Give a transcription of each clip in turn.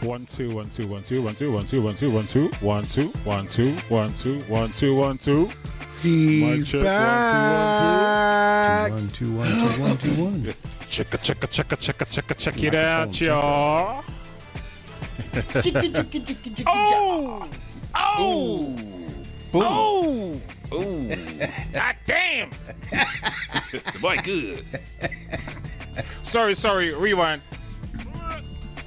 One two one two one two one two one two one two one two one two one two one two one two one two. He's back. One, two, one, two, one, two, one. Check a check a check a check a check a check it out, y'all. oh, oh, Boom! oh, god damn! the boy good. Sorry, sorry, rewind.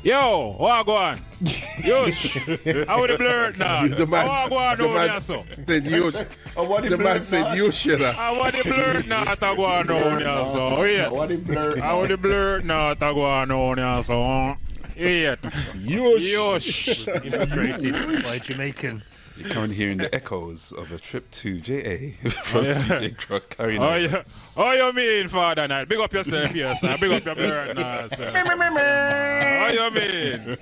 Yo, Wagwan. I How the blur now? The man, Wagwan over there, oh, so. Oh. Said oh, want The man said yusha. I want the blur now? Tagwan over there, so. Yeah. How the blur now? How the blur now? Tagwan over there, so. Yeah. Yush. You know, Immigrated by Jamaican. You're currently hearing the echoes of a trip to JA from yeah. DJ Croc carrying Oh, yeah. Oh, you mean, Father Night? Big up yourself, yes, sir. Big up your blur now, sir. Oh, you mean?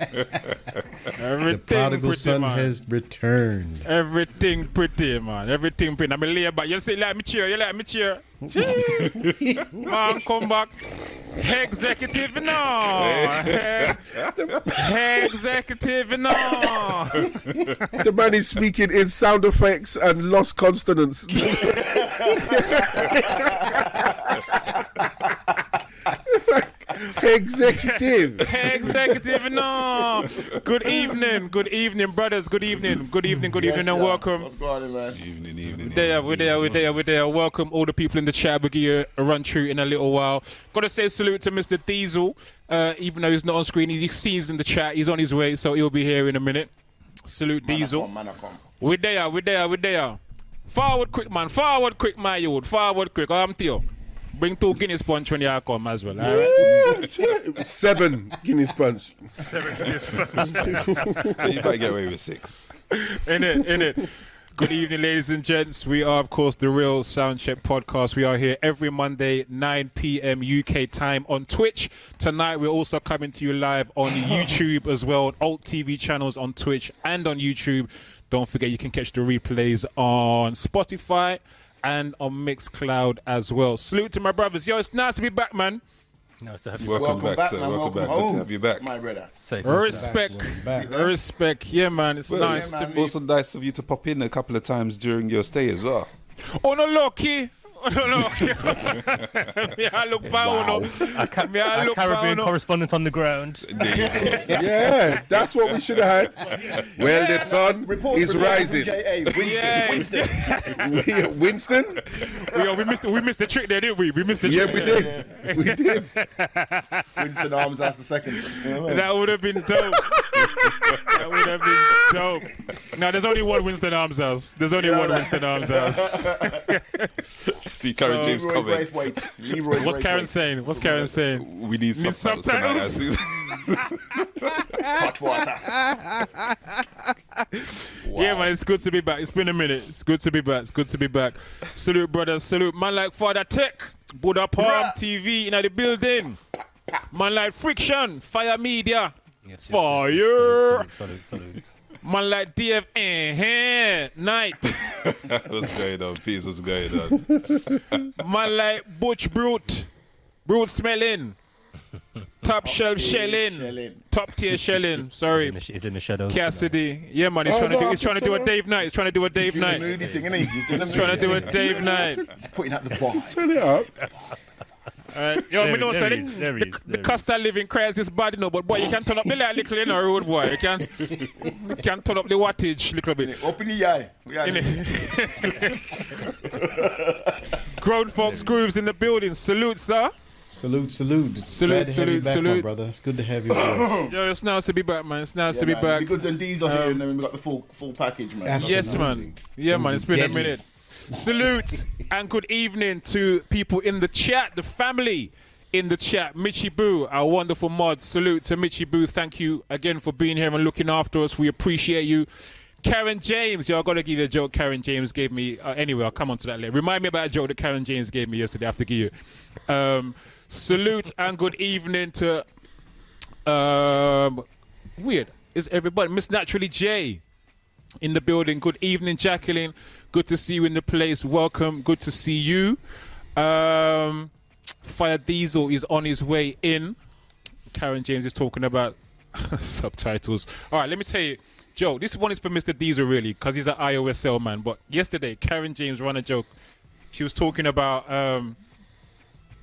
The prodigal pretty, son man. has returned. Everything pretty, man. Everything pretty. I'm lay back. You see, like me cheer. You like me cheer. Jeez. man, come back. Executive, no. Executive, no. The man is speaking in sound effects and lost consonants. Executive. Executive, no. Good evening. Good evening, brothers. Good evening. Good evening. Good evening, and welcome. What's going on, man? Evening, evening. there, we're there, we're there, we're there. Welcome all the people in the chat. We'll give you a run through in a little while. Got to say salute to Mr. Diesel. Uh, even though he's not on screen, he sees in the chat. He's on his way, so he'll be here in a minute. Salute Diesel. Man, I come. We're there, we're there, we're there. Forward quick, man. Forward quick, my youth. Forward quick. I'm Theo. Bring two Guinness punch when you come as well. All right? Seven Guinness punch. you might get away with six. in it, in it. Good evening, ladies and gents. We are, of course, the Real Soundcheck Podcast. We are here every Monday, 9 p.m. UK time on Twitch. Tonight, we're also coming to you live on YouTube as well, on Alt TV channels on Twitch and on YouTube. Don't forget, you can catch the replays on Spotify and on Mixcloud as well. Salute to my brothers. Yo, it's nice to be back, man. Nice to have you. Welcome, back, sir. man. Welcome, back. home, Good to have you back. my brother. Safe. Respect. Respect. Yeah, man. It's Well, nice yeah, to be. Also nice of you to pop in a couple of times during your stay as well. Oh no, lucky. Oh no, no. Me I look pound up. Me I A look Caribbean pound correspondent on the ground. Yeah, that's what we should have had. Well, the sun Report, is report rising. J.A. Winston. Yeah. Winston. Winston? We, oh, we missed we missed the trick there, didn't we? We missed the Yeah, trick. we there. did. We did. Winston Arms, that's the second. You know what I mean? That would have been dope. that would have been dope. Now there's only one Winston Arms house. There's only one Winston Arms house. See Karen So- James Leroy coming. Braithwaite. Leroy What's Karen Braithwaite. saying? What's Karen saying? We need Need subtitles, subtitles? Hot water. Yeah, man, it's good to be back. It's been a minute. It's good to be back. It's good to be back. Salute, brothers. Salute, man like Father Tech, Buddha Palm TV in the building. Man like Friction, Fire Media. Yes, Fire. Salute, salute, salute. Man like DF eh, Night. What's going on? Peace, what's going on? Man like Butch Brute. Brute smelling. Top shelf shelling. shelling. Top tier shelling. Sorry. In the, he's in the shadows. Cassidy. Yeah, man, he's Oh, trying to do he's trying to do a Dave Night. He's trying to do a Dave He's doing Night. the moody thing, isn't he? He's doing the He's trying to do a Dave Night. thing. He's putting out the vibe. Turn it up. Alright, yo, There me know he- say there the, is, there the, is, the cost of living crisis is bad, you know, but boy, you can turn up the light little, you know, road boy. You can, you can turn up the wattage little bit. Open the eye. We are Grown folks grooves in the building. Salute, sir. Salute, salute. It's Salute, glad to salute, have you back, salute. my brother. It's good to have you with. Yo, it's nice to be back, man. It's nice to be man. back. Because then D's are here um, and then we got the full full package, man. Absolutely. Yes, man. Yeah, man. It's been a minute. Salute and good evening to people in the chat, the family in the chat. Mitchy Boo, our wonderful mod. Salute to Mitchy Boo. Thank you again for being here and looking after us. We appreciate you. Karen James, yo, I gotta give you a joke. Karen James gave me. Uh, anyway, I'll come on to that later. Remind me about a joke that Karen James gave me yesterday. I have to give you. Um, salute and good evening to. Um, weird. Is everybody Miss Naturally J? in the building. Good evening, Jacqueline. Good to see you in the place. Welcome. Good to see you. Um, Fire Diesel is on his way in. Karen James is talking about subtitles. All right, let me tell you, Joe. This one is for Mr. Diesel, really, because he's an iOSL man. But yesterday, Karen James ran a joke. She was talking about. Um,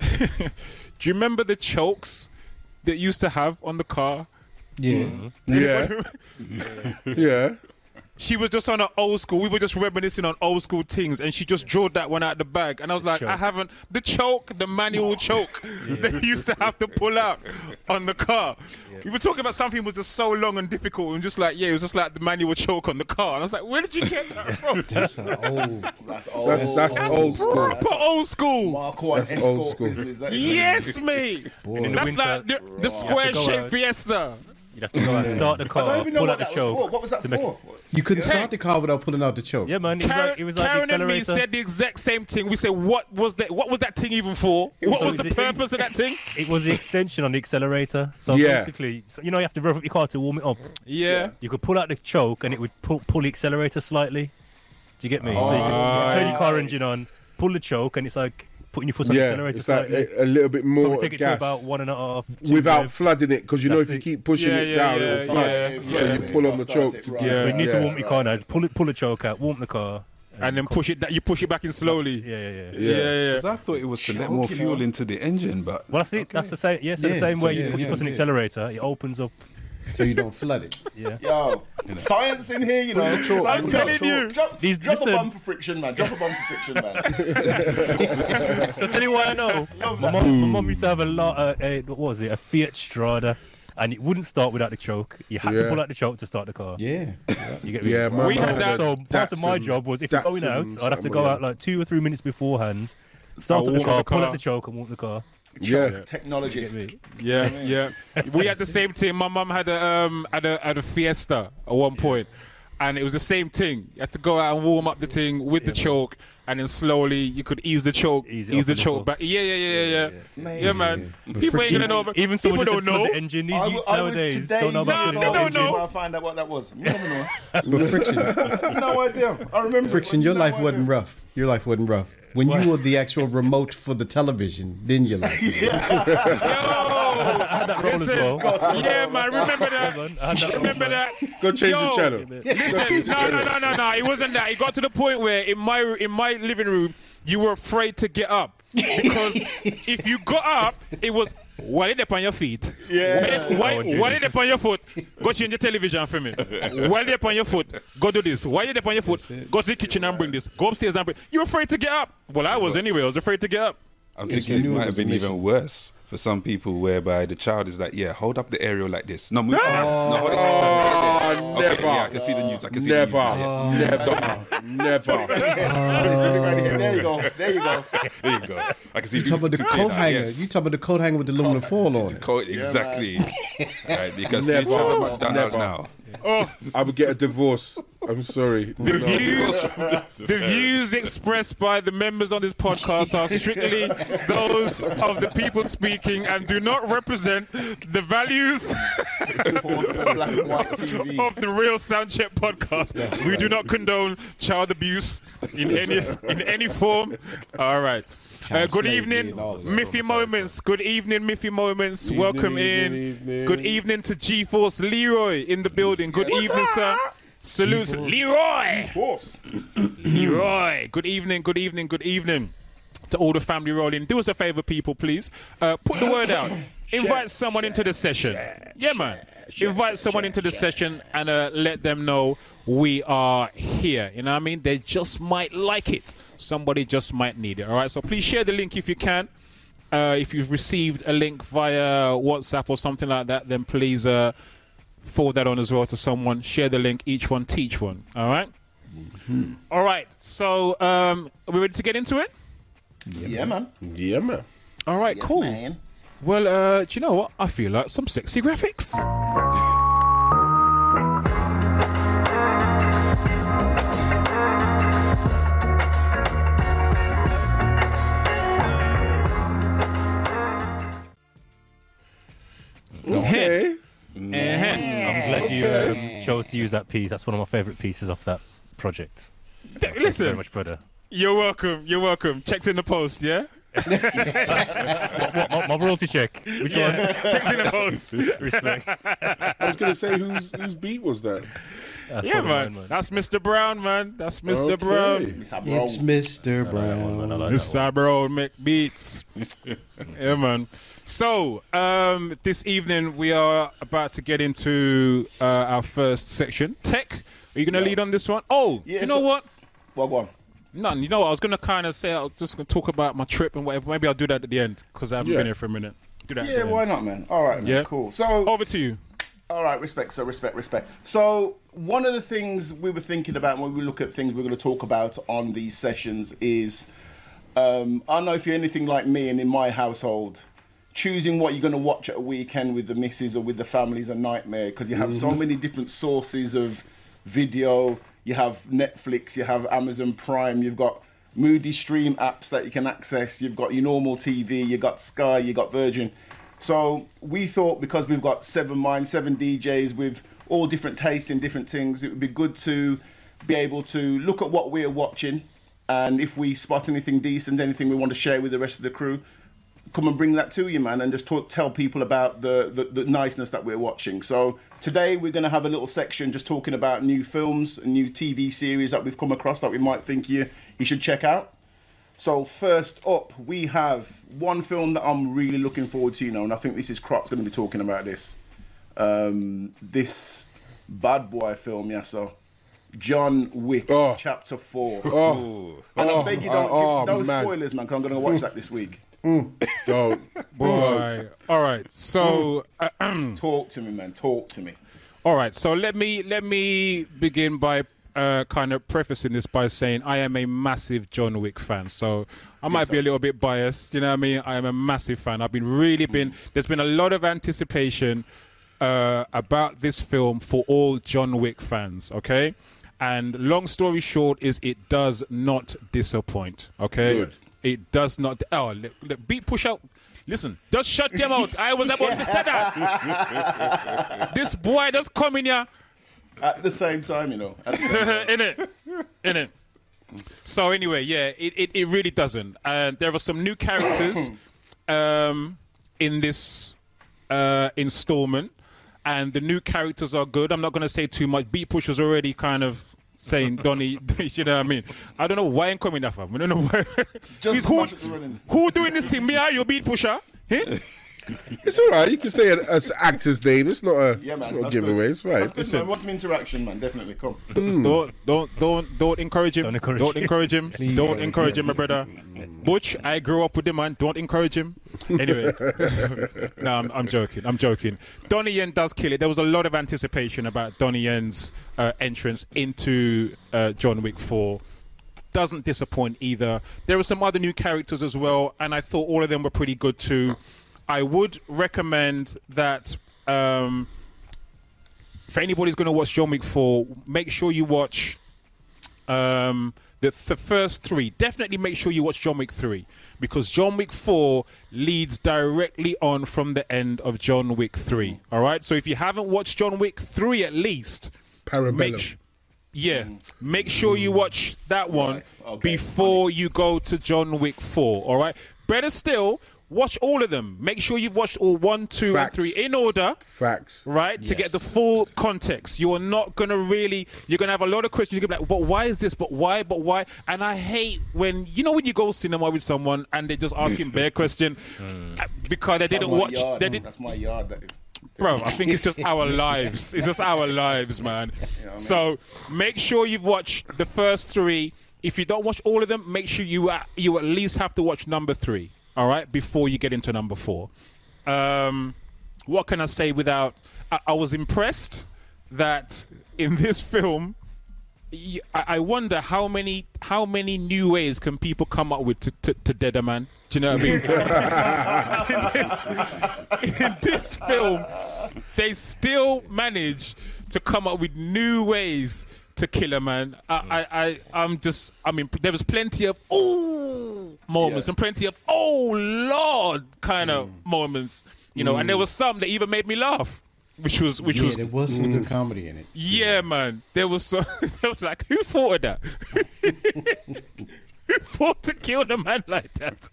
do you remember the chokes that you used to have on the car? Yeah. Yeah. yeah. She was just on an old school. We were just reminiscing on old school things, and she just drew that one out the bag. And I was like, I haven't the choke, the manual choke that you used to have to pull out on the car. We were talking about something was just so long and difficult, and just like yeah, it was just like the manual choke on the car. And I was like, where did you get that from? That's an old. That's old. That's that's old school. Proper old school. Marco and That's old school. business. That is Yes, mate. in the That's winter, like the, the square go shaped out. Fiesta. You'd have to go out, start the I don't car, even know pull what out the that was for. choke. What was that to make- for? You couldn't start the car without pulling out the choke. Yeah, man. It was Karen, like it was like the Karen and me accelerator. said the exact same thing. We said, what was that? What was that thing even for? What was was the the thing. purpose of that thing? It was the extension on the accelerator. So Yeah. basically, so, you know, you have to rev up your car to warm it up. Yeah. You could pull out the choke and it would pull, pull the accelerator slightly. Do you get me? so you can turn your car engine on, pull the choke, and it's like putting your foot on the Yeah. accelerator It's like slightly. a, a little bit more Probably take it to about one and a half. without revs. flooding it because you know if you keep pushing Yeah, it yeah, down, yeah, it'll flood. yeah, So yeah. you pull on the choke it to right. get Yeah. So you need yeah. to warm your car now. Pull it, pull the choke out, warm the car. and then push it. That you push it back in slowly. Yeah, yeah, yeah. Yeah, yeah. 'Cause I thought it was to let more fuel on. into the engine, but Well, that's it. That's the same. Yeah, so the same so way you yeah, push your yeah, foot on the yeah. accelerator, it opens up. So you don't flood it. Yeah. Yo, science in here, you know. I'm telling drop- you. Drop, These- drop a listen. bomb for friction, man. Drop a bomb for friction, man. I'll tell you what I know. my, mom, my mom used to have a lot. Uh, a, what was it? A Fiat Strada, and it wouldn't start without the choke. You had to pull out the choke to start the car. Yeah. You get me? Yeah. We had that- So part of my job was if you're going Datsun out, I'd have to go yeah. out like two or three minutes beforehand, start up the car, up the pull car. out the choke, and walk the car. Yeah. Technologist. Yeah, yeah. We had the same thing. My mum had a um had a had a Fiesta at one point, and it was the same thing. You had to go out and warm up the thing with the choke, and then slowly you could ease the choke, Ease ease, the choke little. back. Yeah, yeah, yeah, yeah, yeah. Yeah, man. People ain't gonna know. But Even people don't just said flood know. the engine. These I, w- youths I nowadays today don't know about No, they the don't engine. know. I find out what that was. You never know. But friction, no idea. I remember. friction. Your No life idea. wasn't rough. Your life wasn't rough. When you were the actual remote for the television, then your life. was rough. I had that role as Listen, well. yeah, man. Remember that. Hold on, I had that role. Remember that. Go change Yo. the channel. Listen, no, no, no, no, no. It wasn't that. It got to the point where in my in my living room, you were afraid to get up because if you got up, it was while it up on your feet. Yeah. While, while it up on your foot, go change the television for me. While it up on your foot, go do this. While it up on your foot, go to the kitchen and bring this. Go upstairs and bring. You're afraid to get up. Well, I was anyway. I was afraid to get up. I'm thinking you it knew it might have a been even worse for some people, whereby the child is like, "Yeah, hold up the aerial like this. No, move. no, hold it like that. Oh, Okay, never. yeah, I can see the news. I can see Never. the news. Never. Oh, never. There you go. There you go. There you go. I can see You the talking about the coat hanger? yes. You talking about the coat hanger with the aluminum foil on it? Coat, exactly. right, because see Never. Trevor McDonald now. Oh, I would get a divorce. I'm sorry. the No. views, the views expressed by the members on this podcast are strictly those of the people speaking and do not represent the values Black and white TV. of the real Soundcheck podcast. We do not condone child abuse in any in any form. All right. Uh, good evening, and all of that. Miffy Moments. Good evening, Miffy Moments. Evening, Welcome evening, in. evening. Good evening to G Force Leroy in the building. Good evening, sir. Salutes, Leroy. Force. Leroy. Good evening, good evening, good evening to all the family rolling. Do us a favor, people, please. Uh, put the word out. Invite someone into the session. Yeah, man. Invite someone into the session and uh, let them know we are here. You know what I mean? They just might like it. Somebody just might need it. All right. So please share the link if you can. Uh, if you've received a link via WhatsApp or something like that, then please uh, forward that on as well to someone. Share the link. Each one teach one. All right? All right. So um, are we ready to get into it? Yeah, man. Yeah, man. All right. cool. Man. Well, uh, do you know what? I feel like some sexy graphics. Okay. I'm glad you um, chose to use that piece. That's one of my favourite pieces off that project. So thank you Listen. very much, brother. You're welcome. You're welcome. Checks in the post, yeah? what, my, my royalty check. Which one? Checks in the post. Respect. I was going to say whose whose beat was that? That's Yeah, one of man. That's Mr. Brown, man. That's Mr. Okay. Brown. It's a. It's Mr. Brown. like that. Mr. Brown make beats. yeah, man. So, um, this evening we are about to get into uh, our first section. Tech. Are you going to lead on this one? Oh, Yeah, you know so- what? Well, go on. None. You know, what? I was going to kind of say, I was just going to talk about my trip and whatever. Maybe I'll do that at the end because I haven't Yeah. been here for a minute. Do that. Yeah, why end. not, man? All right, man. Yeah. Cool. So, Over to you. All right, respect, so respect, respect. So, one of the things we were thinking about when we look at things we're going to talk about on these sessions is um, I don't know if you're anything like me and in my household, choosing what you're going to watch at a weekend with the missus or with the family is a nightmare because you have so many different sources of video. You have Netflix, you have Amazon Prime, you've got Moody Stream apps that you can access, you've got your normal TV, you've got Sky, you've got Virgin. So we thought because we've got seven minds, seven DJs with all different tastes in different things, it would be good to be able to look at what we're watching and if we spot anything decent, anything we want to share with the rest of the crew, come and bring that to you, man, and just talk, tell people about the, the, the niceness that we're watching. So today we're going to have a little section just talking about new films and new TV series that we've come across that we might think you you should check out. So first up, we have one film that I'm really looking forward to, you know, and I think this is Croc's going to be talking about this. Um, this bad boy film, yeah. So John Wick, Oh. Chapter Four. Oh, And oh, I beg you don't oh, give no man. spoilers, man, because I'm going to watch that this week. Don't. Boy. All right. So, uh, Talk to me, man. Talk to me. all right. So let me let me begin by uh, kind of prefacing this by saying I am a massive John Wick fan. So I might be a little bit biased. You know what I mean? I am a massive fan. I've been really been. There's been a lot of anticipation uh, about this film for all John Wick fans. Okay. And long story short is it does not disappoint. Okay. Good. It does not. Oh, look, look, beat push out. Listen, just shut them out. I was about to say that. this boy just come in here, At the same time, you know. At the same time. in it, in it. So anyway, yeah, it, it, it really doesn't. And there are some new characters um, in this uh, installment, and the new characters are good. I'm not going to say too much. Beat Push was already kind of saying Donnie, you know what I mean? I don't know why I'm coming that far. I don't know why. Just who, mash up the runnings. who doing this thing? Me or you, Beat Pusher? Huh? It's all right. You can say it as actor's name. It's not a, Yeah, man. it's not a giveaway. good. It's right. That's good, man. Want some interaction, man. Definitely. Come. Don't don't don't don't encourage him. Don't encourage don't him. encourage him. don't encourage him, my brother. Butch, I grew up with him, man. Don't encourage him. Anyway, no, I'm, I'm joking. I'm joking. Donnie Yen does kill it. There was a lot of anticipation about Donnie Yen's uh, entrance into uh, John Wick 4. Doesn't disappoint either. There were some other new characters as well, and I thought all of them were pretty good too. I would recommend that. Um, for anybody who's going to watch John Wick 4, make sure you watch um, the, the first three. Definitely make sure you watch John Wick 3 because John Wick 4 leads directly on from the end of John Wick 3. All right? So if you haven't watched John Wick 3 at least, Parabellum. make sh- yeah, make sure you watch that one Right, okay, before you go to John Wick 4. All right? Better still, watch all of them. Make sure you've watched all one, two, Facts. and three in order Facts. right? To get the full context. You are not going to really, you're going to have a lot of questions. You're going to be like, but why is this? But why? But why? And I hate when, you know, when you go cinema with someone and they just asking bare question uh, because they didn't That's my watch, Yard. they did, That's my yard. That is. bro, I think it's just our lives. It's just our lives, man. So make sure you've watched the first three. If you don't watch all of them, make sure you, uh, you at least have to watch number three, all right, before you get into number four. Um, what can I say without? I, I was impressed that in this film, I wonder how many how many new ways can people come up with to, to, to dead a man. Do you know what I mean? in, this, in this film, they still manage to come up with new ways to kill a man. I, mm. I, I I'm just. I mean, there was plenty of oh moments Yeah. and plenty of oh lord kind of mm. moments. You know, and there mm. was some that even made me laugh, which was which Yeah, was there was some some comedy in it. yeah, man. There was so there was like, who thought of that? who thought to kill the man like that?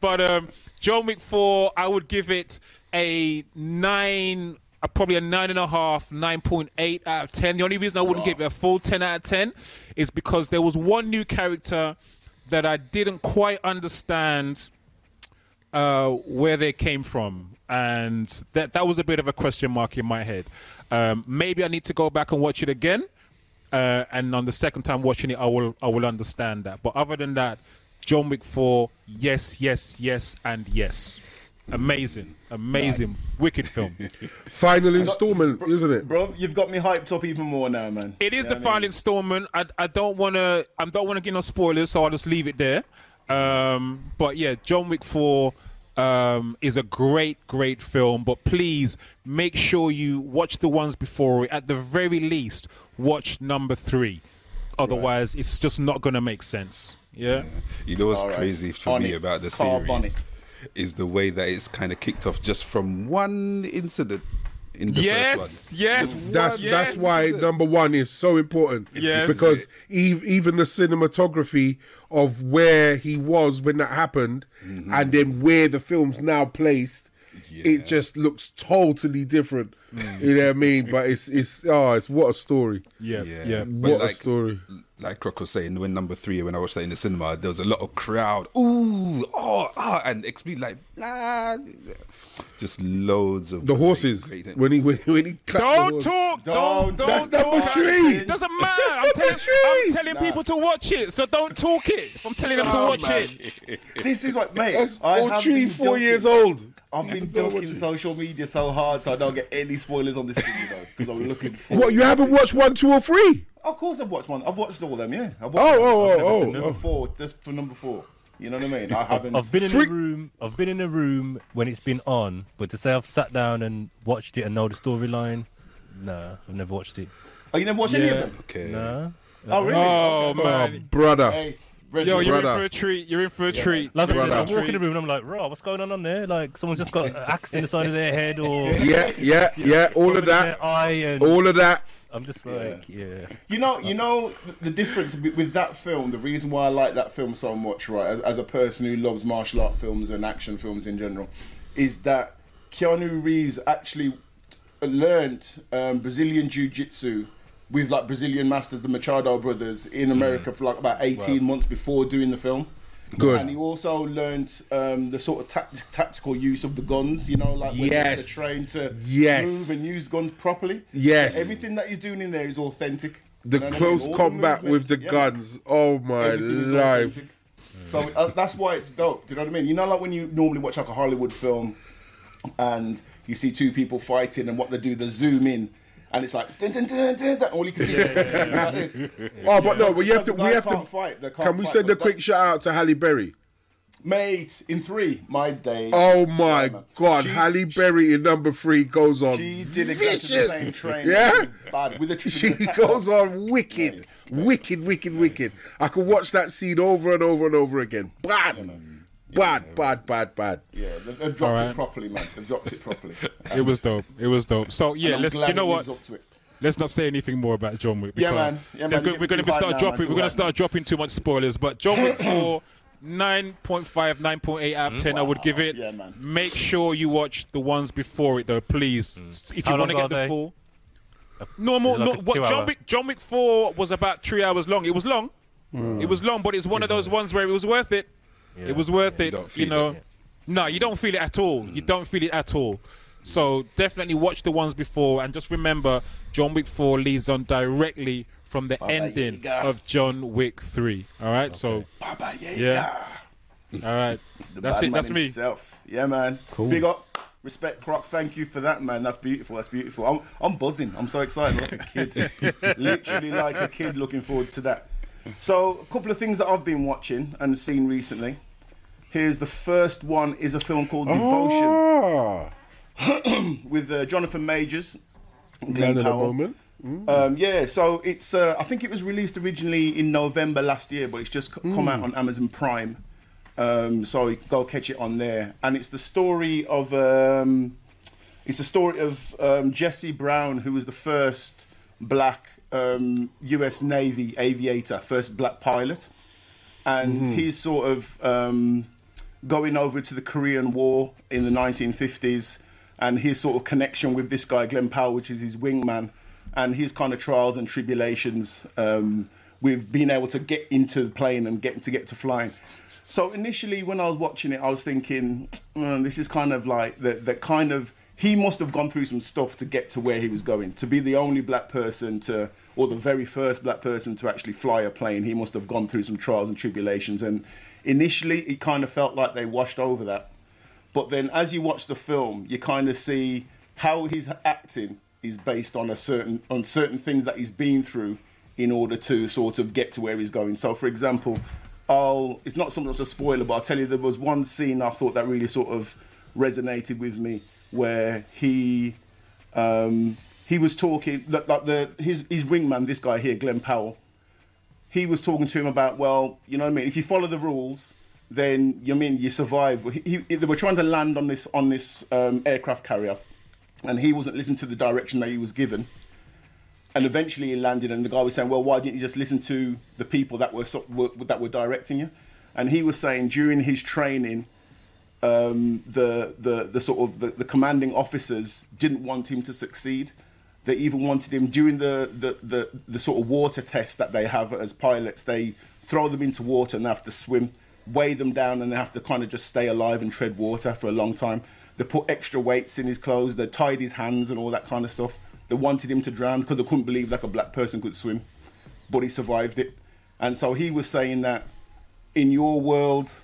but um, John Wick Four, I would give it a nine. Uh, probably a nine and a half, nine point eight out of ten. The only reason I wouldn't give it a full ten out of ten is because there was one new character that I didn't quite understand uh, where they came from, and that that was a bit of a question mark in my head. Um, maybe I need to go back and watch it again, uh, and on the second time watching it, I will I will understand that. But other than that, John Wick Four, yes, yes, yes, and yes, amazing, amazing, wicked film. Final installment, isn't it? Bro, you've got me hyped up even more now, man. It is You the know what I final mean? installment. I, I don't want to. I don't want to give no spoilers, so I'll just leave it there. Um, but yeah, John Wick Four um, is a great, great film. But please make sure you watch the ones before it. At the very least, watch number three. Otherwise, it's just not going to make sense. Yeah. You know what's All right. crazy for On me it. about the Car series bonnet. Is the way that it's kind of kicked off just from one incident in the Yes. first one. Yes. That's yes. that's why number one is so important. Yes. because ev- even the cinematography of where he was when that happened, mm-hmm. and then where the film's now placed, it just looks totally different. Mm. You know what I mean? But it's it's oh, it's what a story! Yeah. Yeah. Yeah. But What a like- story! Like Croc was saying, when number three, when I watched that in the cinema, there was a lot of crowd. Ooh, oh, ah, and explain like, blah, just loads of The great- horses great- when he when, when he Don't talk. Don't. Don't- Don't. That's talk. number three. Doesn't matter. I'm number telling, three. I'm telling people to watch it, so don't talk it. I'm telling them to watch it. This is what, mate. That's I all have three, been four ducking- years old. I've That's been a ducking social media so hard so I don't get any spoilers on this thing, you know, because I'm looking for. What you haven't watched one, two, or three? Of course, I've watched one. I've watched all of them. Yeah. I've oh, watched Oh, them. oh, I've oh, oh, number oh. four, just for number four. You know what I mean? I haven't. I've been in Freak- a room. I've been in a room when it's been on, but to say I've sat down and watched it and know the storyline, nah, I've never watched it. Oh, you never watched any of them? Okay. Nah. Oh, really? Oh Oh, man. brother. Hey, Reggie, Yo, you're Brother. in for a treat. You're in for a treat. Like You're I in said, for I a walk in the room and I'm like, Rob, what's going on on there? Like someone's just got an axe in the side of their head or Yeah, yeah, yeah. All of that. eye, and All of that. I'm just like, yeah. You know, you know the difference with that film. The reason why I like that film so much, right, as, as a person who loves martial art films and action films in general, is that Keanu Reeves actually learned um, Brazilian jiu-jitsu with like Brazilian masters, the Machado brothers, in America for like about eighteen months before doing the film. Good. And he also learnt um, the sort of tac tactical use of the guns. You know, like when Yes. they're trained to Yes. move and use guns properly. Yes. Everything that he's doing in there is authentic. The You know what I mean? close the combat with the yeah, guns. Oh my life. So uh, that's why it's dope. Do you know what I mean? You know, like when you normally watch like a Hollywood film, and you see two people fighting, and what they do, they zoom in, and it's like dun, dun, dun, dun, dun, all you can see. Oh, but no, we have to. We have to. can't fight, can't we send a quick shout out to Halle Berry? Mate, in three, my day. Oh my Yeah. God, She- Halle Berry in number three goes on. She did exactly vicious. the same training. Yeah? bad with the She with the ta- goes on wicked, wicked, wicked, wicked. I could watch that scene over and over and over again. Bad, bad, bad, bad, bad. Yeah, they- they've dropped Alright. it properly, man. They've dropped it properly. It was dope. It was dope. So yeah, let's. You know what? lives up to it. Let's not say anything more about John Wick. Yeah, man. Yeah, man. go- We're going to too be hyped start now, dropping. man, We're too going to hyped start dropping too much spoilers. But John Wick four. 9.5, 9.8 out of 10, I would give it. Yeah, man. Make sure you watch the ones before it, though, please. If you want to get the they? full. Normal, like no, what. John, Wick, John Wick 4 was about three hours long. It was long. Hmm. It was long, but it's one of those ones where it was worth it. It was worth it. don't You know, it. no, you don't feel it at all. You mm. don't feel it at all. So definitely watch the ones before, and just remember, John Wick 4 leads on directly from the ending Yaga. of John Wick 3. All right, so Baba Yaga. yeah, all right, that's it. man That's me. Yeah, man. Cool. Big up. Respect, Croc. Thank you for that, man. That's beautiful. That's beautiful. I'm, I'm buzzing. I'm so excited, like a kid. Literally like a kid looking forward to that. So, a couple of things that I've been watching and seen recently. Here's the first one is a film called Devotion Ah, with uh, Jonathan Majors. Glen the Powell. moment. Um, yeah, so it's. Uh, I think it was released originally in November last year, but it's just c- come out on Amazon Prime. Um, so go catch it on there, and it's the story of. Um, it's the story of um, Jesse Brown, who was the first black um, U.S. Navy aviator, first black pilot, and he's sort of um, going over to the Korean War in the 1950s and his sort of connection with this guy Glen Powell, which is his wingman, and his kind of trials and tribulations um, with being able to get into the plane and get to get to flying. So initially, when I was watching it, I was thinking, "Mm, this is kind of like that. That kind of he must have gone through some stuff to get to where he was going. To be the only black person to, or the very first black person to actually fly a plane, he must have gone through some trials and tribulations. And initially, it kind of felt like they washed over that. But then, as you watch the film, you kind of see how his acting is based on a certain on certain things that he's been through in order to sort of get to where he's going. So, for example, I'll it's not something that's a spoiler, but I'll tell you there was one scene I thought that really sort of resonated with me where he um, he was talking like like the his his wingman, this guy here, Glen Powell. He was talking to him about well, you know what I mean. If you follow the rules, then you mean you survive. He, he, they were trying to land on this on this um, aircraft carrier, and he wasn't listening to the direction that he was given. And eventually he landed, and the guy was saying, "Well, why didn't you just listen to the people that were, were that were directing you?" And he was saying during his training, um, the, the the sort of the, the commanding officers didn't want him to succeed. They even wanted him during the, the, the, the sort of water test that they have as pilots. They throw them into water and they have to swim, weigh them down, and they have to kind of just stay alive and tread water for a long time. They put extra weights in his clothes. They tied his hands and all that kind of stuff. They wanted him to drown because they couldn't believe like a black person could swim, but he survived it. And so he was saying that in your world,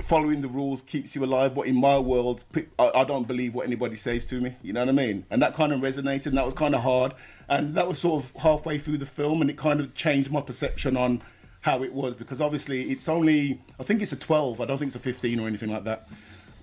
following the rules keeps you alive. But in my world, I, I don't believe what anybody says to me. You know what I mean? And that kind of resonated, and that was kind of hard. And that was sort of halfway through the film, and it kind of changed my perception on how it was because obviously it's only, I think it's a 12. I don't think it's a 15 or anything like that.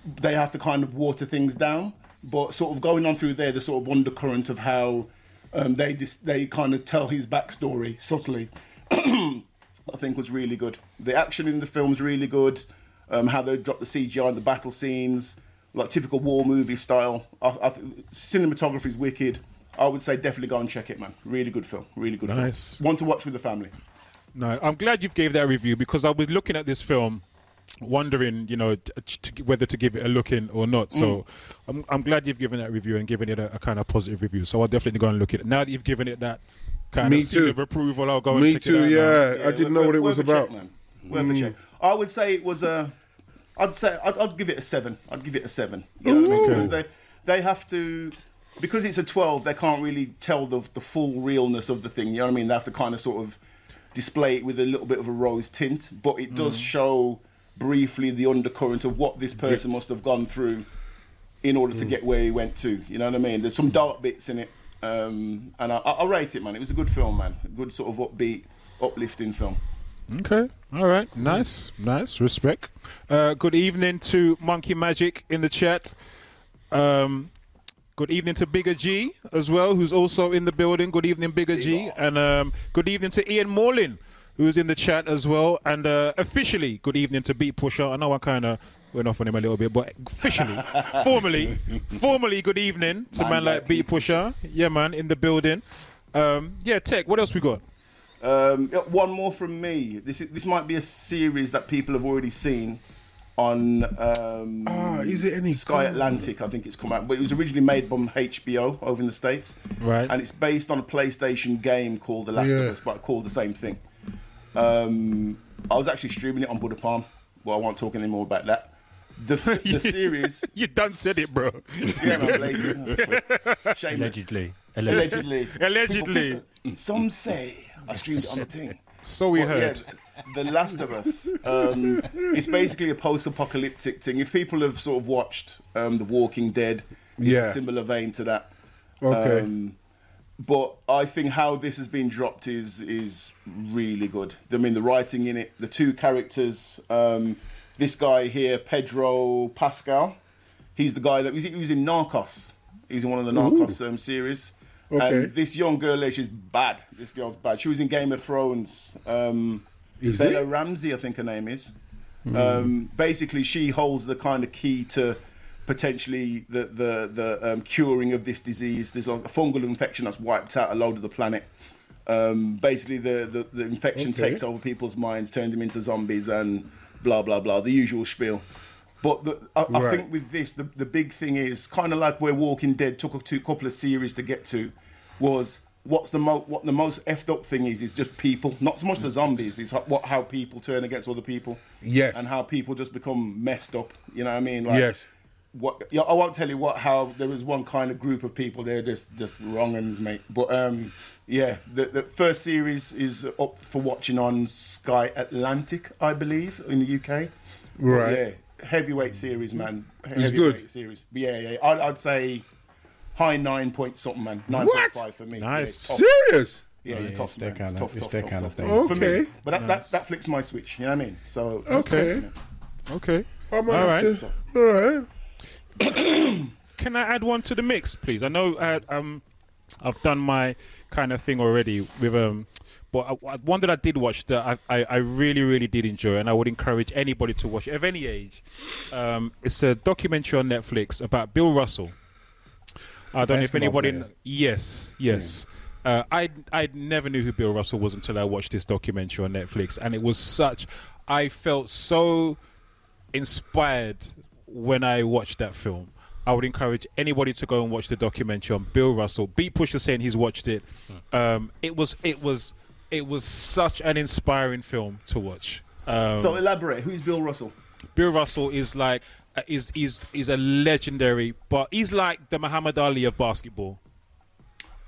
They have to kind of water things down, but sort of going on through there, the sort of undercurrent of how um, they dis- they kind of tell his backstory subtly. I think was really good. The action in the film's really good. Um, how they drop the CGI in the battle scenes, like typical war movie style. I, I th- cinematography's wicked. I would say definitely go and check it, man. Really good film. Really good film. Nice. film. One to watch with the family. No, I'm glad you gave that review because I was looking at this film, wondering, you know, t- t- whether to give it a look in or not. So Mm. I'm, I'm glad you've given that review and given it a, a kind of positive review. So I'll definitely go and look at it. Now that you've given it that kind Me of seal too. of approval, I'll go and Me check too. it out. now. Yeah, I didn't know what it was about. Check, man. Worth a check. I would say it was a. I'd say I'd, I'd give it a seven. I'd give it a seven. You know what I mean? Because they they have to because it's a twelve. They can't really tell the the full realness of the thing. You know what I mean? They have to kind of sort of display it with a little bit of a rose tint, but it does show briefly the undercurrent of what this person must have gone through in order to get where he went to. You know what I mean? There's some dark bits in it, um, and I, I I rate it, man. It was a good film, man. A good sort of upbeat, uplifting film. Okay. All right. Nice. Nice. Respect. Uh, good evening to Monkey Magic in the chat. Um, good evening to Bigger G as well, who's also in the building. Good evening, Bigger G. And um, good evening to Ian Morlin, who's in the chat as well. And uh, officially, good evening to Beat Pusher. I know I kind of went off on him a little bit, but officially, formally, formally, good evening to man, Man like like Beat Pusher. Yeah, man, in the building. Um, yeah, Tech, what else we got? Um, yeah, one more from me. This is, this might be a series that people have already seen on um, Ah, is it any Sky good? Atlantic? I think it's come out, but it was originally made by HBO over in the states, Right. And it's based on a PlayStation game called The Last Yeah. of Us, but called the same thing. Um, I was actually streaming it on Buddha Palm. Well, I won't talk anymore about that. The, the series, You done said it, bro. yeah, man, later. Allegedly. Allegedly. Allegedly. Allegedly. Some say I streamed it on the thing. So we Well, heard. Yeah, The Last of Us. Um, it's basically a post-apocalyptic thing. If people have sort of watched um, The Walking Dead, it's Yeah. a similar vein to that. Okay. Um, but I think how this has been dropped is is really good. I mean, the writing in it, the two characters. Um, this guy here, Pedro Pascal, he's the guy that was he was in Narcos. He was in one of the Narcos um, series. Okay. And this young girl, she's bad. This girl's bad. She was in Game of Thrones. Um, Is Bella it? Ramsey, I think her name is. Um, basically, she holds the kind of key to potentially the the the um, curing of this disease. There's like a fungal infection that's wiped out a load of the planet. Um, basically, the, the the infection Okay. takes over people's minds, turns them into zombies, and blah blah blah. The usual spiel. But the, I, I think with this, the, the big thing is kind of like where Walking Dead took a two, couple of series to get to, was what's the mo- what the most effed up thing is is just people, not so much the zombies. Is what how people turn against other people. Yes. and how people just become messed up. You know what I mean? Like, Yes. What yeah, I won't tell you what how there was one kind of group of people there just just wrong uns, mate. But um, yeah, the the first series is up for watching on Sky Atlantic, I believe, in the UK. But Right. yeah, heavyweight series, man. It's Heavyweight good. series. But yeah, yeah. I'd, I'd say high nine point something, man. Nine point five for me. Nice. Yeah, top. Serious? Yeah, it's it's tough, man. It's tough, it's tough, tough, kind tough, of tough. thing. For Okay. me. But that, that, that flicks my switch, you know what I mean? So Okay. Okay. I might All have right. to- all right. Can I add one to the mix, please? I know uh, um, I've done my kind of thing already with um, but one that I did watch that I, I, I really really did enjoy, and I would encourage anybody to watch it of any age. Um, it's a documentary on Netflix about Bill Russell. I don't know if anybody. kn- yes, yes. Uh, I I never knew who Bill Russell was until I watched this documentary on Netflix, and it was such. I felt so inspired when I watched that film. I would encourage anybody to go and watch the documentary on Bill Russell. Beat Pusher saying he's watched it. Um, it was it was it was such an inspiring film to watch. Um, So elaborate. Who's Bill Russell? Bill Russell is like uh, is is is a legendary, but he's like the Muhammad Ali of basketball.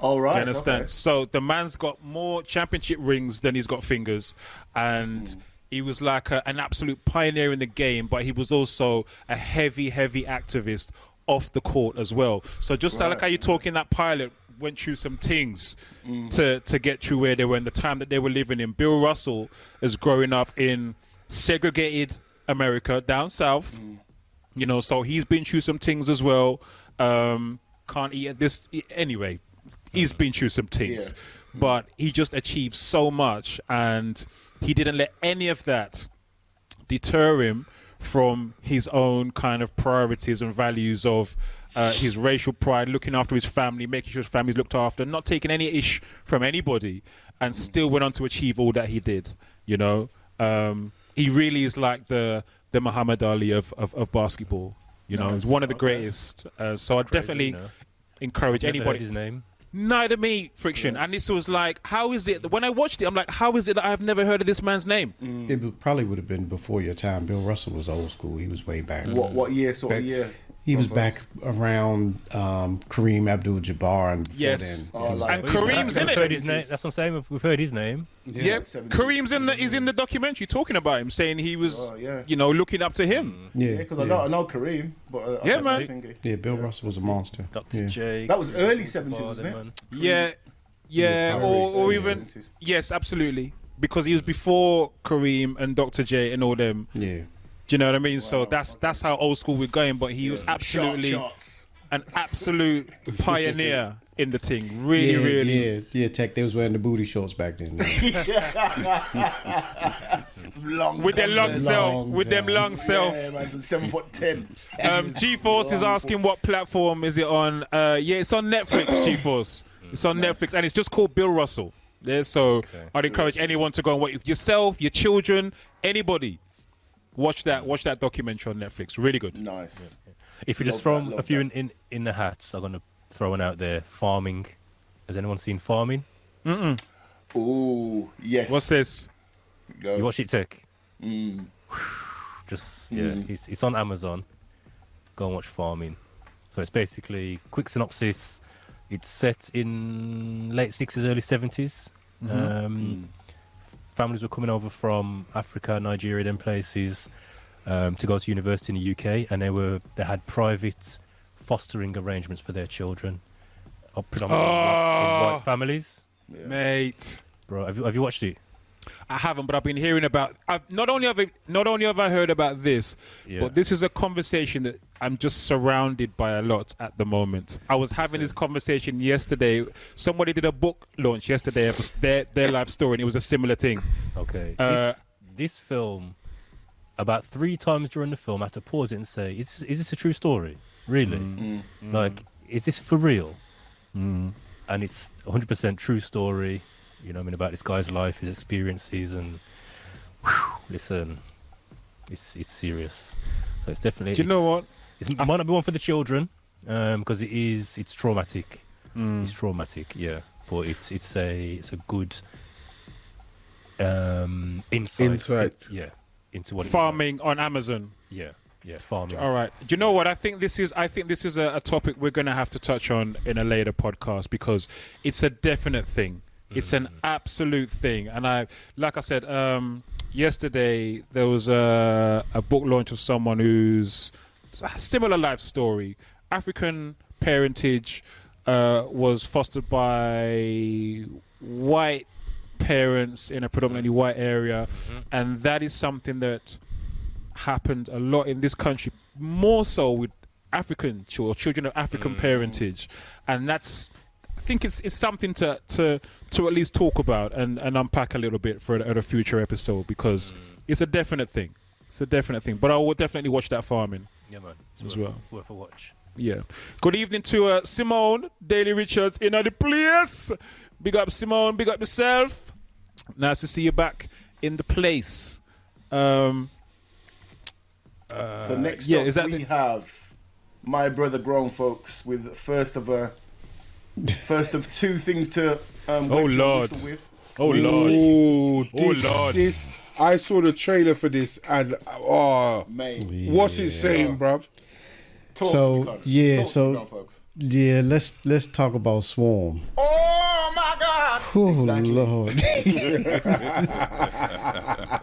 All right. You understand? okay. So the man's got more championship rings than he's got fingers, and he was like a, an absolute pioneer in the game. But he was also a heavy, heavy activist off the court as well. So just like how you're talking, that pilot went through some things to to get to where they were in the time that they were living in. Bill Russell is growing up in segregated America down south you know so he's been through some things as well um can't eat at this anyway he's been through some things but he just achieved so much and he didn't let any of that deter him from his own kind of priorities and values of uh, his racial pride, looking after his family, making sure his family's looked after, not taking any ish from anybody, and still went on to achieve all that he did. You know, um, he really is like the the Muhammad Ali of, of, of basketball. You know, he's one of the greatest. Uh, so I definitely you know. encourage Never heard anybody. his name. Neither me, friction. And this was like, how is it? When I watched it, I'm like, how is it that I've never heard of this man's name? It probably would have been before your time. Bill Russell was old school. He was way back. What what year? Sort of year? He was back around um, Kareem Abdul-Jabbar and before Yes. then. Oh, like- And Kareem's in it. his name. That's what I'm saying. We've heard his name. Yeah, 70s. Kareem's in the he's in the documentary talking about him, saying he was, Oh, yeah. you know, looking up to him. yeah, Yeah, because I know I know Kareem, but uh, I Yeah, don't man. think yeah, Bill Russell was a monster. Dr. Yeah. J. That was early 70s, wasn't it? Yeah, yeah, Yeah, or, or even 70s. yes, absolutely, because he was before Kareem and Dr. J and all them. Yeah. Do you know what I mean? so that's that's how old school we're going. But he was absolutely Sharp shots. an absolute pioneer in the thing. Really, yeah, really. yeah, yeah. Tech, they was wearing the booty shorts back then. Some long With their long guns. self, Long with them long self. Yeah, man, some seven foot ten. Um, G-Force is asking boots. what platform is it on? Uh, yeah, it's on Netflix. G-Force. It's on Netflix, and it's just called Bill Russell. Yeah, so I'd encourage anyone to go and watch yourself, your children, anybody. Watch that. Watch that documentary on Netflix. Really good. Nice. If you just Love throw that, a few in, in, in the hats, I'm going to throw one out there. Farming. Has anyone seen Farming? Mm mm. Ooh, yes. What's this? Go. You watch it, Tech? Mm. Just, yeah, it's, it's on Amazon. Go and watch Farming. So it's basically, quick synopsis, it's set in late 60s, early 70s. Um, Families were coming over from Africa, Nigeria, them places um, to go to university in the UK, and they were they had private fostering arrangements for their children, uh, predominantly in white- in Oh. white families. Mate. Bro, have you, have you watched it? I haven't, but I've been hearing about. I've, not only have I, not only have I heard about this, Yeah. but this is a conversation that I'm just surrounded by a lot at the moment. I was having this conversation yesterday. Somebody did a book launch yesterday of their their life story, and it was a similar thing. Okay. Uh, this, this film, about three times during the film, I had to pause it and say, "Is is this a true story? Really? Mm. Like, is this for real?" And it's 100% true story. You know, what I mean about this guy's life, his experiences, and whew, listen, it's it's serious. So So it's definitely. Do you know it's- It's, it might not be one for the children because it is. It's traumatic. Mm. It's traumatic. Yeah, but it's it's a it's a good um, insight. Insight. yeah, into what it was. Farming on Amazon. Yeah, yeah, farming. All right. Do you know what? I think this is. I think this is a, a topic we're going to have to touch on in a later podcast because it's a definite thing. It's an absolute thing, and I, like I said, um, yesterday there was a, a book launch of someone who's a similar life story, African parentage, uh, was fostered by white parents in a predominantly white area, mm-hmm. and that is something that happened a lot in this country, more so with African children, children of African mm. parentage, and that's I think it's it's something to to to at least talk about and, and unpack a little bit for a, a future episode because mm. it's a definite thing. It's a definite thing. But I will definitely watch that farming. Yeah, man. It's As worth, well. worth a watch. Yeah. Good evening to uh, Simone Daily Richards in the place. Big up Simone. Big up yourself. Nice to see you back in the place. Um, So next yeah, up, is that we the- have my brother, grown folks, with first of a first of two things to um, Oh, Lord. with. Oh This- Lord. Oh, Oh, this, Lord. this I saw the trailer for this and oh, Mate, what's it saying, bruv? talk So, to yeah, Talk so- me, folks. Yeah, let's let's talk about Swarm. Oh my God! Oh Exactly. Lord.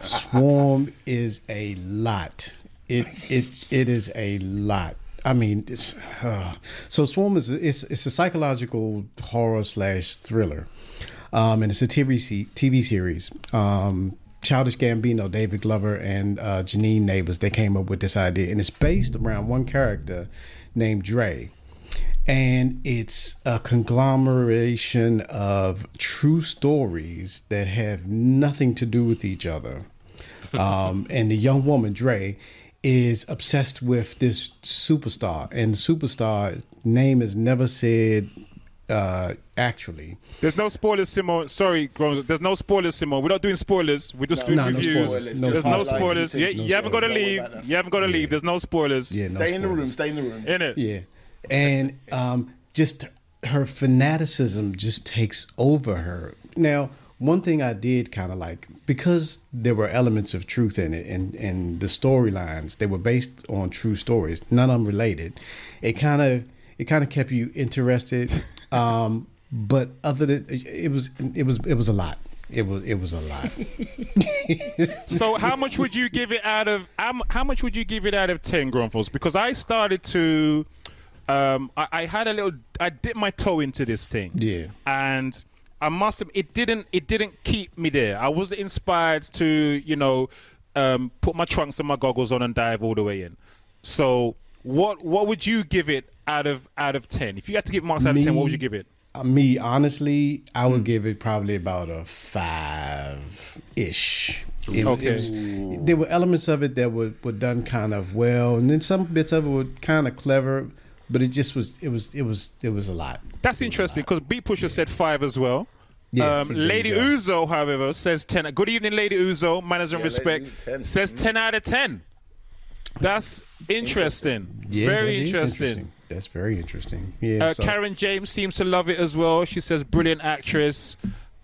Swarm is a lot. It it it is a lot. I mean, it's, uh, so Swarm is it's it's a psychological horror slash thriller, um, and it's a TV se- TV series. Um, Childish Gambino, David Glover, and uh, Janine Nabers they came up with this idea, and it's based around one character named Dre and it's a conglomeration of true stories that have nothing to do with each other. Um, and the young woman Dre is obsessed with this superstar, and the superstar name is never said uh, actually. There's no spoilers, Simone. Sorry, Grons. There's no spoilers, Simone. We're not doing spoilers. We're just doing No, no reviews. spoilers. No There's no spoilers. you Yeah, think. you haven't got to leave. You haven't got to leave. There's no spoilers. Yeah, no Stay in the room. Stay in the room. In it. Yeah, and um, just her fanaticism just takes over her. Now, one thing I did kind of like because there were elements of truth in it, and and the storylines they were based on true stories, none of them related. It kind of it kind of kept you interested. Um, but other than it was it was it was a lot. It was it was a lot. So, how much would you give it out of? How, much would you give it out of ten, Grunfels? Because I started to, um, I, I had a little, I dipped my toe into this thing. Yeah. and I must have, it didn't, it didn't keep me there. I wasn't inspired to, you know, um, put my trunks and my goggles on and dive all the way in. So, what, what would you give it out of, out of ten? If you had to give marks out of ten, what would you give it? Uh, me, honestly, I Hmm. would give it probably about a five ish. It, Okay. it was, there were elements of it that were, were done kind of well, and then some bits of it were kind of clever, but it just was it was it was it was a lot. That's interesting because Beat Pusher said five as well. Yeah, um, see, Lady. Uzo, however, says ten. Good evening, Lady Uzo. Manners and Yeah, respect. Lady 10. Says ten out of ten. That's interesting. Yeah, Very that is interesting. That's very interesting. Yeah, Uh, so- Karen James seems to love it as well. She says brilliant actress.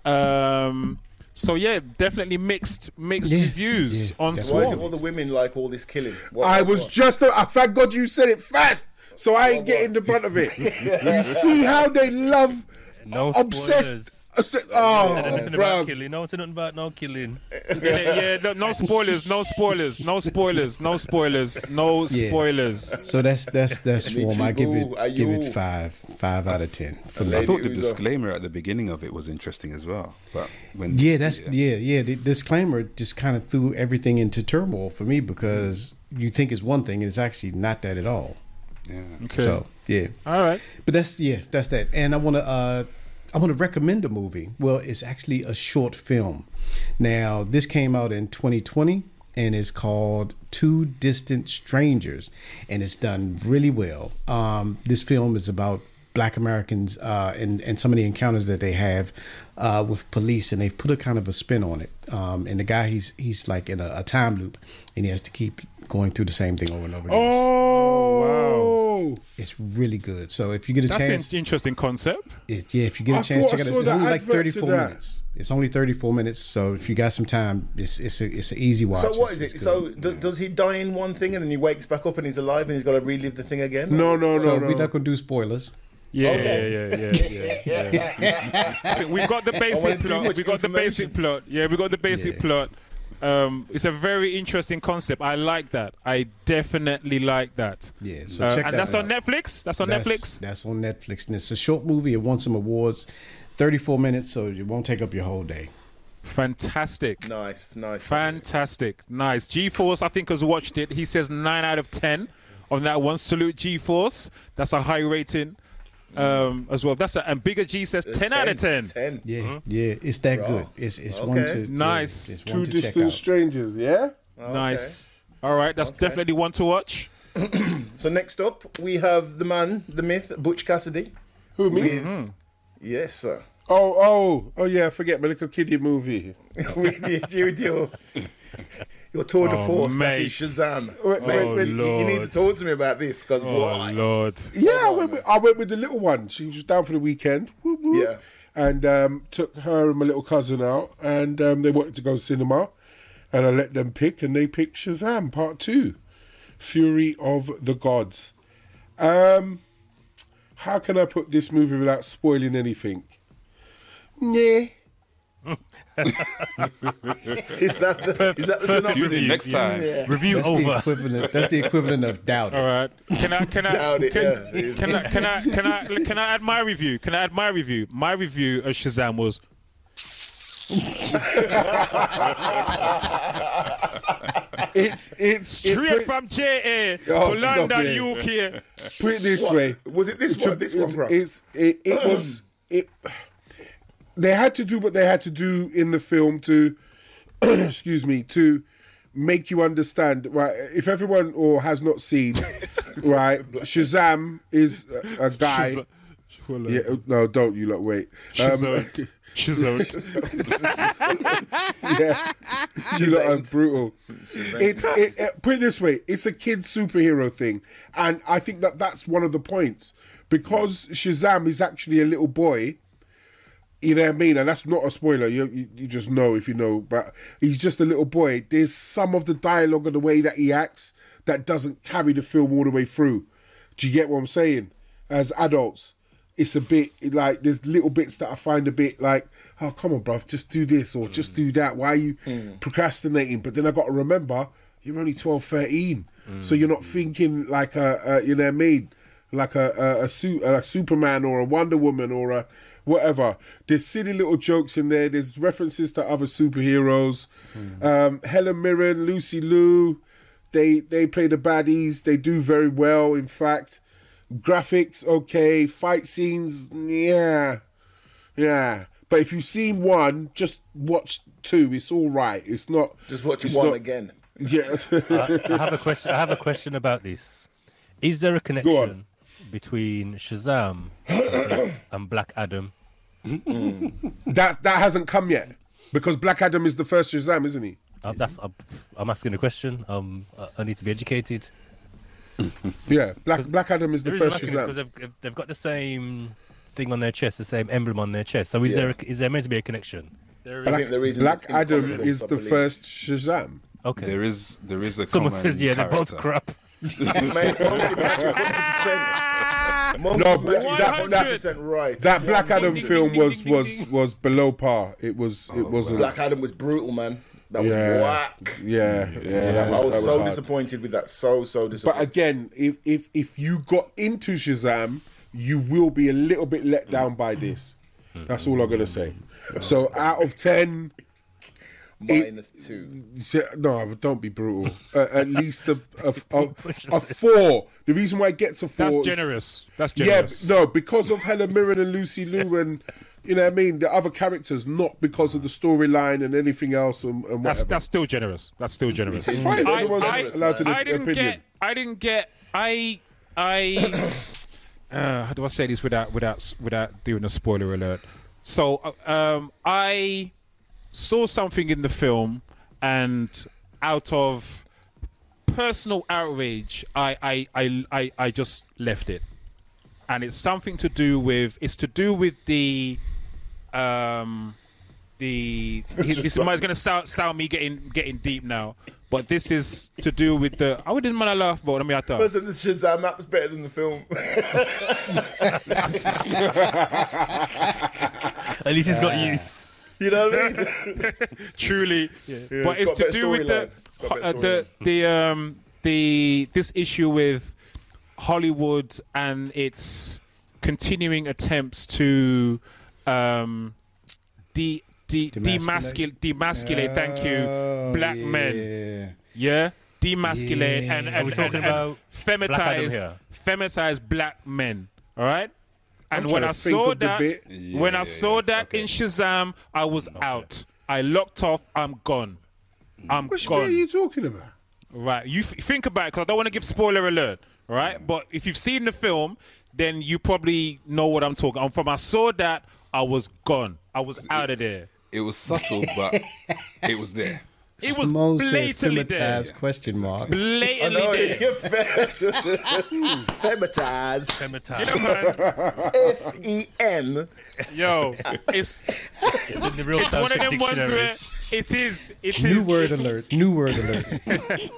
Um, so yeah, definitely mixed mixed Yeah, reviews yeah. on Why is it all the women like all this killing? What- I what- was what? just, uh, thank God you said it fast, so I ain't getting the brunt of it. you see how they love No obsessed. spoilers. Oh, Nothing bro. about killing. No, it's nothing about no killing. yeah, yeah no, no spoilers, no spoilers, no spoilers, no spoilers, no Yeah. spoilers. so that's that's that's Me Swarm. too, I give boo. Are it give it five five out of ten. For me. I thought the Uzo. disclaimer at the beginning of it was interesting as well. But when Yeah, that's yeah, yeah. The disclaimer just kind of threw everything into turmoil for me because you think it's one thing and it's actually not that at all. yeah. Okay. So yeah, All right. but that's yeah, that's that. And I want to uh, I want to recommend a movie. Well, it's actually a short film. Now this came out in 2020 and it's called Two Distant Strangers, and it's done really well. Um, this film is about Black Americans uh, and and some of the encounters that they have uh, with police, and they've put a kind of a spin on it. Um, and the guy, he's he's like in a, a time loop, and he has to keep going through the same thing over and over again. Oh, It's really good. So if you get a That's chance, an interesting concept. it, yeah, if you get a I chance, check it out. It's only like 34 minutes. It's only 34 minutes, so if you got some time, it's it's a, it's an easy watch. So what It's- is it? So good. d- does he die in one thing and then he wakes back up and he's alive and he's got to relive the thing again? no, no, no, so no. we're not gonna do spoilers. Yeah, Okay. yeah, yeah, yeah, yeah, yeah. I We've got the basic plot. much We got the basic plot. Yeah, we got the basic Yeah. plot. Um, it's a very interesting concept. I like that. I definitely like that. Yeah, so Uh, check and that that's out. on Netflix. That's on That's, Netflix. That's on Netflix, and it's a short movie. It won some awards. 34 minutes, so it won't take up your whole day. Fantastic. Nice, nice. Fantastic. Nice. G Force, I think, has watched it. He says 9 out of 10 on that one. Salute G Force. That's a high rating um, as well. That's a, and Bigger G says uh, 10, out of 10. 10. Yeah, uh-huh. yeah, it's that Right. good. It's it's one Okay. to yeah, Nice. it's Two one to check distant out. strangers. Yeah. Okay. Nice. All right. That's definitely one to watch. So next up, we have the man, the myth, Butch Cassidy. Who me? With, mm-hmm. Yes, sir. Oh, oh, oh yeah. Forget my little kiddie movie. with your, with your, your tour de Oh, force, mate. is Shazam. Wait, wait, Mate, wait. you, you need to talk to me about this because Oh, why? Lord. Yeah, I went, with, I went with the little one. She was down for the weekend. Whoop, whoop. Yeah. And um, took her and my little cousin out, and um, they wanted to go cinema, and I let them pick, and they picked Shazam Part Two, Fury of the Gods. Um, how can I put this movie without spoiling anything? Yeah. Is that the, is that the synopsis? in next time. Yeah. Review That's the over. equivalent. That's the equivalent of doubt. All right. Can I can I Doubt it, can, yeah, it is. can I can I can I can I add my review? Can I add my review? My review of Shazam was It's it's it straight put, from JA Oh, to stop London, it. UK. put it this way. Was it this one? This one, It's- bro? It's it, it was it. They had to do what they had to do in the film to, excuse me, to make you understand. Right, if everyone or has not seen, right, Shazam is a, a guy. Shazam. Yeah, no, don't you lot wait. Um, Shazam. Shazam. yeah, lot are brutal. It's it, it, put it this way: it's a kids superhero thing, and I think that that's one of the points because Shazam is actually a little boy. You know what I mean? And that's not a spoiler. You, you you just know if you know. But he's just a little boy. There's some of the dialogue and the way that he acts that doesn't carry the film all the way through. Do you get what I'm saying? As adults, it's a bit like there's little bits that I find a bit like, oh come on, bruv, just do this or just mm. do that. Why are you mm. procrastinating? But then I got to remember you're only 12, 13, so you're not mm. thinking like a, a you know what I mean, like a a, a, su- a Superman or a Wonder Woman or a whatever. There's silly little jokes in there. There's references to other superheroes. Um, Helen Mirren, Lucy Liu, they they play the baddies. They do very well. In fact, graphics okay, fight scenes yeah, yeah. But if you've seen one, just watch two. It's all right. It's not Just watch one not- again. Yeah. I, I have a question. I have a question about this. Is there a connection between Shazam and Black Adam? that that hasn't come yet because Black Adam is the first Shazam, isn't he? Uh, that's uh, I'm asking a question. Um, I, I need to be educated. Yeah, Black Black Adam is the The reason I'm first asking is because they've, they've got the same thing on their chest, the same emblem on their chest. So is Yeah. there a, is there meant to be a connection? I think the reason Black Adam is the first Shazam. Okay. There is there is a connection. Someone says yeah, they're both crap. Mate, Monkey Magic, 100%. Monkey No, but Magic, that- that- 100 right. That Black Adam ding, film ding, ding, was ding, was ding. was below par. It was it oh, wasn't. Black Adam was brutal, man. That was Yeah. whack. Yeah, yeah. that I was, was, that so hard. disappointed with that. So so disappointed. But disappointed. again, if if if you got into Shazam, you will be a little bit let down by this. That's all I'm gonna say. So out of ten, Minus two. no, don't be brutal. Uh, at least a a, a, a four. The reason why it gets a four. That's is- generous. That's generous. Yeah, no, because of Helen Mirren and Lucy Liu and you know what I mean, the other characters, not because of the storyline and anything else and, and That's that's still generous. That's still generous. It's fine. I, Everyone's I, allowed to I didn't opinion. get. I didn't get. I I uh, how do I say this without without without doing a spoiler alert? So uh, um, I saw something in the film, and out of personal outrage, I I, I, I I just left it, and it's something to do with it's to do with the um the this is going to sound sound me getting getting deep now, but this is to do with the I wouldn't mind a laugh, but I mean I thought. Listen, the Shazam app was better than the film. At least he's got use. You know what I mean? truly. But it's it's, to do with the storyline. It's got better uh, the the um the this issue with Hollywood and its continuing attempts to um de de demasculate. demasculate thank you black men. Yeah? Demasculate and Are and, we and, talking and about Black Adam feminize feminize black men all right and I'm when I saw that, bit. when I saw yeah. that Okay. in Shazam, I was out. I locked off. I'm gone. I'm Which bit are you talking about? Right. You f- think about it because I don't want to give spoiler alert. Right. But if you've seen the film, then you probably know what I'm talking. About. I'm from I saw that, I was gone. I was out of there. It was subtle, but it was there. It was Simone said blatantly there. fematized question mark. Blatantly No, there. you're Fematized. Fematize. F E M. Yo, it's It's in the real it's one of Sanskrit them ones where it is. It is. New word it's- alert. New word alert.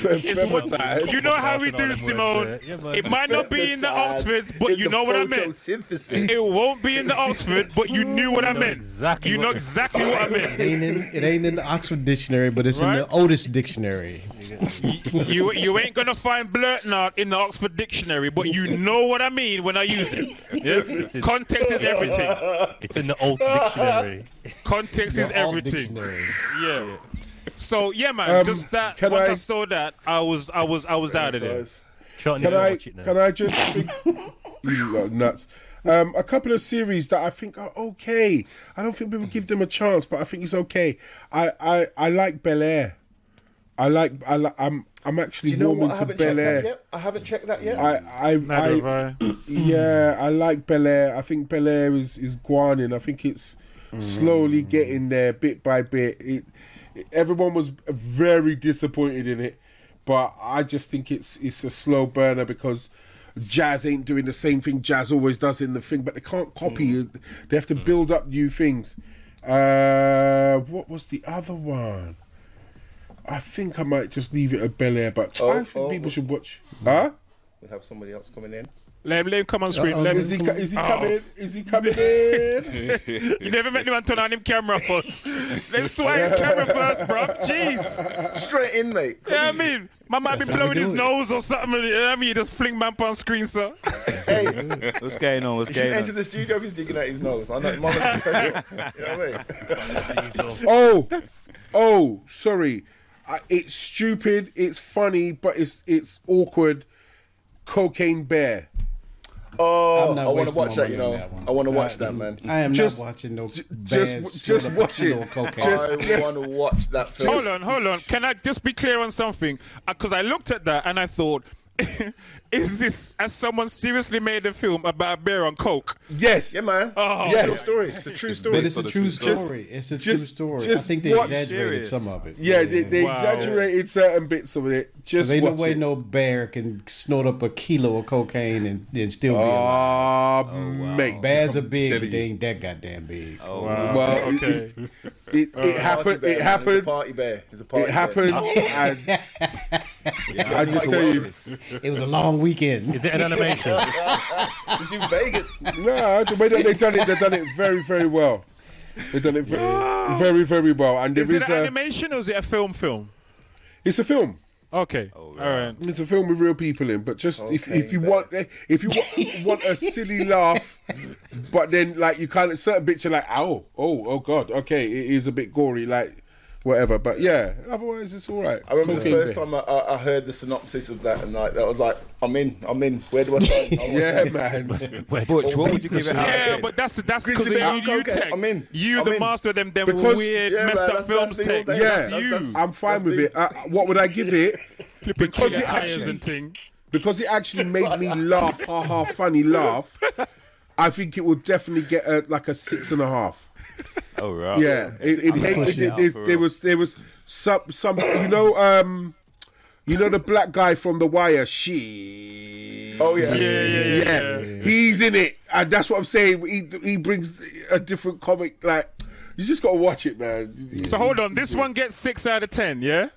It's you know how we do, Simone. It might not be in the Oxfords, but you know what I meant. It won't be in the Oxford, but you knew what I meant. exactly You know exactly what I meant. ain't in, it ain't in the Oxford dictionary, but it's in the Otis dictionary. You you ain't gonna find blurting out in the Oxford dictionary, but you know what I mean when I use it. Yeah? Context is everything. It's in the old dictionary. Context is The alt everything. dictionary. Yeah. So yeah, man. Um, just that. can Once I, I- saw that, I was I was I was out of there. Charlton Can I watch it now. can I just think, you lot nuts? Um, a couple of series that I think are okay. I don't think people give them a chance, but I think it's okay. I I, I like Bel Air. I like I like, I'm I'm actually Do you know warming what? I to haven't Bel checked that Air. yet. I haven't checked that yet. I I, Neither have I I. yeah I like Bel Air. I think Bel Air is is guaning. I think it's slowly mm. getting there bit by bit. It, it- everyone was very disappointed in it, but I just think it's it's a slow burner because Jazz ain't doing the same thing Jazz always does in the thing, but they can't copy mm. it. They have to mm. build up new things. Uh, what was the other one? I think I might just leave it at Bel Air, but Oh, I think oh, people should watch. Huh? we have somebody else coming in. Let him, let him come on screen. Uh-oh, Let Is he, co- is he Oh. coming? Is he coming in? you never met anyone man turn on him camera first. Let's swipe his camera first, bro. Jeez. Straight in, mate. Yeah, I mean, man might be how blowing his it. nose or something. You know what I mean, you just fling man on screen, sir. Hey, What's going on? What's he should going enter on? the studio if he's digging at his nose. I know, mama's professional. You know what I mean? oh, oh, sorry. I, it's stupid. It's funny, but it's it's awkward. Cocaine Bear. Oh, I'm not I want to watch that. You know, that. I want to watch Uh, that, man. I am Just- not watching no just- bad just sort of watch it. cocaine. Just- I just- want to watch that film. Hold on, hold on. Can I just be clear on something? Because I looked at that and I thought, is this, has someone seriously made a film about a bear on coke? Yes. Yeah, man. Oh, it's a story. It's a true story. but it's a true true story. story. It's a just- true story. I think they exaggerated Serious. some of it. Yeah, they, they Wow. exaggerated certain bits of it. Just There's no way it. no bear can snort up a kilo of cocaine and, and still be Oh, alive. Ah, mate. Bears are big, telling but they you. ain't that goddamn big. Oh, Well, Okay. it's- it, it Party happened. bear, It man. It's a happened. party bear. It's a party It bear. happened. and I just tell you, It was a long weekend. Is it an animation? It's in Vegas. no, the way that they've done it, they've done it very, very well. They've done it very, very, very well. And Is is, it an a, animation or is it a film film? it's a film. Okay. Oh, all right. It's a film with real people in, but just if, Okay, if you then. want if you want, want a silly laugh, but then like you kind of certain bits are like oh oh oh god okay it is a bit gory like whatever but yeah otherwise it's all right. I remember the first Bear. time I, I, I heard the synopsis of that, and like that was like, I'm in, I'm in. Where do I start? I want Yeah, to- man. Butch, what would you give it? Yeah, of but that's that's Grizzly because Bear you, you tech. I'm in. You, I'm the in. master of them, them Because- weird, Yeah, messed man, up films that's the tech. whole Yeah, that's That's- you. that's- I'm fine with me. it. Uh, what would I give it? Flipping because killer it actually- and thing. because it actually made me laugh, ha ha, funny laugh. I think it will definitely get a, like a six and a half. Oh right. Yeah, it, it made push it, it out there, for there real. was there was some some you know um you know the black guy from The Wire. She. Oh yeah. Yeah, yeah, yeah. yeah, he's in it, and that's what I'm saying. He he brings a different comic. Like you just gotta watch it, man. So hold on, this one gets six out of ten, yeah?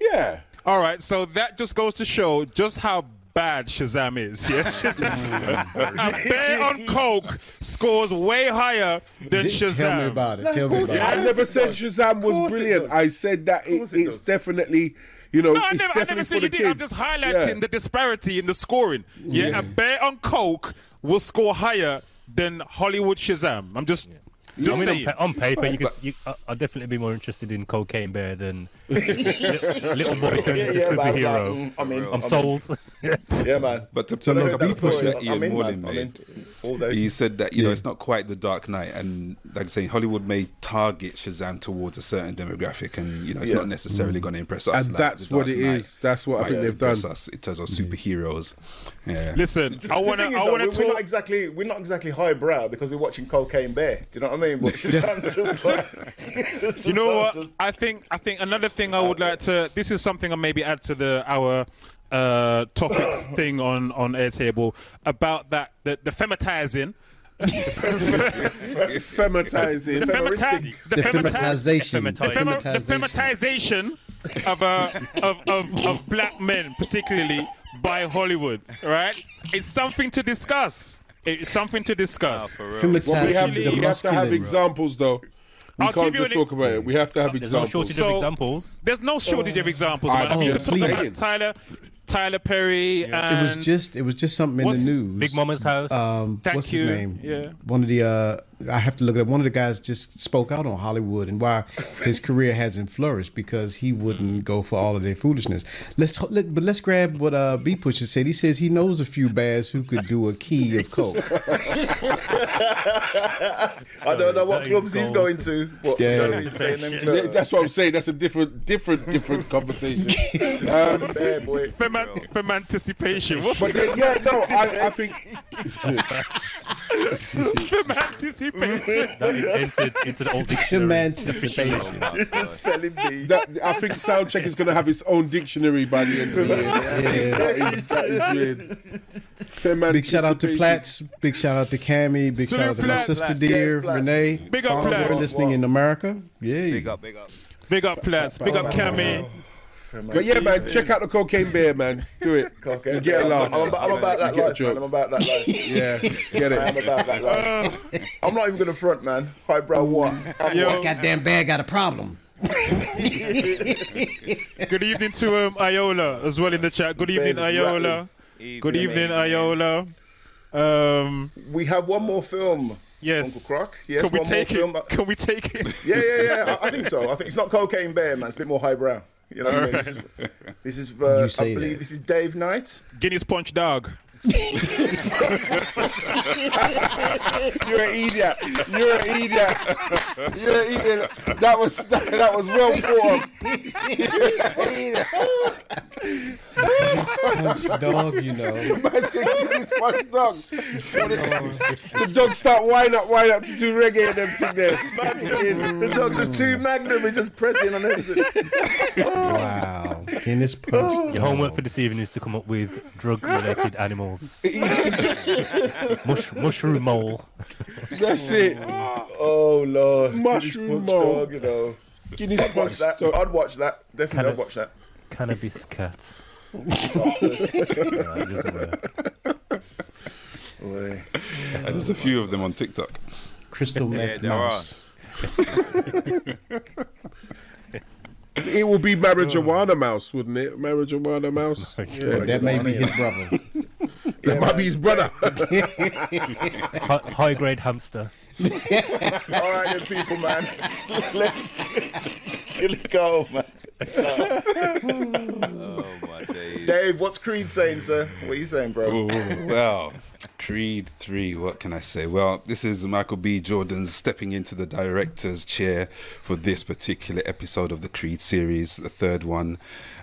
Yeah. All right, so that just goes to show just how bad Shazam is. Yeah, Shazam. a bear on coke scores way higher than Shazam. Tell me about it. Tell me about I it. it never said. Shazam was Of course it brilliant. I said that it, it it's does. definitely, you know, No, I it's never, I definitely never for said the you did. I'm just highlighting Yeah. the disparity in the scoring. Yeah, a bear on coke will score higher than Hollywood Shazam. I'm just, just I mean, on, pa- on paper, you could, you, I- I'd definitely be more interested in Cocaine Bear than Little Little Boy Turns into Yeah, man, like, Superhero. mm, I'm in. I'm in. sold. Yeah, man. But to So pick look, up we the push point that Ian in, Morlin man. I'm made, in. All day. he said that you know it's not quite the Dark Knight, and like I saying, Hollywood may target Shazam towards a certain demographic, and you know it's Yeah. not necessarily going to impress us. And like that's what Dark it Knight is. That's what I think they've done. Us in terms of superheroes. Yeah. Listen, I want to, I want we're, to we're not talk. exactly we're not exactly highbrow because we're watching Cocaine Bear. Do you know what I mean? But Shazam's just like, You know what? just- I think I think another thing I would like to. This is something I maybe add to the our uh, topics thing on on Airtable about that the, the fematizing. Fematizing. The, femati- the, The femati- fematization. the, fema- the Fematization. fematization of, uh, of, of, of black men, particularly by Hollywood, right? It's something to discuss. It's something to discuss. Well, we have, Fematization, we have to have examples, though. We I'll can't just an- talk about it. We have to have There's no examples. shortage So- of examples. There's no shortage of examples, I- man. I I'm mean, just look at saying. Tyler, Tyler Perry, and It was just it was just something in the news. Big Mama's house. Um, Thank what's you. his name? Yeah. One of the uh, I have to look at one of the guys just spoke out on Hollywood and why his career hasn't flourished because he wouldn't go for all of their foolishness. Let's let, but let's grab what uh B Pusher said. He says he knows a few bads who could do a key of coke. I don't know what clubs he's going to. But Yeah. don't need to stay in them Yeah. That's what I'm saying. That's a different, different, different conversation. Bear um, boy. Fem- femanticipation. What's But yeah, yeah, no, I, I think femanticipation? that is entered into the old dictionary. Emancipation. This is spelling bee. that I think Soundcheck is going to have its own dictionary by the end of the year. That is, that is weird. Big shout out to Platts. Big shout out to Cammy. Big Salute shout out to my sister Platts. dear Yes, Platts. Renee. Big up Father Platts. listening in America. Yeah. Big up, big up. Big up Platts. Big up Cammy. But yeah, man, check out the Cocaine Bear, man. Do it. Cocaine You get a laugh. I'm, I'm about that You get a life, man. I'm about that life. Yeah, get it. I am about that life. I'm not even going to front, man. Highbrow what? I'm Yo, what? Goddamn bad got a problem. good evening to um, Iola as well in the chat. Good evening, Bears Iola. Good evening, Iola. Um, We have one more film. Yes. Uncle Croc. Yes, Can we one take more film. it? Can we take it? Yeah, yeah, yeah. I, I think so. I think it's not Cocaine Bear, man. It's a bit more highbrow. You know what I mean? This is, this is uh, I believe that. this is Dave Knight. Guinness Punch Dog. You're an idiot. You're an idiot. You're an idiot. That was that, that was well thought of. Punch dog, you know. Man said, "Give this punch dog." the dog start wind up, wind up to do reggae and them thing there. The dog just two magnum and just pressing on everything. Wow. Guinness punch. Your homework for this evening is to come up with drug-related animals. Mush, mushroom mole. That's it. Oh lord, Mushroom Guinness mole. dog, you know. Guinness I'd watch that. dog. I'd watch that. Definitely, Kinda- I'd watch that. Cannabis cat. Yeah, it doesn't work. Boy. And there's a few of them on TikTok. Crystal meth there are. mouse. It will be marijuana mouse, wouldn't it? Marijuana mouse. Yeah, That may be his brother. That might be his brother. Hi, high-grade hamster. All right, then, people, man. Let's kill it go, man. Oh my days. Dave, what's Creed saying, sir? What are you saying, bro? Ooh, well, Creed 3, what can I say? Well, this is Michael B. Jordan's stepping into the director's chair for this particular episode of the Creed series, the third one.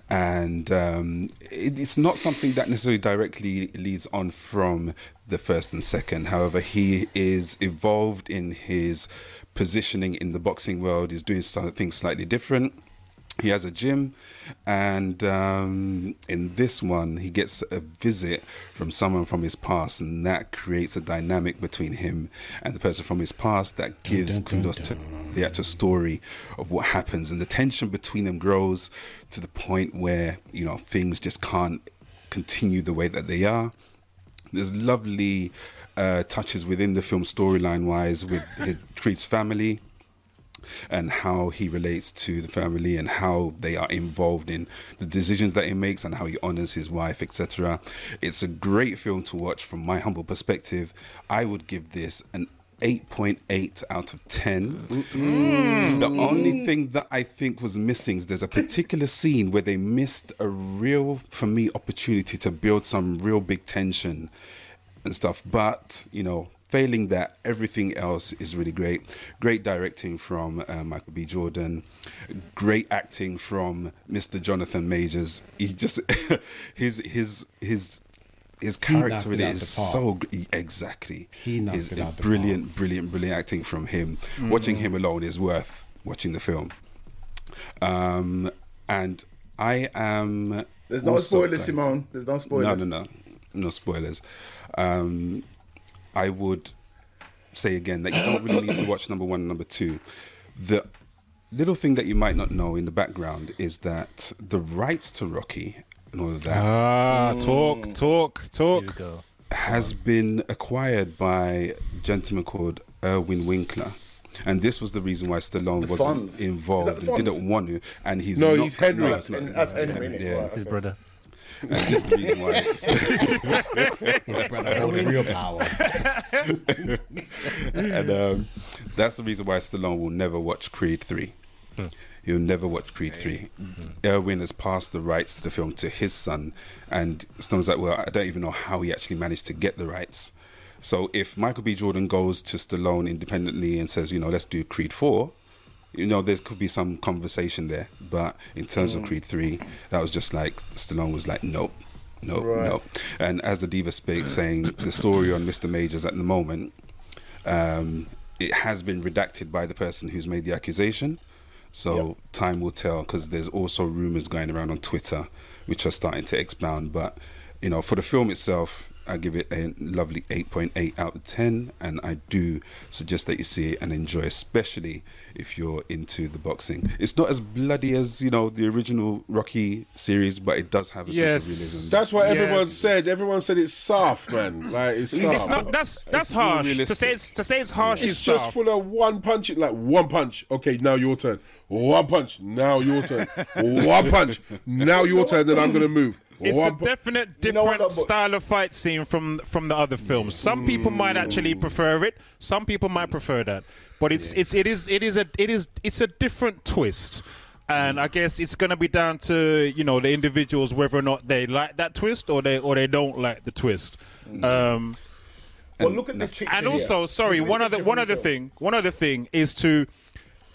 And um, it, it's not something that necessarily directly leads on from the first and second. However, he is evolved in his positioning in the boxing world. He's doing something slightly different. He has a gym, and um, in this one, he gets a visit from someone from his past, and that creates a dynamic between him and the person from his past that gives kudos to the actual story of what happens, and the tension between them grows to the point where you know things just can't continue the way that they are. There's lovely uh, touches within the film storyline wise with his, Creed's family and how he relates to the family and how they are involved in the decisions that he makes and how he honors his wife, etc. It's a great film to watch from my humble perspective. I would give this an 8.8 out of 10. The only thing that I think was missing is there's a particular scene where they missed a real, for me, opportunity to build some real big tension and stuff. But, you know, failing that, everything else is really great. Great directing from uh, Michael B. Jordan. Great acting from Mr. Jonathan Majors. He just, his, his, his, his character knocked in it it is so exactly. He knocked Is it out the brilliant, brilliant, brilliant acting from him. Watching Mm. him alone is worth watching the film. Um, and I am. There's no spoilers, Simone. There's no spoilers. No, no, no, no spoilers. Um, I would say again that you don't really need to watch number one and number two. The little thing that you might not know in the background is that the rights to Rocky and all of that Ah, talk, talk, talk. has been acquired by a gentleman called Irwin Winkler. And this was the reason why Stallone The wasn't Fonz. Is involved that and didn't want to. And he's No, not- he's Henry. no, No, not- that's Henry, innit? Yeah, Right. It's his brother. And this is the reason why. His brother holding real power. and um, that's the reason why Stallone will never watch Creed 3. He'll never watch Creed 3. Irwin has passed the rights to the film to his son, and Stallone's like, well, I don't even know how he actually managed to get the rights. So if Michael B. Jordan goes to Stallone independently and says, you know, let's do Creed 4, you know, there could be some conversation there. But in terms of Creed 3, that was just like, Stallone was like, nope. Nope, Right. nope. And as the diva speaks, saying the story on Mr. Majors at the moment um, it has been redacted by the person who's made the accusation. So time will tell because there's also rumors going around on Twitter which are starting to expound. But you know, for the film itself, I give it a lovely 8.8 out of 10, and I do suggest that you see it and enjoy, especially if you're into the boxing. It's not as bloody as you know the original Rocky series, but it does have a Yes. sense of realism. That's what everyone said. Everyone said it's soft, man. Like it's It's soft. not, that's that's real harsh. To say it's to say it's harsh It's is just soft. full of one punch. Like one punch. Okay, now your turn. One punch. Now your turn. one punch. Now your turn. Then I'm gonna move. It's one a pu- definite You know different though, style of fight scene from from the other films. Some people might actually prefer it. Some people might prefer that. But it's it's it is it is a it is it's a different twist. And I guess it's gonna be down to you know the individuals whether or not they like that twist or they or they don't like the twist. Um, Well, look at this picture. and here. also, sorry, one other one other thing, one other thing is to,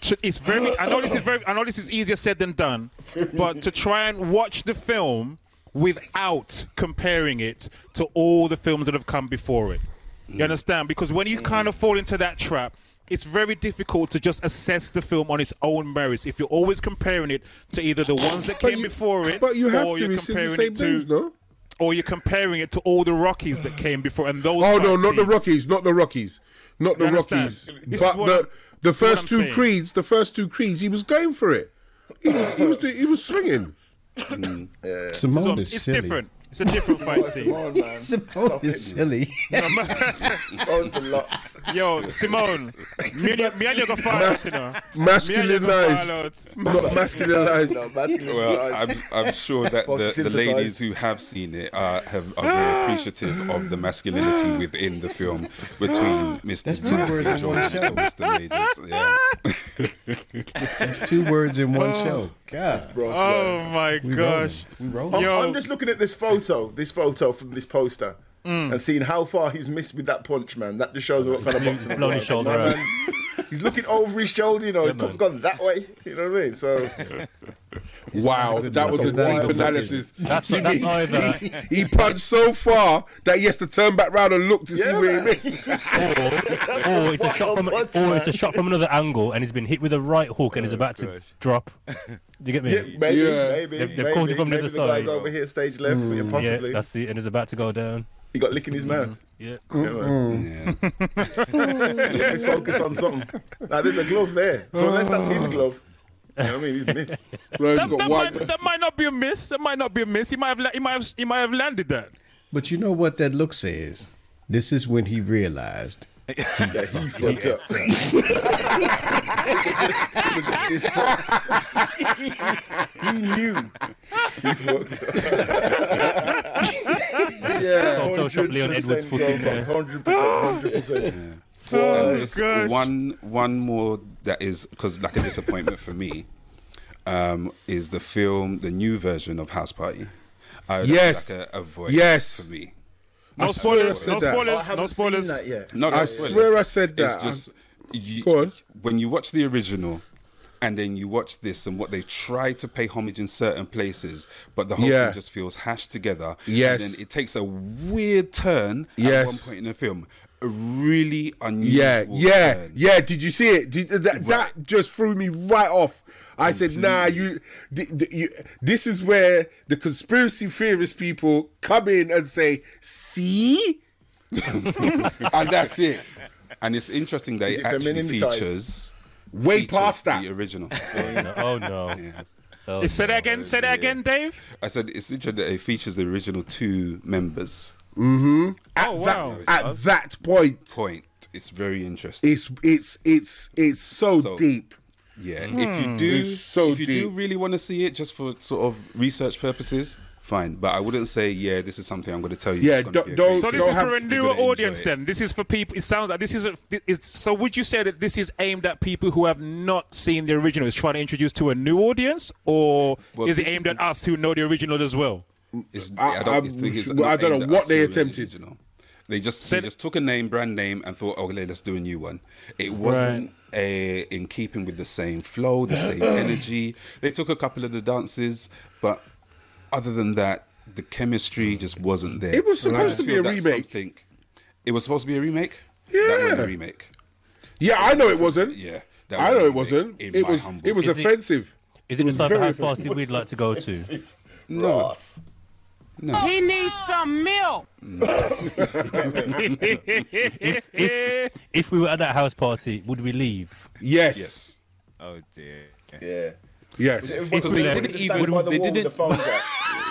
to it's very. I know this is very. I know this is easier said than done, but to try and watch the film without comparing it to all the films that have come before it. You mm. understand? Because when you kind of fall into that trap. It's very difficult to just assess the film on its own merits if you're always comparing it to either the ones that But came you- before it, But you have or to. you're comparing same it to, names, no? or you're comparing it to all the Rockies that came before, and those. Oh no, not the. Rockies. Not the Rockies. Not the Rockies. This But the I'm- the this is what first two saying. creeds, the first two creeds, he was going for it. He was he was he was swinging. Mm. Simone So is it's silly. different. It's a different fight scene. Simone, man. Simone is silly. Simone's a lot. Yo, Simone, me and you, me and you go follow out, you know. Me and Masculinized, not masculinized. No, masculine Well. I'm, I'm sure that the, the ladies who have seen it uh, have, are very appreciative of the masculinity within the film between Mr. That's two words in one show. and Mr. Majors. Yeah. That's two words in one show. God, Bro, Oh my gosh. we roll. I'm, Yo. I'm just looking at this photo, this photo from this poster, Mm. and seeing how far he's missed with that punch, man. That just shows me what kind of boxer. Blown his shoulder out. He's looking over his shoulder, you know. his top's gone that way. You know what I mean? So Wow, that was a deep analysis. That's- You that's mean either- he, he punched so far that he has to turn back round and look to see Yeah, where he missed. or it's a shot from punch, or it's a shot from another angle and he's been hit with a right hook and is about to drop. Do you get me? Yeah, maybe, Yeah. maybe, They've- they've maybe, called you from the maybe other the guy's side. over here, stage left, yeah, mm. Yeah, possibly. that's it, and is about to go down. he got licking his mouth. Mm-hmm. Yeah. Mm-hmm. Yeah, man. Yeah. He's focused on something. Now there's a glove there, so unless that's his glove, you know what I mean? He's missed. No, he's That, got that, one. might, that might not be a miss. That might not be a miss. He might have. He might have. He might have landed that. But you know what that look says? This is when he realized Yeah, he fucked up. He knew. He fucked up. Yeah. Photoshop Leon Edwards foot in there. Hundred percent, hundred percent. And just gosh. one one more that is because like a disappointment for me um, is the film, the new version of House Party. Uh, that's Yes. like a, a void Yes. for me. No I spoilers. No that. Spoilers. Oh, no spoilers. that yet. No, I swear. I said that. It's just you, Go on. when you watch the original. And then you watch this and what they try to pay homage in certain places, but the whole Yeah. thing just feels hashed together. Yes. And then it takes a weird turn at one point in the film. A really unusual Yeah, yeah, turn. yeah. Did you see it? Did, that, that just threw me right off. I said, "Nah, you, d- d- you. This is where the conspiracy theorist people come in and say, see, and that's it. And it's interesting that Is it it actually femininized? features Way features past that. the original. Oh, no, oh no. Oh, Say that again. Say that again, Dave. I said it's interesting that it features the original two members. Mm-hmm. At Oh, that, wow. at that point, Point. It's very interesting. it's it's it's it's so, So- deep. Yeah, if you hmm. do, so if you do really want to see it just for sort of research purposes, fine. But I wouldn't say, yeah, this is something I'm going to tell you. Yeah, it's gonna don't- be a don't- So this is have- for a You're newer audience. it. Then this is for people. It sounds like this is a. It's, so would you say that this is aimed at people who have not seen the original? It's trying to introduce to a new audience, or Well, is it this is aimed the- at us who know the original as well? I- I, don't I'm- think it's well, I don't know what they who are the attempted. original. They just Said- they just took a name, brand name, and thought, oh, let's do a new one. It wasn't a, in keeping with the same flow, the same energy. They took a couple of the dances, but other than that, the chemistry just wasn't there. It was supposed just to be a that's remake. something- It was supposed to be a remake. that wasn't Yeah. a remake. Yeah, I know it wasn't. Yeah, that I know it wasn't. in It my was humble it was Is it- offensive. Is it the was type of house party we'd like to go to? Ross. No. He needs some milk. if, if, if we were at that house party, would we leave? Yes. Yes. Oh dear. Yeah. Yes. Everybody we everybody didn't even- by the they wall with didn't- the phones out.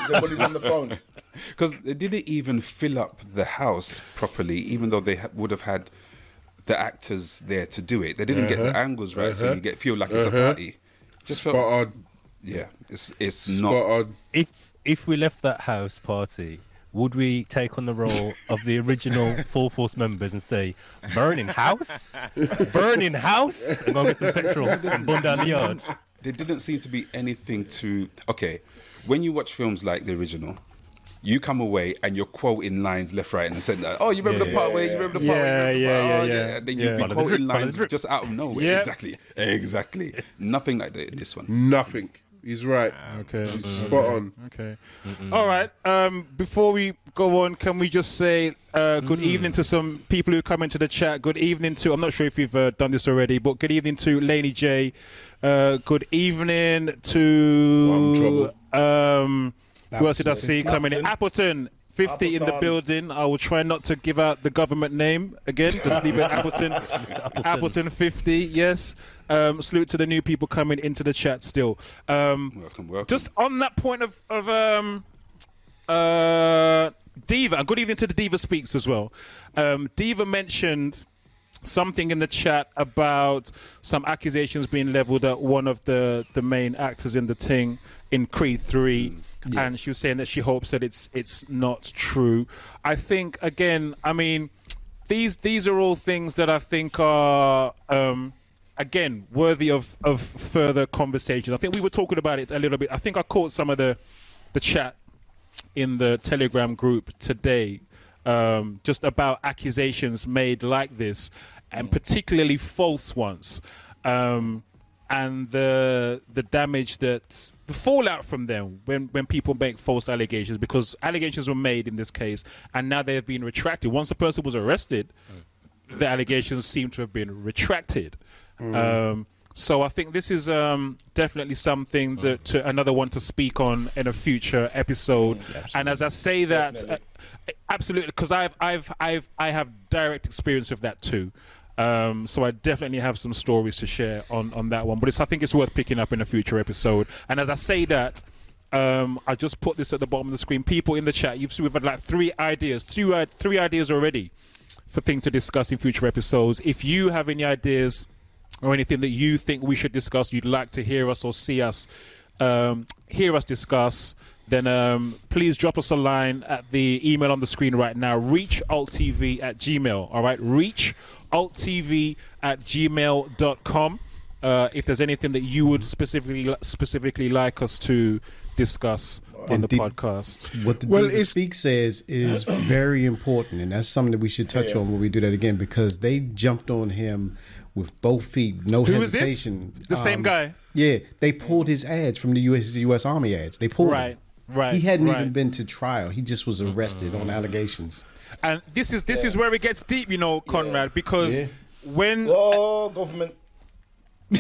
Everybody's on the phone. Because they didn't even fill up the house properly, even though they ha- would have had the actors there to do it. They didn't get the angles right, so Uh-huh. you get feel like it's a Uh-huh. party. Just Spot felt, on. yeah, it's it's Spot not. on. If if we left that house party, would we take on the role of the original Full Force members and say, "Burning house, burning house," and go get some petrol and burn down the yard? There didn't seem to be anything to. Okay, when you watch films like the original. You come away and you're quoting lines left, right, and centre. Oh, you remember Yeah, the part where you remember the part Yeah, where you yeah, remember, oh, yeah, yeah. And then you'd be Follow quoting drip, lines just out of nowhere. Yeah. Exactly, exactly. Nothing like the, this one. Nothing. He's right. Okay. he's Spot on. Okay. All right. Um, before we go on, can we just say uh, good evening to some people who come into the chat? Good evening to, I'm not sure if you've uh, done this already, but good evening to Laney J. Uh, good evening to. Um, who else did I see coming in? Appleton. 50 in the building. I will try not to give out the government name again. Just leave it Appleton. Appleton. Appleton 50, yes. Um, salute to the new people coming into the chat still. Um, Welcome, welcome. just on that point of, of um, uh, Diva, and good evening to the Diva Speaks as well. Um, Diva mentioned something in the chat about some accusations being leveled at one of the, the main actors in the thing in Creed 3. And she was saying that she hopes that it's it's not true. I think again, I mean, these these are all things that I think are um, again worthy of of further conversation. I think we were talking about it a little bit. I think I caught some of the the chat in the Telegram group today, um, just about accusations made like this, and particularly false ones. Um, and the the damage that the fallout from them when when people make false allegations because allegations were made in this case and now they have been retracted. Once a person was arrested, the allegations seem to have been retracted. Um, so I think this is um, definitely something that to, another one to speak on in a future episode. and as I say that, uh, absolutely, because I've I've I've I have direct experience of that too. Um, so I definitely have some stories to share on on that one. But I think it's worth picking up in a future episode. And as I say that. Um, I just put this at the bottom of the screen. People in the chat, you've we've had like three ideas, two uh, three ideas already for things to discuss in future episodes. If you have any ideas or anything that you think we should discuss, you'd like to hear us or see us um, hear us discuss, then um, please drop us a line at the email on the screen right now. Reach alttv at gmail. All right, reach alttv at gmail.com. Uh, if there's anything that you would specifically specifically like us to discuss on And the did- podcast. What the Well, well, it's- Speak says is very important, and that's something that we should touch on when we do that again because they jumped on him with both feet, no Who is this? hesitation. The same Um, guy? Yeah, they pulled his ads from the U.S. U.S. Army ads. They pulled Right, him. right, He hadn't right. even been to trial. He just was arrested on allegations. And this is this is where it gets deep, you know, Conrad, because Yeah. when Oh, government.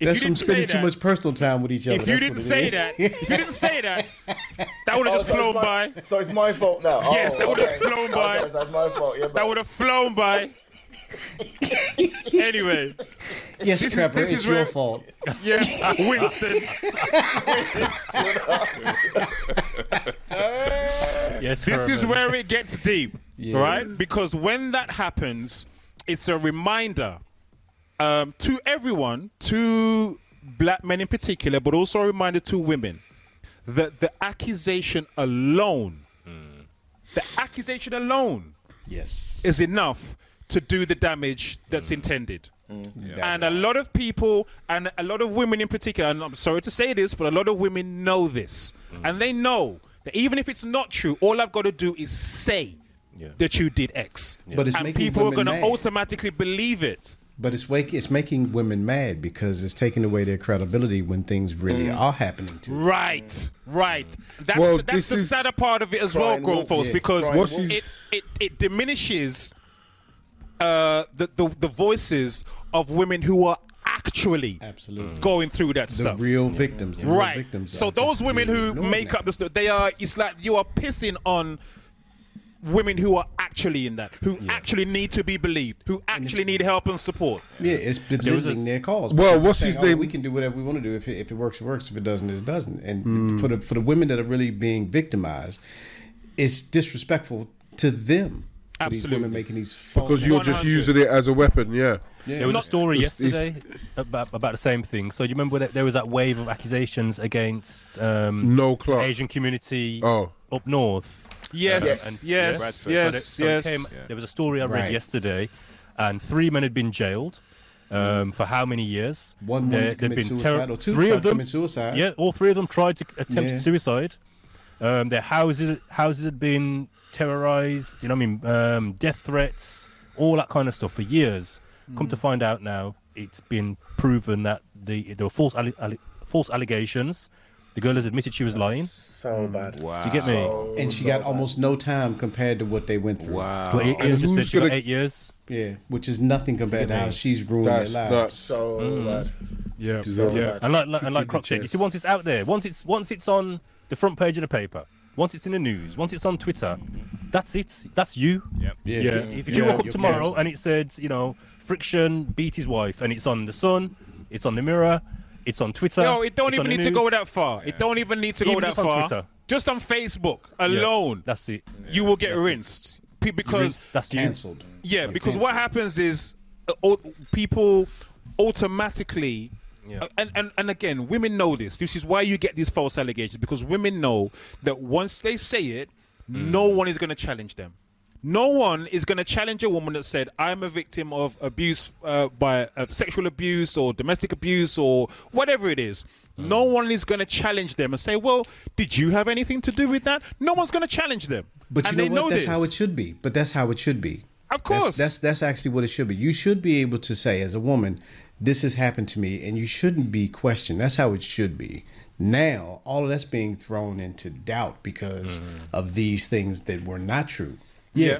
if That's you from didn't say spending too much personal time with each other. If you That's didn't say is. that, if you didn't say that, that would have Oh, just so flown my- by. So it's my fault now. Yes, oh, that would've okay. flown by. Okay, so it's my fault. Yeah, That would have flown by. anyway, yes, this is- Trevor, this it's is your where- fault. yes, Winston. Yes, This is where it gets deep, Yeah. right? Because when that happens, it's a reminder um, to everyone, to black men in particular, but also a reminder to women that the accusation alone, the accusation alone, Yes. is enough to do the damage that's mm. intended. Mm. And a lot of people, and a lot of women in particular, and I'm sorry to say this, but a lot of women know this. Mm. And they know that even if it's not true, all I've got to do is say Yeah. that you did X. But it's and people are going to automatically believe it. But it's wake, it's making women mad because it's taking away their credibility when things really Mm. are happening to them. Right, right. That's, Well, the, that's the is- sadder part of it as well, Crying grown wolf, folks, yeah. because Crying What's wolf. it, it, it diminishes uh, the, the, the voices of women who are actually Absolutely. going through that The stuff. real victims. The real right. victims So those women who make now. up the stuff, they are. It's like you are pissing on women who are actually in that, who actually need to be believed, who actually need help and support. Yeah, it's belittling their cause. Well, what's it's his saying, oh, name? we can do whatever we want to do. If it, if it works, it works. If it doesn't, it doesn't. And Hmm. for the for the women that are really being victimized, it's disrespectful to them. For these Absolutely. women making these false Because you're just 100. using it as a weapon, yeah. Yeah. There was a story it's- it's- yesterday about, about the same thing. So do you remember that there was that wave of accusations against um, No the clock. Asian community Oh. up north? Yes, Uh, yes, and- yes, yes, there- so it yes. came- There was a story I read Right. yesterday, and three men had been jailed. Um, for how many years? One There- woman there'd been suicide, terror- or two three of them. suicide. Yeah, all three of them tried to attempt Yeah. suicide. Um, their houses houses had been terrorized. You know, what I mean, um, death threats, all that kind of stuff for years. Come to mm. find out now, it's been proven that the there were false alle- alle- false allegations. The girl has admitted she was lying. So mm. bad. Wow. Do you get me? So, And she so got bad. almost no time compared to what they went through. Wow. But it, it just said she gonna- eight years. Yeah, which is nothing compared to how she's ruined That's their lives. nuts. So mm. bad. Yeah, So yeah. bad. And like, like and like Keep Croc said, you see, once it's out there, once it's once it's on the front page of the paper, once it's in the news, once it's on Twitter, that's it. That's you. Yep. Yeah. Yeah. If you Yeah. woke up tomorrow cancelled. and it said, you know, friction beat his wife, and it's on the Sun, it's on the Mirror, it's on Twitter. No, it don't even the need to go that far. It don't even need to go Even that just on far. Twitter. Just on Facebook Yeah, alone, That's it. you will get That's rinsed. Pe- Because that's you. Cancelled. Yeah, because what happens is uh, au- people automatically. Yeah. uh, And, and and again, women know this. This is why you get these false allegations because women know that once they say it, no one is going to challenge them. No one is going to challenge a woman that said, "I'm a victim of abuse uh, by uh, sexual abuse or domestic abuse or whatever it is." No one is going to challenge them and say, "Well, did you have anything to do with that?" No one's going to challenge them. But you know know that's this. how it should be. But that's how it should be. Of That's, course. that's that's actually what it should be. You should be able to say, as a woman, this has happened to me, and you shouldn't be questioned. That's how it should be. Now, all of that's being thrown into doubt because of these things that were not true. Yeah,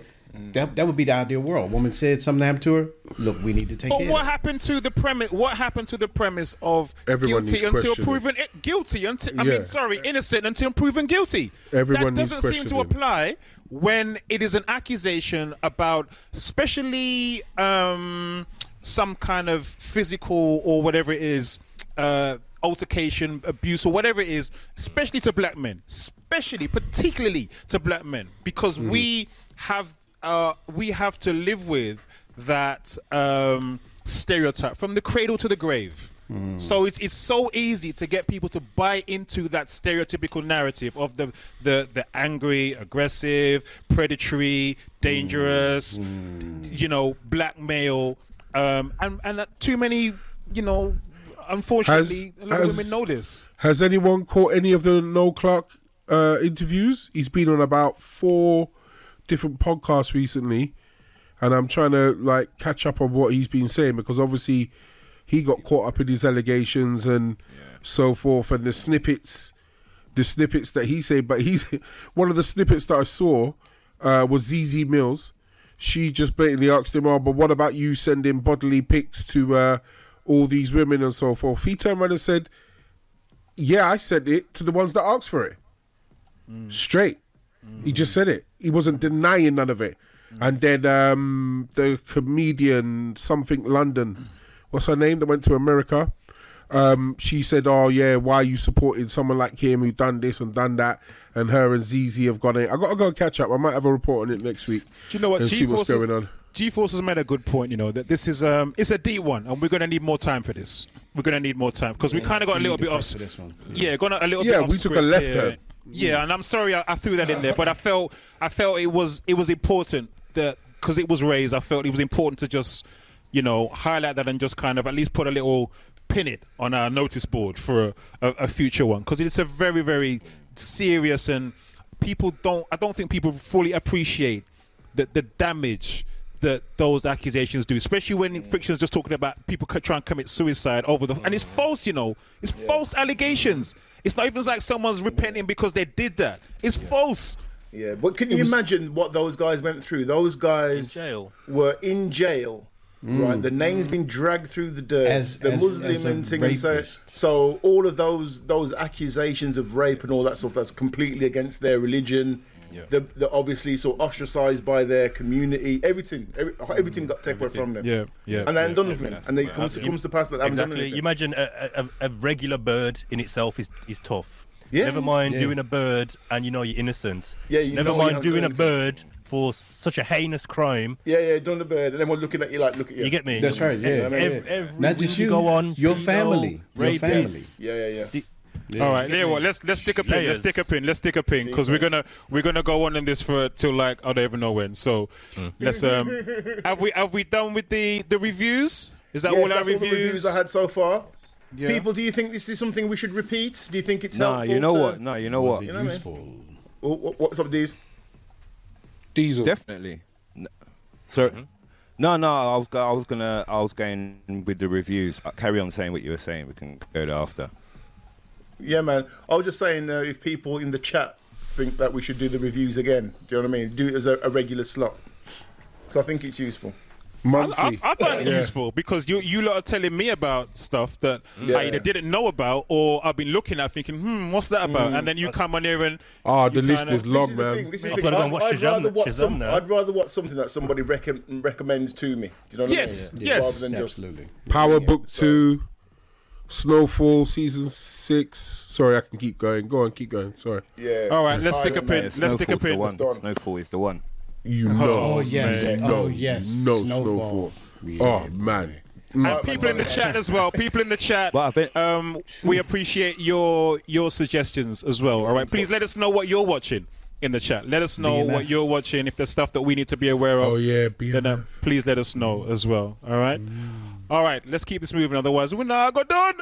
that that would be the ideal world. woman said something happened to her. Look, we need to take But care. what of it. happened to the premise? What happened to the premise of Everyone guilty until proven i- guilty? Until I Yeah. mean, sorry, innocent until proven guilty. Everyone that doesn't seem to apply when it is an accusation about, especially um, some kind of physical or whatever it is, uh, altercation, abuse, or whatever it is, especially to black men, especially, particularly to black men, because Mm-hmm. we have uh, we have to live with that um, stereotype from the cradle to the grave. So it's it's so easy to get people to buy into that stereotypical narrative of the the, the angry, aggressive, predatory, dangerous, you know, black male, um, and and that too many, you know, unfortunately, Has- a lot of women know this. Has anyone caught any of the Noel Clarke uh, interviews? He's been on about four different podcasts recently, and I'm trying to like catch up on what he's been saying because obviously he got caught up in his allegations and so forth, and the snippets, the snippets that he said. But he's one of the snippets that I saw uh, was Zeze Millz. She just blatantly asked him, "Oh, but what about you sending bodily pics to uh, all these women and so forth?" He turned around and said, yeah, I sent it to the ones that asked for it. Straight. He just said it. He wasn't denying none of it. And then um, the comedian, something London, what's her name, that went to America? Um, she said, "Oh yeah, why are you supporting someone like him who done this and done that?" And her and Zeze have gone in. I got to go catch up. I might have a report on it next week. Do you know what? And see what's G-Force going on. G-Force has made a good point. You know that this is um, it's a D one, and we're going to need more time for this. We're going to need more time because we kind of got a little bit off. for this one. Yeah, gonna a little Yeah, bit. off we took a left here. turn. Yeah, and I'm sorry I, I threw that in there, but I felt I felt it was it was important that because it was raised. I felt it was important to just you know highlight that and just kind of at least put a little pin it on our notice board for a, a, a future one because it's a very very serious and people don't. I don't think people fully appreciate the the damage that those accusations do, especially when fiction is just talking about people co- trying to commit suicide over the and it's mm. false, you know, it's false allegations. It's not even like someone's repenting because they did that. It's false. Yeah, but can you imagine what those guys went through? Those guys In jail. were in jail. Right, mm. the name's been dragged through the dirt. As- the as- Muslim as and thing, and so, rapist. so all of those those accusations of rape and all that stuff that's completely against their religion. They're, they're obviously so ostracized by their community. Everything, every, everything got taken away from them. Yeah, yeah, and they haven't done yeah, nothing. And they Yeah, comes, absolutely. comes to pass that they haven't done Exactly. anything. You imagine a, a, a regular bird in itself is, is tough. Yeah. Never mind Yeah. doing a bird and you know you're innocent. Yeah, you Never know you mind doing a bird for such a heinous crime. yeah, yeah, done the bird, and everyone looking at you like, look at you. You get me? That's right. Yeah, Ev- yeah. ev- every Not just week you, Go on, your pedo, family, your family. Yeah, yeah, yeah. All right, there. Well, let's let's stick a pin. Let's Layers. stick a pin. Let's stick a pin because we're gonna we're gonna go on in this for till like I don't even know when. So let's um have we have we done with the the reviews? Is that Yes, all our that's all the reviews? reviews I had so far. Yeah. People, do you think this is something we should repeat? Do you think it's Nah, helpful? you know to- what? No, you know what? No, you know what I mean? useful. What- What's up, these? Diesel. Definitely. N- So, Mm-hmm. no, no, I was, I was gonna, I was going with the reviews. Uh, carry on saying what you were saying. We can go there after. Yeah, man. I was just saying uh, if people in the chat think that we should do the reviews again, do you know what I mean? Do it as a, a regular slot. because I think it's useful. I, Monthly. I find it useful because you you lot are telling me about stuff that Yeah. I either didn't know about or I've been looking at thinking, hmm, what's that about? And then you come on here and Ah, you the list kinda- is This long, is the man. thing. This is I've the gotta thing. go and watch I'd, I'd rather watch Shazam some. I'd rather watch something that somebody recom- recommends to me. Do you know what Yes, I mean? yes. Rather than just Absolutely. Power Book Two, Snowfall season six. Sorry, I can keep going. Go on, keep going. Sorry, yeah. All right, let's stick a pin. Let's stick a Snowfall's the pin. one. Snowfall is the one. You know. Oh yes. man. Oh yes. No Snowfall. Snowfall. Oh man. And people in the chat as well. People in the chat. Well, I think- um, we appreciate your your suggestions as well. All right, please let us know what you're watching in the chat. Let us know BMF. what you're watching. If there's stuff that we need to be aware of, Oh yeah, then uh, please let us know as well. All right. All right. Let's keep this moving. Otherwise, we're not go done.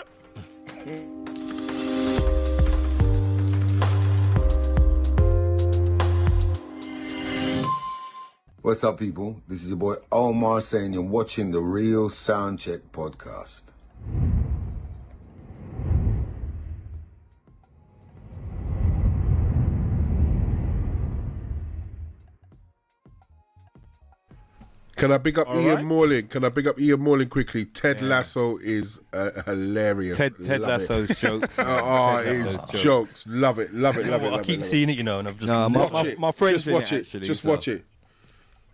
What's up, people? This is your boy Omar saying you're watching the Real Soundcheck podcast. Can I big up All Ian right. Morling? Can I big up Ian Morling quickly? Ted Lasso is uh, hilarious. Ted, Ted Love it. Lasso's jokes. Oh, man. oh, Ted it's Lasso's jokes. Love it, love it, love it. I keep it, love seeing it, you know, and I've just No, my, Watch my, it. my friend's Just watch it, it. actually. Just so- watch it.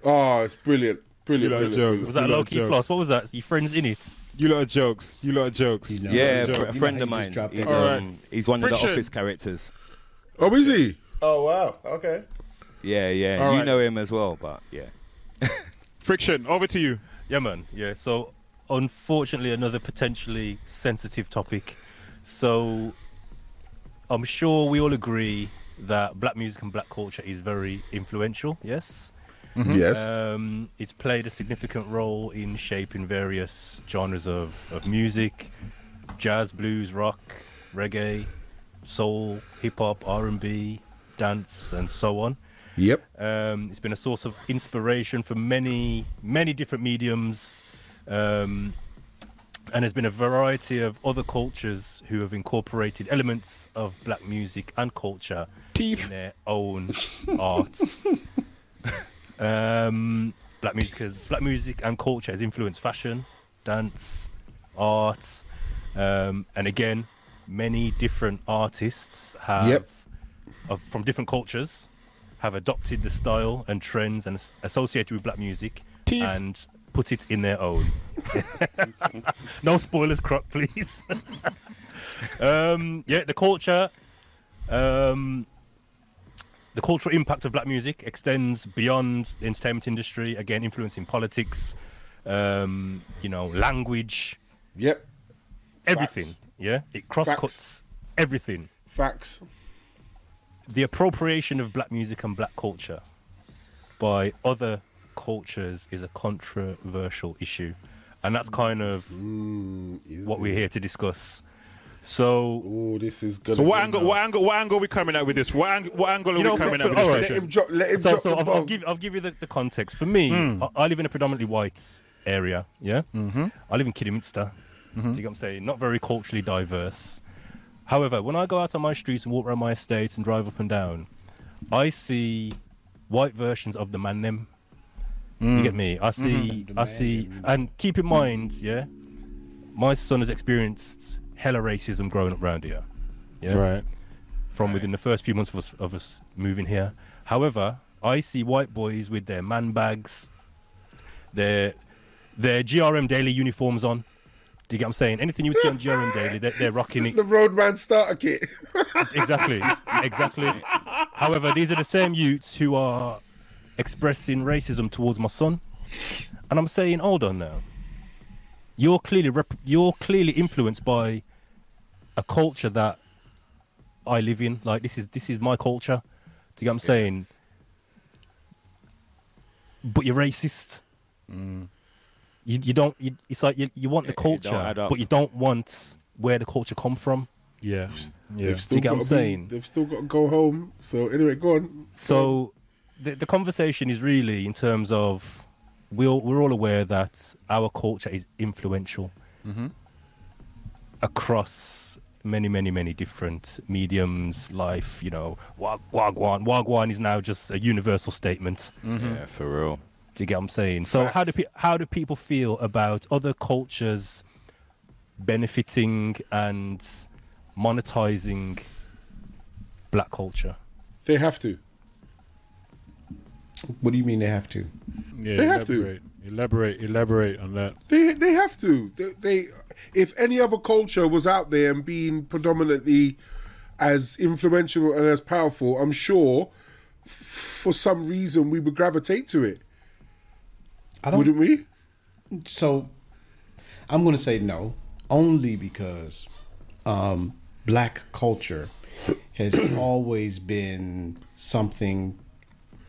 Oh, it's brilliant, brilliant. You like brilliant, jokes. was that You low key floss? What was that? Your friends in it? You lot of jokes. You lot of jokes. You know. Yeah, Jokes. a friend of how you just mine. He's, um, right. he's one of the office characters. Oh, is he? Oh wow. Okay. Yeah, yeah. All you right. know him as well, but yeah. Friction. Over to you. Yeah, man. Yeah. So, unfortunately, another potentially sensitive topic. So, I'm sure we all agree that black music and black culture is very influential. Yes. Yes. Um, it's played a significant role in shaping various genres of, of music, jazz, blues, rock, reggae, soul, hip hop, R and B, dance, and so on. yep. Um, it's been a source of inspiration for many, many different mediums. Um, and there's been a variety of other cultures who have incorporated elements of black music and culture Teeth. in their own art. um, black music has black music and culture has influenced fashion, dance, arts, um, and again, many different artists have Yep. of, from different cultures have adopted the style and trends and associated with black music Teeth. and put it in their own. no spoilers, Croc, please. um, yeah, the culture, um, the cultural impact of black music extends beyond the entertainment industry. Again, influencing politics, um, you know, language, Yep. everything. Facts. Yeah, it cross cuts everything. Facts. the appropriation of black music and black culture by other cultures is a controversial issue, and that's kind of what we're here to discuss. So, oh, this is gonna So what angle? What angle? What angle are we coming at with this? What, ang- what angle are You we know, coming for- at with this? right. Let Friction? him drop. Let him so, drop so the I'll, I'll bomb. give I'll give you the, the context. For me, mm. I, I live in a predominantly white area. Yeah, mm-hmm. I live in Kidderminster. Mm-hmm. Do you get what I'm saying? Not very culturally diverse. However, when I go out on my streets and walk around my estate and drive up and down, I see white versions of the man them. You mm. get me? I mm-hmm. see, I see, and keep in mind, yeah, my son has experienced hella racism growing up around here. Yeah, Right. from within the first few months of us, of us moving here. However, I see white boys with their man bags, their their GRM daily uniforms on. Do you get what I'm saying? Anything you see on GRM daily, they're, they're rocking it. The Roadman starter kit. Exactly, exactly. However, these are the same youths who are expressing racism towards my son, and I'm saying, hold on now. You're clearly rep- you're clearly influenced by a culture that I live in. Like this is this is my culture. Do you get what I'm saying? But you're racist. Mm. You, you don't. You, it's like you, you want the Yeah, it culture, add but you don't want where the culture come from. Yeah. Yeah. They've still get what I'm got to saying? They've still got to go home. So anyway, go on. So the, the conversation is really in terms of we're, all- we're all aware that our culture is influential mm-hmm. across many, many, many different mediums, life, you know, wag, wagwan. Wagwan is now just a universal statement. Mm-hmm. Yeah, for real. Do you get what I'm saying? So how do pe- how do people feel about other cultures benefiting and monetizing black culture? They have to. What do you mean they have to? Yeah, They have to. elaborate, Elaborate. Elaborate on that. They they have to. They, they if any other culture was out there and being predominantly as influential and as powerful, I'm sure for some reason we would gravitate to it. I don't. Wouldn't we? So I'm going to say no, only because um, black culture has always been something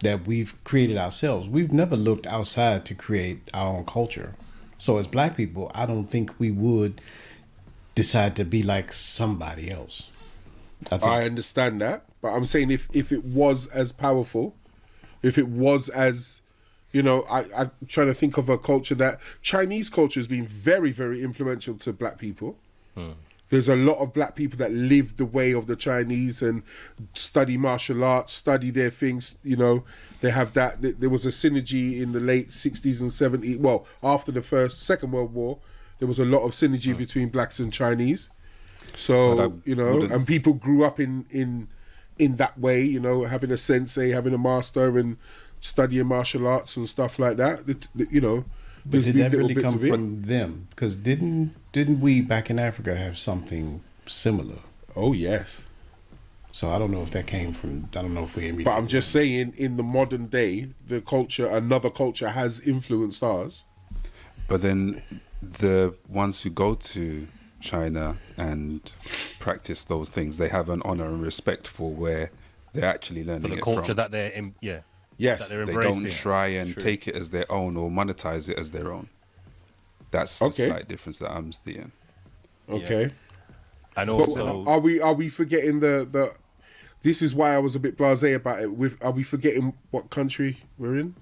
that we've created ourselves. We've never looked outside to create our own culture. So as black people, I don't think we would decide to be like somebody else. I think I understand that, but I'm saying if if it was as powerful, if it was as You know, I, I'm trying to think of a culture that Chinese culture has been very, very influential to black people. Hmm. There's a lot of black people that live the way of the Chinese and study martial arts, study their things. You know, they have that. There was a synergy in the late 60s and 70s. Well, after the first, Second World War, there was a lot of synergy hmm. between blacks and Chinese. So you know, wouldn't- and people grew up in in in that way. You know, having a sensei, having a master, and studying martial arts and stuff like that. Th- th- You know, But did that little really come from them? Because didn't didn't we back in Africa have something similar? Oh yes. So I don't know if that came from. I don't know if we. But I'm just saying, in the modern day, the culture, another culture, has influenced ours. But then the ones who go to China and practice those things, they have an honor and respect for where they're actually learning for the it culture from. that they're in, yeah Yes, that they're they don't try and True. take it as their own or monetize it as their own. That's the Okay. slight difference that I'm seeing. Okay. and But also are we are we forgetting the the? This is why I was a bit blasé about it. With are we forgetting what country we're in?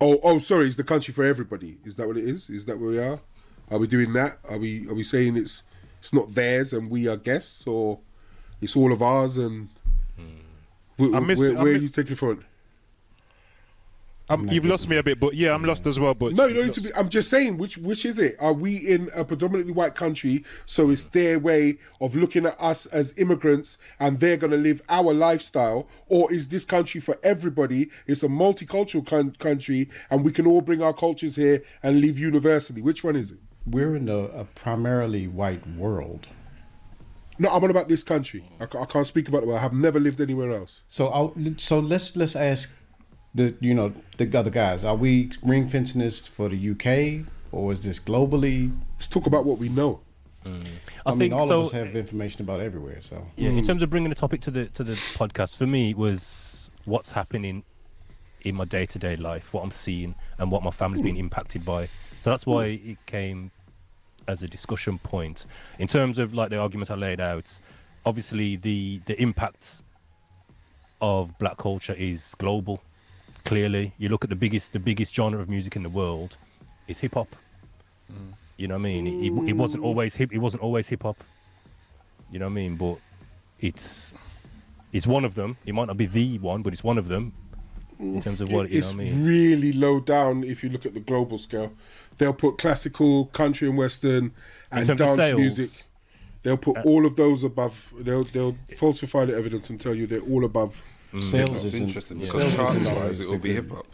Oh, oh, sorry. It's the country for everybody. Is that what it is? Is that where we are? Are we doing that? Are we are we saying it's it's not theirs and we are guests, or it's all of ours and? Wh- I miss- where I where are you taking from? Um, you've lost me a bit, but yeah, I'm lost as well. But No, you don't need to be. I'm just saying, which which is it? Are we in a predominantly white country, so it's their way of looking at us as immigrants, and they're going to live our lifestyle, or is this country for everybody? It's a multicultural coun- country, and we can all bring our cultures here and live universally. Which one is it? We're in a, a primarily white world. No, I'm on about this country. I, I can't speak about it. I have never lived anywhere else. So I'll, so let's let's ask the you know the other guys. Are we ring fencing this for the UK or is this globally? Let's talk about what we know. Mm. I, I, mean, think all so. of us have information about everywhere. So Yeah, in hmm. terms of bringing the topic to the to the podcast, for me it was what's happening in my day to day life, what I'm seeing, and what my family's hmm. being impacted by. So that's why it came as a discussion point. In terms of like the argument I laid out, obviously the the impact of black culture is global. Clearly, you look at the biggest the biggest genre of music in the world is hip hop. Mm. You know what I mean? It, it, it wasn't always hip. It wasn't always hip hop. You know what I mean? But it's it's one of them. It might not be the one, but it's one of them in terms of what you know it's what I mean. really low down if you look at the global scale. They'll put classical, country, and western, and dance sales, music. They'll put uh, all of those above. They'll they'll falsify the evidence and tell you they're all above. Mm. sales That's isn't interesting yeah, because sales charts isn't wise it will be hip hop.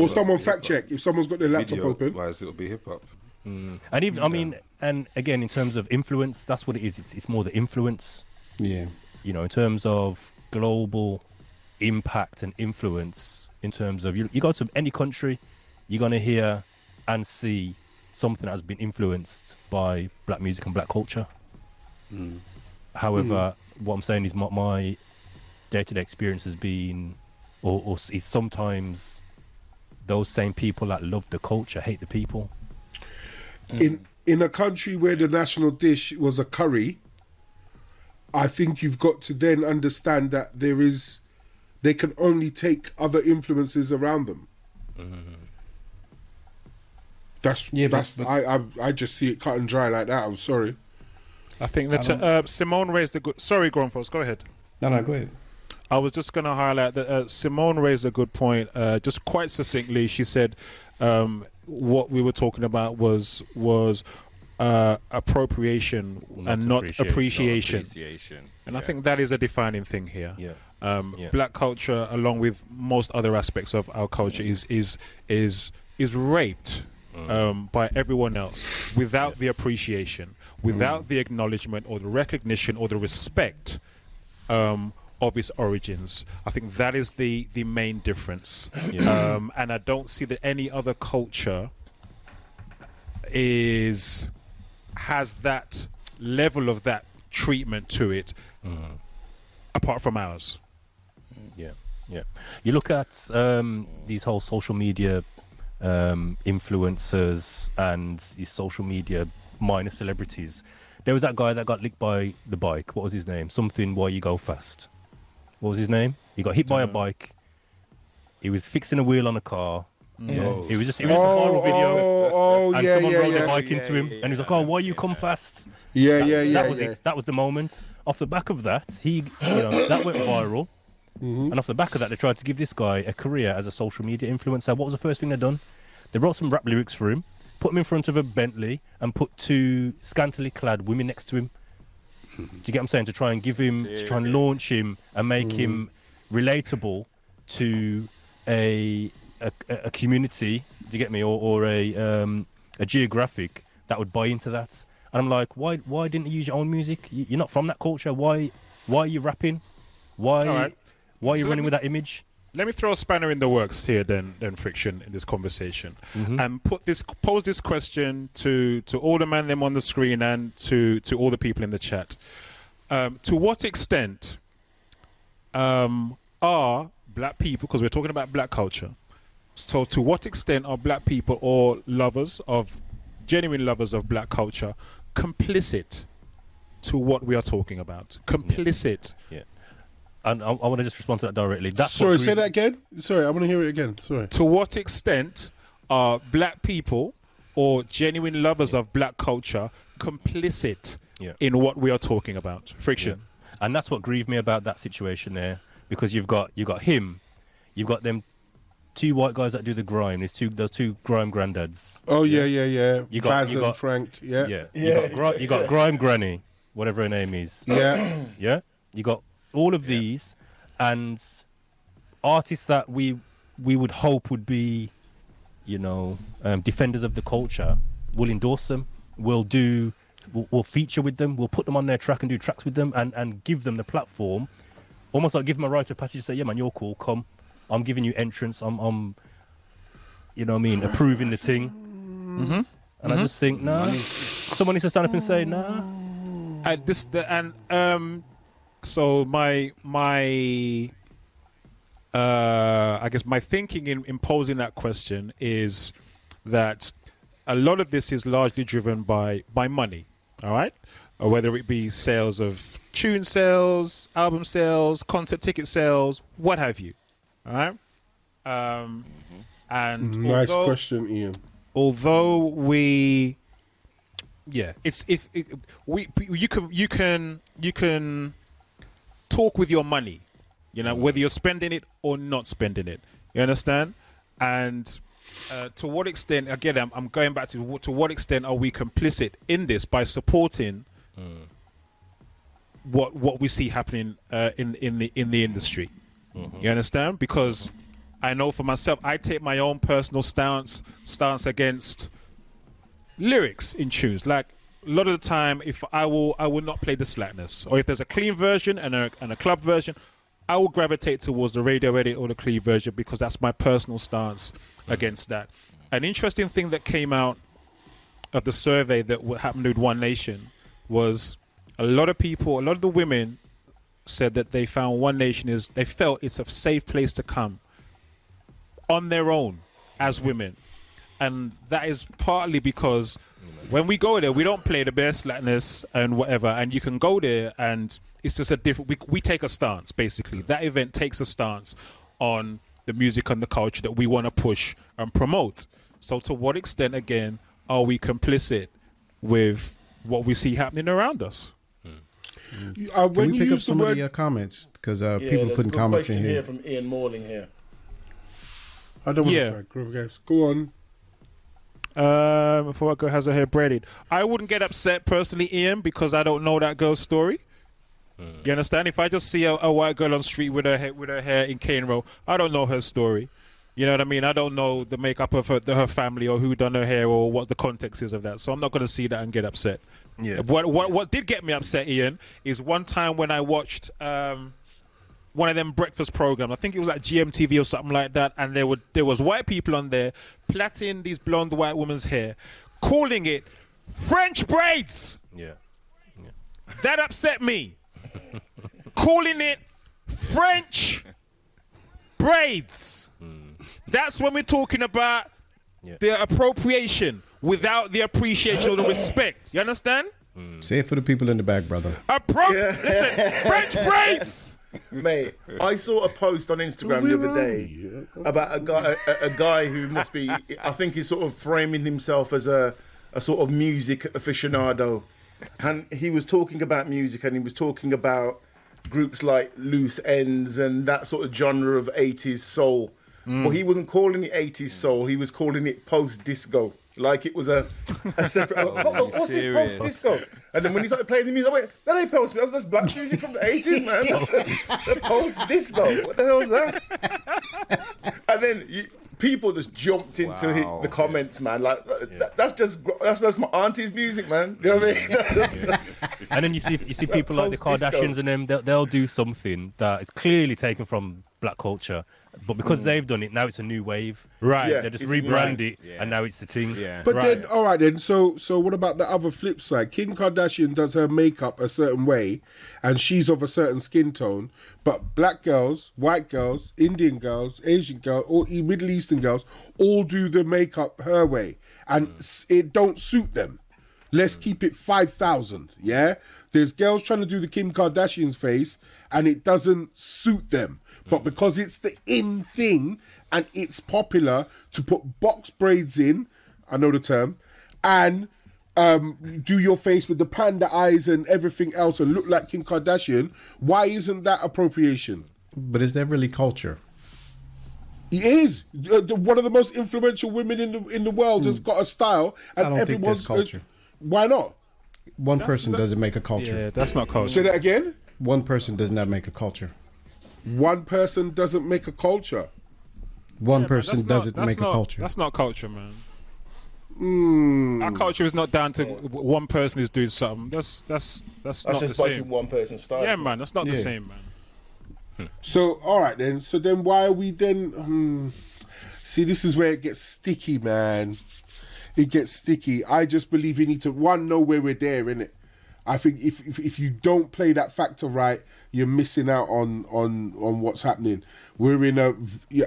Or someone fact check if someone's got their laptop Video open. wise, it'll be hip hop. Mm. And even I mean, and again, in terms of influence, that's what it is. It's it's more the influence. Yeah. You know, in terms of global impact and influence. In terms of you, you go to any country, you're gonna hear and see something that has been influenced by black music and black culture. Hmm. However, hmm. what I'm saying is my, my day-to-day experience has been, or, or is sometimes those same people that love the culture hate the people. Hmm. In in a country where the national dish was a curry, I think you've got to then understand that there is, they can only take other influences around them. Mm-hmm. That's Yeah, that's but- I, I I just see it cut and dry like that. I'm sorry. I think that uh, Simone raised a good. Sorry, Grandpas, go ahead. No, no, go ahead. I was just going to highlight that uh, Simone raised a good point, uh, just quite succinctly. She said um, what we were talking about was was uh, appropriation and not appreciation, appreciation. Appreciation. And I think that is a defining thing here. Yeah. Um, Yeah. Black culture, along with most other aspects of our culture, is is is is raped um, by everyone else without the appreciation, without the acknowledgement or the recognition or the respect um, of its origins. I think that is the the main difference. Um, and I don't see that any other culture is has that level of that treatment to it apart from ours. Yeah, yeah. You look at um, these whole social media um, influencers and these social media minor celebrities. There was that guy that got licked by the bike. What was his name? Something. Why you go fast? What was his name? He got hit by a bike. he was fixing a wheel on a car. Yeah. It was just it was just a Oh, viral video. oh, oh, and yeah, someone yeah, rode yeah. the bike into him, and he's like, "Oh, why you come fast?" Yeah, that, yeah, yeah, That was yeah. it. That was the moment. Off the back of that, he, you know, that went viral. Mm-hmm. And off the back of that, they tried to give this guy a career as a social media influencer. What was the first thing they done? They wrote some rap lyrics for him, put him in front of a Bentley, and put two scantily clad women next to him. Do you get what I'm saying? To try and give him, to try and launch him and make him relatable to a a, a community. Do you get me? Or, or a um, a geographic that would buy into that. And I'm like, why why didn't you use your own music? You- You're not from that culture. Why why are you rapping? Why right. Why are you So running me- with that image? Let me throw a spanner in the works here, then, then friction in this conversation, and put this pose this question to to all the man them on the screen and to to all the people in the chat. Um, to what extent um, are black people, because we're talking about black culture, so to what extent are black people or lovers of genuine lovers of black culture complicit to what we are talking about? Complicit. Yeah. And I, I want to just respond to that directly. That's Sorry, say that again. Sorry, I want to hear it again. Sorry. to what extent are black people or genuine lovers of black culture complicit Yeah. in what we are talking about? Friction. And that's what grieved me about that situation there, because you've got you've got him, you've got them two white guys that do the grime. There's two those two grime granddads. Oh yeah, yeah, yeah. You got- Baz you and got- Frank. Yeah, Yeah, you got gri- you got grime granny, whatever her name is. yeah. Yeah, you got all of these, and artists that we we would hope would be, you know, um, defenders of the culture. Will endorse them. Will do. Will, will feature with them. Will put them on their track and do tracks with them, and and give them the platform. Almost like give them a rite of passage to say, "Yeah, man, you're cool. Come, I'm giving you entrance. I'm, I'm you know, what I mean, approving the thing." Mm-hmm. And I just think, nah. Someone needs to stand up and say, nah. And this the and um so my my uh I guess my thinking in, in posing that question is that a lot of this is largely driven by by money, all right? Or whether it be sales of tune sales, album sales, concert ticket sales, what have you. All right? Um and Nice although- question, Ian. although we yeah it's if it, we you can you can you can talk with your money you know whether you're spending it or not spending it. You understand? And uh, to what extent again I'm, I'm going back to what- to what extent are we complicit in this by supporting what what we see happening uh, in in the in the industry? You understand? Because I know for myself, I take my own personal stance stance against lyrics in tunes. Like a lot of the time, if I will, I will not play the slackness, or if there's a clean version and a and a club version, I will gravitate towards the radio edit or the clean version because that's my personal stance mm. against that. An interesting thing that came out of the survey that what happened with One Nation was a lot of people, a lot of the women said that they found One Nation is they felt it's a safe place to come on their own as women. And that is partly because when we go there, we don't play the best Latinus and whatever, and you can go there and it's just a different. We, we take a stance basically. That event takes a stance on the music and the culture that we want to push and promote. So, to what extent, again, are we complicit with what we see happening around us? Uh, Can when we you pick up use the some of word, the uh, comments because uh, Yeah, people there's a putting good comments in question here. here from Ian Morling here. I don't want Yeah. to group guys. Go on. Um, girl has her hair braided, I wouldn't get upset personally, Ian, because I don't know that girl's story. You understand? If I just see a, a white girl on the street with her hair, with her hair in cane row, I don't know her story. You know what I mean? I don't know the makeup of her, her family or who done her hair or what the context is of that. So I'm not going to see that and get upset. Yeah. What what what did get me upset, Ian, is one time when I watched um, one of them breakfast programs. I think it was like GMTV or something like that, and there were there was white people on there plaiting these blonde white women's hair, calling it French braids. Yeah. That upset me. calling it French braids. Hmm. That's when we're talking about Yeah. the appropriation without the appreciation or the respect. You understand? Hmm. Say it for the people in the back, brother. Appro- Listen, French braids. Mate, I saw a post on Instagram the other day about a guy, a, a guy who must be, I think he's sort of framing himself as a, a sort of music aficionado, and he was talking about music, and he was talking about groups like Loose Ends and that sort of genre of '80s soul. Well, he wasn't calling it '80s soul; he was calling it post disco. Like it was a, a separate. oh, oh, what's this post disco? And then when he started playing the music, I went, "That ain't post disco. That's black music from the '80s, man. That's post disco. What the hell is that?" and then you, people just jumped into Wow. the comments, man. Like uh, that, that's just that's that's my auntie's music, man. You know what I mean? That's- And then you see you see people like the Kardashians and them. They'll, they'll do something that is clearly taken from black culture, but because mm. they've done it now, it's a new wave. Right. Yeah. They just it's a rebrand wave. it, and now it's the thing. Yeah. But Right. then, all right, then. So, so what about the other flip side? Kim Kardashian does her makeup a certain way, and she's of a certain skin tone. But black girls, white girls, Indian girls, Asian girls, or Middle Eastern girls, all do the makeup her way, and mm. s- it don't suit them. Let's mm. keep it five thousand. Yeah, there's girls trying to do the Kim Kardashian's face, and it doesn't suit them. But mm. because it's the in thing and it's popular to put box braids in, I know the term, and um, do your face with the panda eyes and everything else and look like Kim Kardashian, why isn't that appropriation? But is that really culture? It is Uh, the- one of the most influential women in the in the world has got a style, and I don't think everyone's that's culture. why not? One person doesn't make a culture. Yeah, that's not culture. Say that again. One person does not make a culture. One person doesn't make a culture. One Yeah, person that's not- doesn't make not- a culture. That's not culture, man. Hmm. Our culture is not down to w- one person is doing something. That's that's that's, That's not just the same. one person's style. Yeah, man, that's not the same, man. So all right then. So then why are we then? Hmm, see, this is where it gets sticky, man. It gets sticky. I just believe you need to one know where we're there, in it. I think if, if if you don't play that factor right, you're missing out on on on what's happening. We're in a,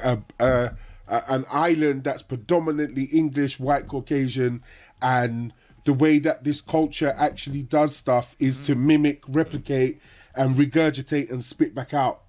a, a, a an island that's predominantly English, white, Caucasian, and the way that this culture actually does stuff is to mimic, replicate, and regurgitate and spit back out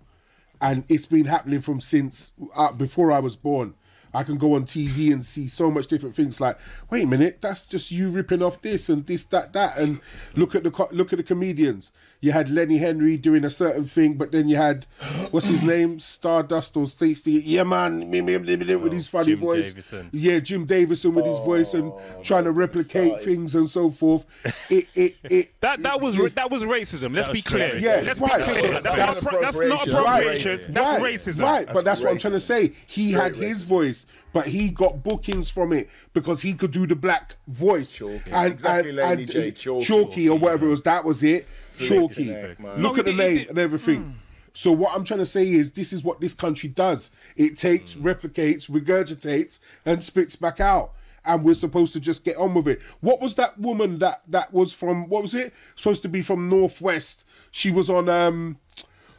and it's been happening from since uh, before I was born. I can go on TV and see so much different things. Like, wait a minute, that's just you ripping off this and this, that, that, and look at the co- look at the comedians. You had Lenny Henry doing a certain thing, but then you had what's his name, Stardust or Stacey. Yeah, man, me- me- me- me- with oh, his funny Jim voice. Davidson. Yeah, Jim Davidson with his voice and oh, trying to replicate things and so forth. It, it, it. That that was ra- that was racism. Let's That be clear. straight Yeah, Let's right. be clear. That's, that's not, appro- that's not appropriation. appropriation. Right. That's right, racism. Right, but that's what I'm trying to say. He Straight had his racism. voice, but he got bookings from it because he could do the black voice. Chalky. And, Exactly, and, Laney and J, Chalky. Chalky or whatever it was. That was it. Chalky. neck. Look No, at the he did- he name did- and everything. So what I'm trying to say is this is what this country does. It takes, replicates, regurgitates, and spits back out. And we're supposed to just get on with it. What was that woman that that was from? What was it? Supposed to be from Northwest. She was on. um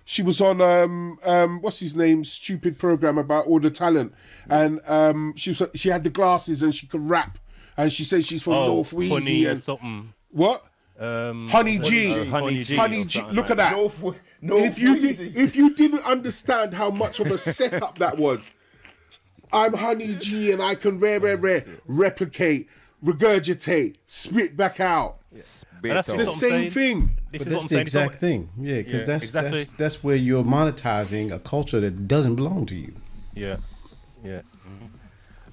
she was on um um what's his name stupid program about all the talent and um she was she had the glasses and she could rap and she said she's from Oh, North Wheezy honey or and something. what Um, Honey G, uh, Honey G, Honey G. Look like at that. North, North if you did, if you didn't understand how much of a setup that was, I'm Honey G and I can rare rare rare replicate, regurgitate, spit back out. And that's The same saying. thing. This But that's the saying. It's exact thing. Yeah, because Yeah, that's, exactly. that's that's where you're monetizing a culture that doesn't belong to you. Yeah, yeah.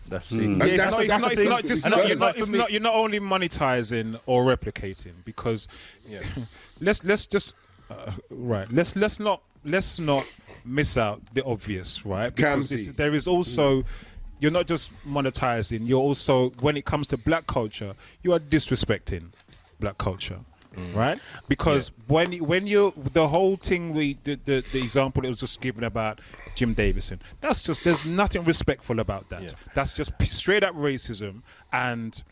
That's it. Yeah, And it's not, it's not, it's not just And not, I- you're, not, it's not you're not only monetizing or replicating because let's let's just uh, right let's let's not let's not miss out the obvious right? Because this, there is also you're not just monetizing you're also when it comes to black culture you are disrespecting black culture right because when when you the whole thing we the, the the example it was just given about Jim Davidson that's just there's nothing respectful about that Yeah. that's just straight up racism and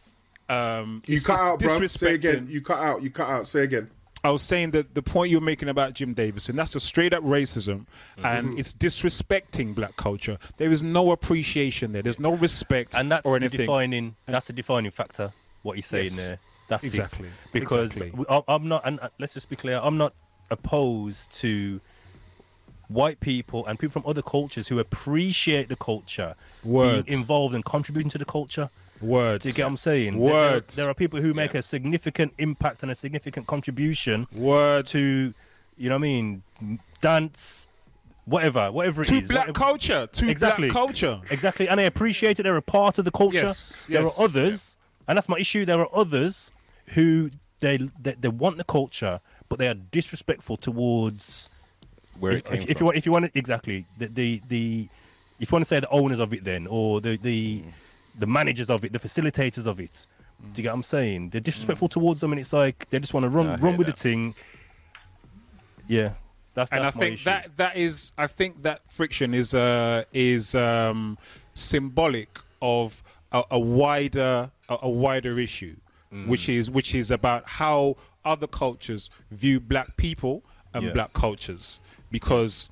um You cut out, bro. Say again. You cut out. You cut out. Say again. I was saying that the point you're making about Jim Davidson, that's just straight up racism Mm-hmm. and it's disrespecting black culture. There is no appreciation there. There's no respect and that's or the anything. defining. That's a defining factor. What he's saying Yes. there. That's Exactly. Because Exactly. I'm not. And uh, let's just be clear. I'm not opposed to white people and people from other cultures who appreciate the culture Word. being involved and contributing to the culture. Words. Do you get what I'm saying? There- there- There, are people who make a significant impact and a significant contribution Word. to, you know what I mean, dance, whatever, whatever it To is. black whatever- culture. To exactly. black culture. Exactly. And they appreciate it. They're a part of the culture. Yes, There yes, are others, and that's my issue. There are others who they, they they want the culture, but they are disrespectful towards Where if, it came if, if you want if you want to, exactly. The, the the if you want to say the owners of it then or the the the managers of it the facilitators of it do you get what i'm saying? They're disrespectful towards them and it's like they just want to run I run with that. the thing. Yeah that's, and I my think issue. that that is I think that friction is uh is um symbolic of a, a wider a, a wider issue Mm. which is which is about how other cultures view black people and Yeah. black cultures because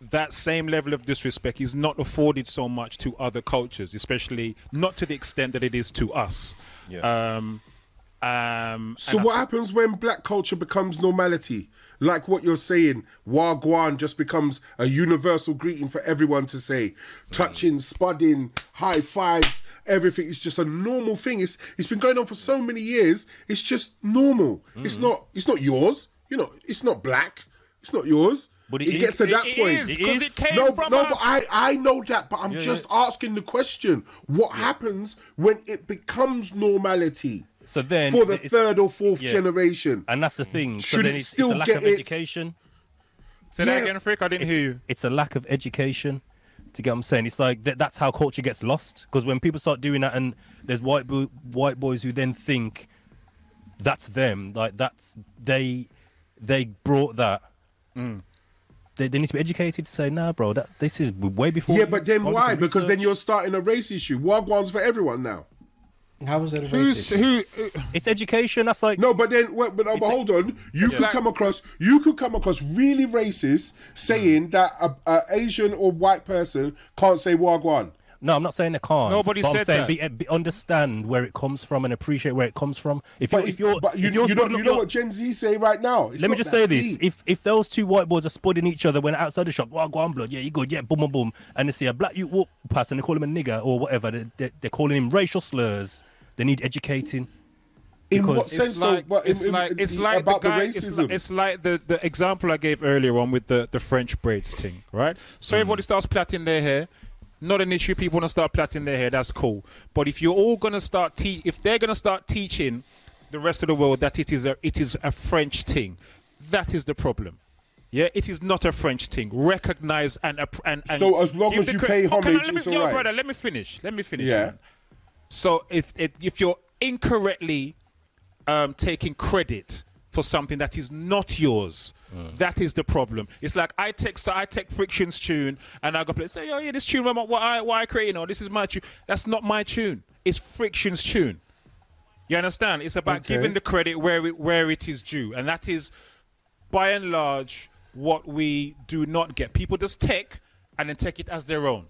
that same level of disrespect is not afforded so much to other cultures especially not to the extent that it is to us Yeah. um um So and I what happens when black culture becomes normality? Like what you're saying, Wagwan just becomes a universal greeting for everyone to say. Touching, spudding, high fives, everything is just a normal thing. It's it's been going on for so many years. It's just normal. It's Mm. not it's not yours. You know, it's not black. It's not yours. But it, it is- gets to it- that it point. is, 'cause it came no, no, us. but I, I know that, but I'm Yeah, just yeah. asking the question: What happens when it becomes normality? So then for the third or fourth yeah. generation. and that's the thing so Should then it it's, still it's a lack get of its- education say that again Frick I didn't hear you it's a lack of education. To get what I'm saying, it's like that, that's how culture gets lost. Because when people start doing that, and there's white bo- white boys who then think that's them, like that's they they brought that. Mm. They, they need to be educated to say, nah, bro, that this is way before. Yeah, but then why? some Because then you're starting a race issue. Wagwan's for everyone now. How was that a who's racist? who uh, it's education. That's like No, but then, wait, but, no, but hold on. You could like- come across, you could come across really racist saying mm. that a, a Asian or white person can't say Wagwan. No, I'm not saying they can't. Nobody but I'm said saying that. Be, be, understand where it comes from and appreciate where it comes from. If But, you're, it's- if you're, but you, if you're you know, spudding you know what Gen Z say right now. It's Let me just that say this: deep. if if those two white boys are spudding each other when outside the shop, wow, go on, blood, yeah, you good, yeah, boom, boom, boom, and they see a black you walk past and they call him a nigger or whatever, they, they, they're calling him racial slurs. They need educating. in what sense it's though? like But it's in- like in- it's like about the guy. the it's, racism. like, it's like the the example I gave earlier on with the the French braids thing, right? So Mm. everybody starts plaiting their hair. Not an issue. People want to start plaiting their hair. That's cool. But if you're all gonna start te- if they're gonna start teaching the rest of the world that it is a it is a French thing, that is the problem. Yeah, it is not a French thing. Recognize and and, and So as long as you cre- pay Oh, can I- homage, let me, it's yo, alright. brother, let me finish. Let me finish. Yeah. man. So if if, if you're incorrectly um, taking credit for something that is not yours, mm. that is the problem. It's like I take so I take Friction's tune and I go play say, oh yeah, this tune, what I what I created, or this is my tune. That's not my tune. It's Friction's tune. You understand? It's about Okay. giving the credit where it where it is due, and that is by and large what we do not get. People just take and then take it as their own.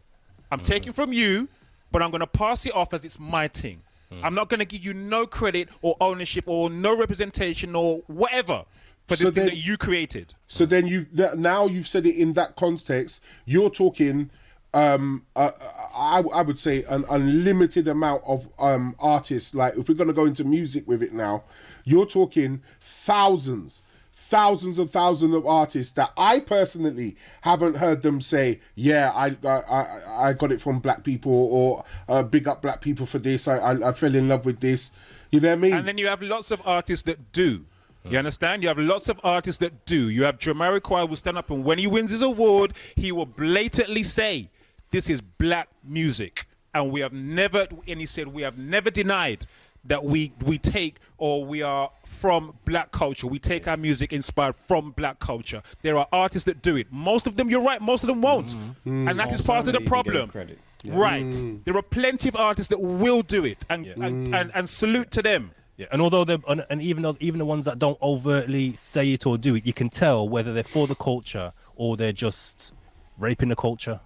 I'm mm. taking from you, but I'm going to pass it off as it's my thing. I'm not going to give you no credit or ownership or no representation or whatever for this So thing that you created. So then you that now you've said it in that context. You're talking, um, uh, I, I would say an unlimited amount of um artists. Like if we're gonna go into music with it now, you're talking thousands, thousands and thousands of artists that I personally haven't heard them say, "Yeah, I I, I, got it from black people," or uh, "Big up black people for this." I, I I fell in love with this. You know what I mean? And then you have lots of artists that do. You understand? You have lots of artists that do. You have Jamiroquai will stand up and when he wins his award, he will blatantly say, "This is black music," and we have never. And he said, "We have never denied that we we take or we are from black culture. We take our music inspired from black culture. There are artists that do it. Most of them, you're right. Most of them won't, mm-hmm. and mm. that is part of the they even give them problem. credit. Right. Mm. There are plenty of artists that will do it, and and, mm. and, and salute to them. Yeah, and although they and, and even though, even the ones that don't overtly say it or do it, you can tell whether they're for the culture or they're just raping the culture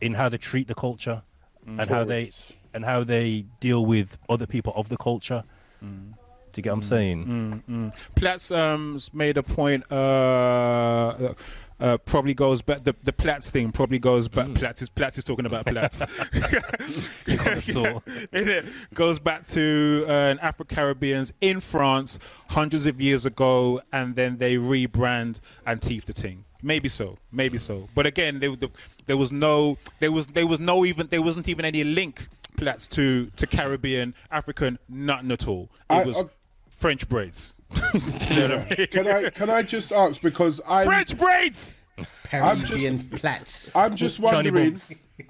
in how they treat the culture and how they Tourists. And how they deal with other people of the culture. Do you get what I'm saying? Platts um, made a point uh, uh, probably goes back. The the Platts thing probably goes back. Platts is Platts is talking about Platts. Connoisseur. it goes back to uh, an Afro Caribbeans in France hundreds of years ago, and then they rebrand and teeth the thing. Maybe so, maybe so. But again, there, the, there was no, there was, there was no even, there wasn't even any link, Platts, to to Caribbean, African, nothing at all. It I- was I- French braids. Do you know what I mean? Can I can I just ask because I'm French braids. Parisian Platts. I'm just wondering.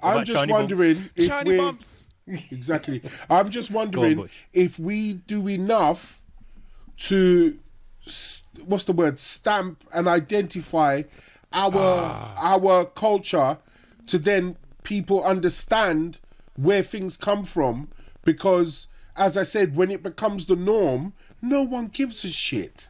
I'm About just shiny bumps. wondering if Shiny we're bumps. exactly. I'm just wondering Butch. if we do enough to what's the word stamp and identify our Ah. our culture to then people understand where things come from because as I said when it becomes the norm no one gives a shit.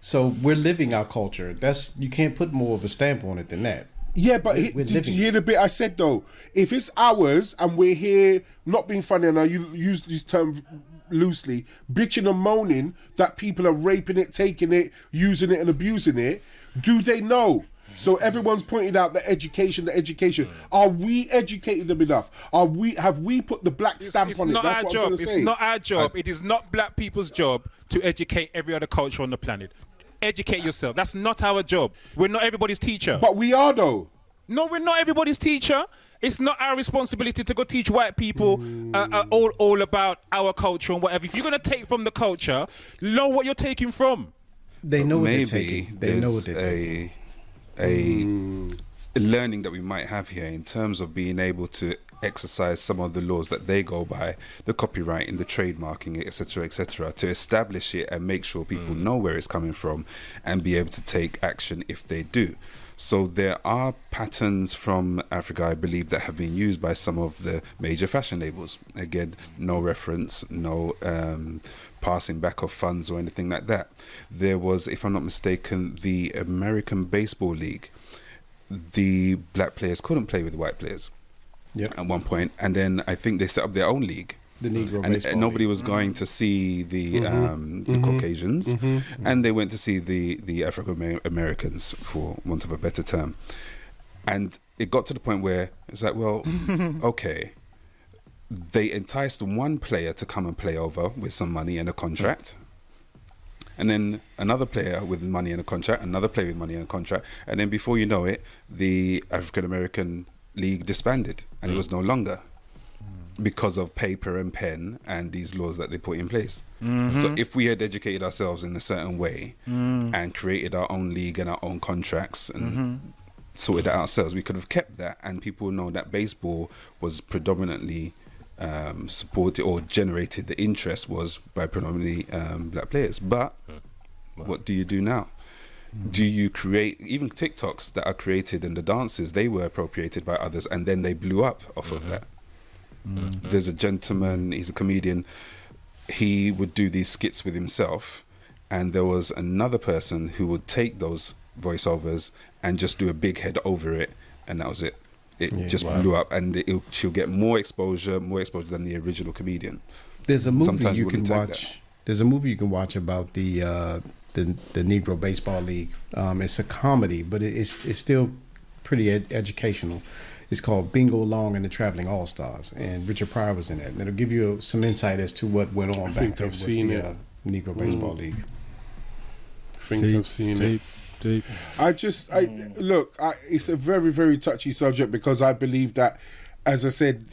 So we're living our culture. That's you can't put more of a stamp on it than that. Yeah, but he, we're did living you hear the bit I said though? If it's ours and we're here, not being funny, and I use this term loosely, bitching and moaning that people are raping it, taking it, using it, and abusing it, do they know? So everyone's pointed out the education, the education. Are we educated them enough? Are we have we put the black stamp it's on it? It's not That's our what I'm job. trying to It's not our job. it is not black people's job to educate every other culture on the planet. Educate yourself. That's not our job. We're not everybody's teacher. But we are though. no, we're not everybody's teacher. It's not our responsibility to go teach white people uh, uh, all all about our culture and whatever. If you're gonna take from the culture, know what you're taking from. They know what they're taking. They know what they're taking. A a learning that we might have here in terms of being able to exercise some of the laws that they go by, the copywriting, the trademarking, etc., etc., to establish it and make sure people know where it's coming from and be able to take action if they do. So there are patterns from Africa, I believe, that have been used by some of the major fashion labels. Again, no reference, no um, passing back of funds or anything like that. There was, if I'm not mistaken, the American Baseball League. The black players couldn't play with the white players Yep. at one point, and then I think they set up their own league. The Negro and, Baseball and nobody League. was going to see the mm-hmm. um, the mm-hmm. Mm-hmm. Caucasians, and they went to see the the African Americans, for want of a better term. And it got to the point where it's like, well, okay, they enticed one player to come and play over with some money and a contract. And then another player with money and a contract, another player with money and a contract, and then before you know it, the African American League disbanded, and it was no longer because of paper and pen and these laws that they put in place. Mm-hmm. So if we had educated ourselves in a certain way mm. and created our own league and our own contracts and mm-hmm. sorted that ourselves, we could have kept that, and people know that baseball was predominantly um, supported or generated the interest was by predominantly um, black players. But what do you do now? Do you create even TikToks that are created and the dances they were appropriated by others and then they blew up off of that? There's a gentleman, he's a comedian. He would do these skits with himself, and there was another person who would take those voiceovers and just do a big head over it, and that was it. It Yeah, just wow. blew up, and it, she'll get more exposure, more exposure than the original comedian. There's a movie Sometimes you you can wouldn't take watch. There's a movie you can watch about the uh, the the Negro Baseball League. Um, it's a comedy, but it- it's it's still pretty ed- educational. It's called Bingo Long and the Traveling All Stars, and Richard Pryor was in it. And it'll give you some insight as to what went on I back think then I've with seen the it. uh, Negro Baseball Mm. League. I think I've seen it. I just, I look. I, it's a very, very touchy subject because I believe that, as I said,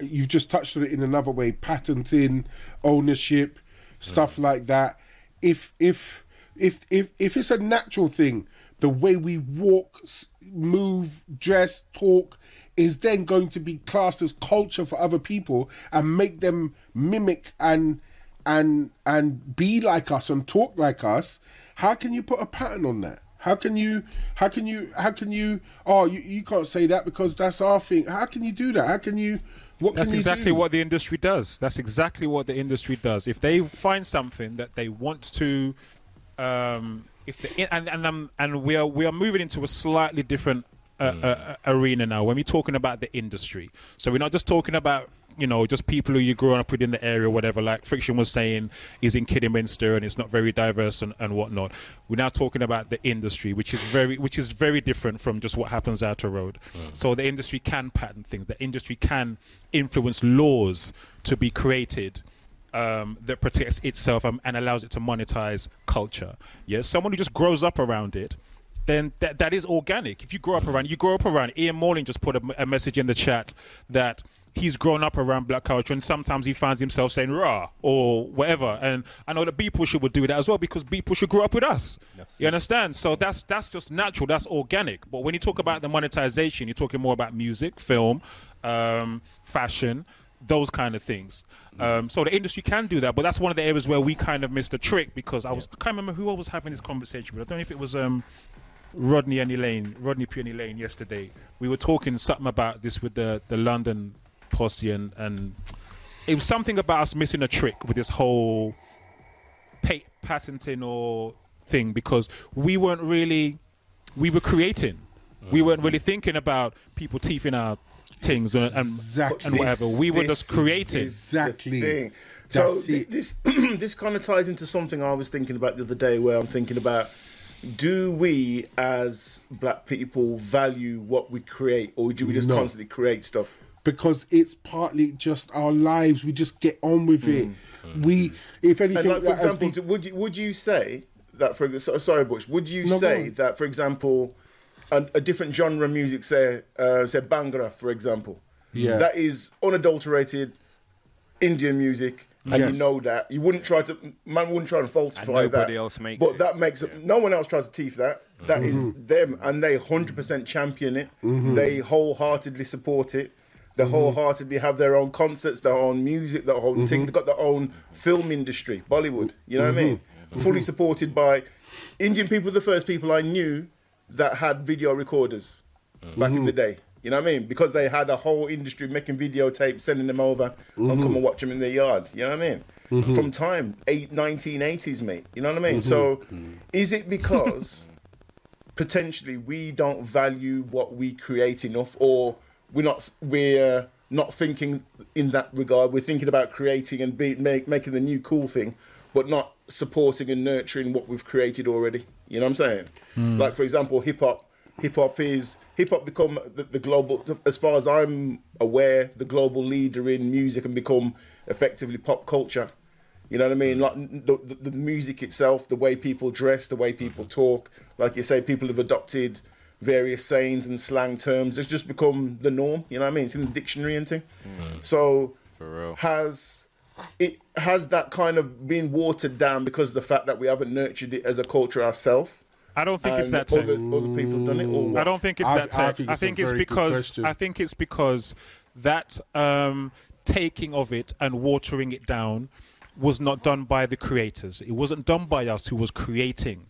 you've just touched on it in another way: patenting, ownership, stuff like that. If if if if if it's a natural thing, the way we walk, move, dress, talk is then going to be classed as culture for other people and make them mimic and and and be like us and talk like us how can you put a pattern on that how can you how can you how can you oh you, you can't say that because that's our thing how can you do that how can you what That's can you exactly do? what the industry does. That's exactly what the industry does. If they find something that they want to, um, if the, and and um, and we are we are moving into a slightly different uh, uh, arena now when we're talking about the industry. So we're not just talking about you know, just people who you grew up with in the area, whatever. Like Friction was saying, is in Kidderminster and it's not very diverse and, and whatnot. We're now talking about the industry, which is very, which is very different from just what happens out the road. So the industry can patent things. The industry can influence laws to be created um, that protects itself um, and allows it to monetize culture. Yeah, someone who just grows up around it, then that that is organic. If you grow up around, you grow up around. Ian Morling just put a, a message in the chat that he's grown up around black culture, and sometimes he finds himself saying "rah" or whatever. And I know that B Pusher would do that as well because B Pusher grew up with us. You understand? So that's that's just natural. That's organic. But when you talk about the monetization, you're talking more about music, film, um, fashion those kind of things. Um, so the industry can do that, but that's one of the areas where we kind of missed the trick because I was I can't remember who I was having this conversation with. I don't know if it was um, Rodney and Elaine, Rodney Pugh and Elaine yesterday. We were talking something about this with the the London posse and and it was something about us missing a trick with this whole pa- patenting or thing because we weren't really we were creating. We weren't really thinking about people teething our things and, and, Exactly. and whatever. We were just creating. Exactly. thing. So th- this this kind of ties into something I was thinking about the other day, where I'm thinking about: Do we, as black people, value what we create, or do we just No. constantly create stuff? Because it's partly just our lives. We just get on with it. We, if anything, like, for example, be- do- would you would you say that for sorry, Bush? Would you No, say that, for example, a, a different genre of music, say uh, say Bhangra, for example, Yeah. that is unadulterated Indian music, and Yes. you know that you wouldn't try to man wouldn't try to falsify And nobody that. else makes but it. that makes it. No one else tries to teeth that. That is Mm-hmm. them, and they hundred percent champion it. They wholeheartedly support it. They mm-hmm. wholeheartedly have their own concerts, their own music, their own thing. Mm-hmm. They've got their own film industry, Bollywood. You know what I mean? Mm-hmm. Fully supported by Indian people. The first people I knew that had video recorders back in the day. You know what I mean? Because they had a whole industry making videotapes, sending them over, and come and watch them in their yard. You know what I mean? From time eight, 1980s, mate. You know what I mean? So, is it because potentially we don't value what we create enough, or we're not we're uh, not thinking in that regard? We're thinking about creating and be, make, making the new cool thing, but not supporting and nurturing what we've created already. You know what I'm saying? Hmm. Like for example, hip hop. Hip hop is hip hop become the, the global, as far as I'm aware, the global leader in music and become effectively pop culture. You know what I mean? Like the, the, the music itself, the way people dress, the way people talk. Like you say, people have adopted various sayings and slang terms. It's just become the norm. You know what I mean? It's in the dictionary and thing. So has it has that kind of been watered down because of the fact that we haven't nurtured it as a culture ourselves? I don't think it's that other, tech. other people have done it, or what? I don't think it's I- that I tech. think it's a think it's because. I think it's because that um, taking of it and watering it down was not done by the creators. It wasn't done by us who was creating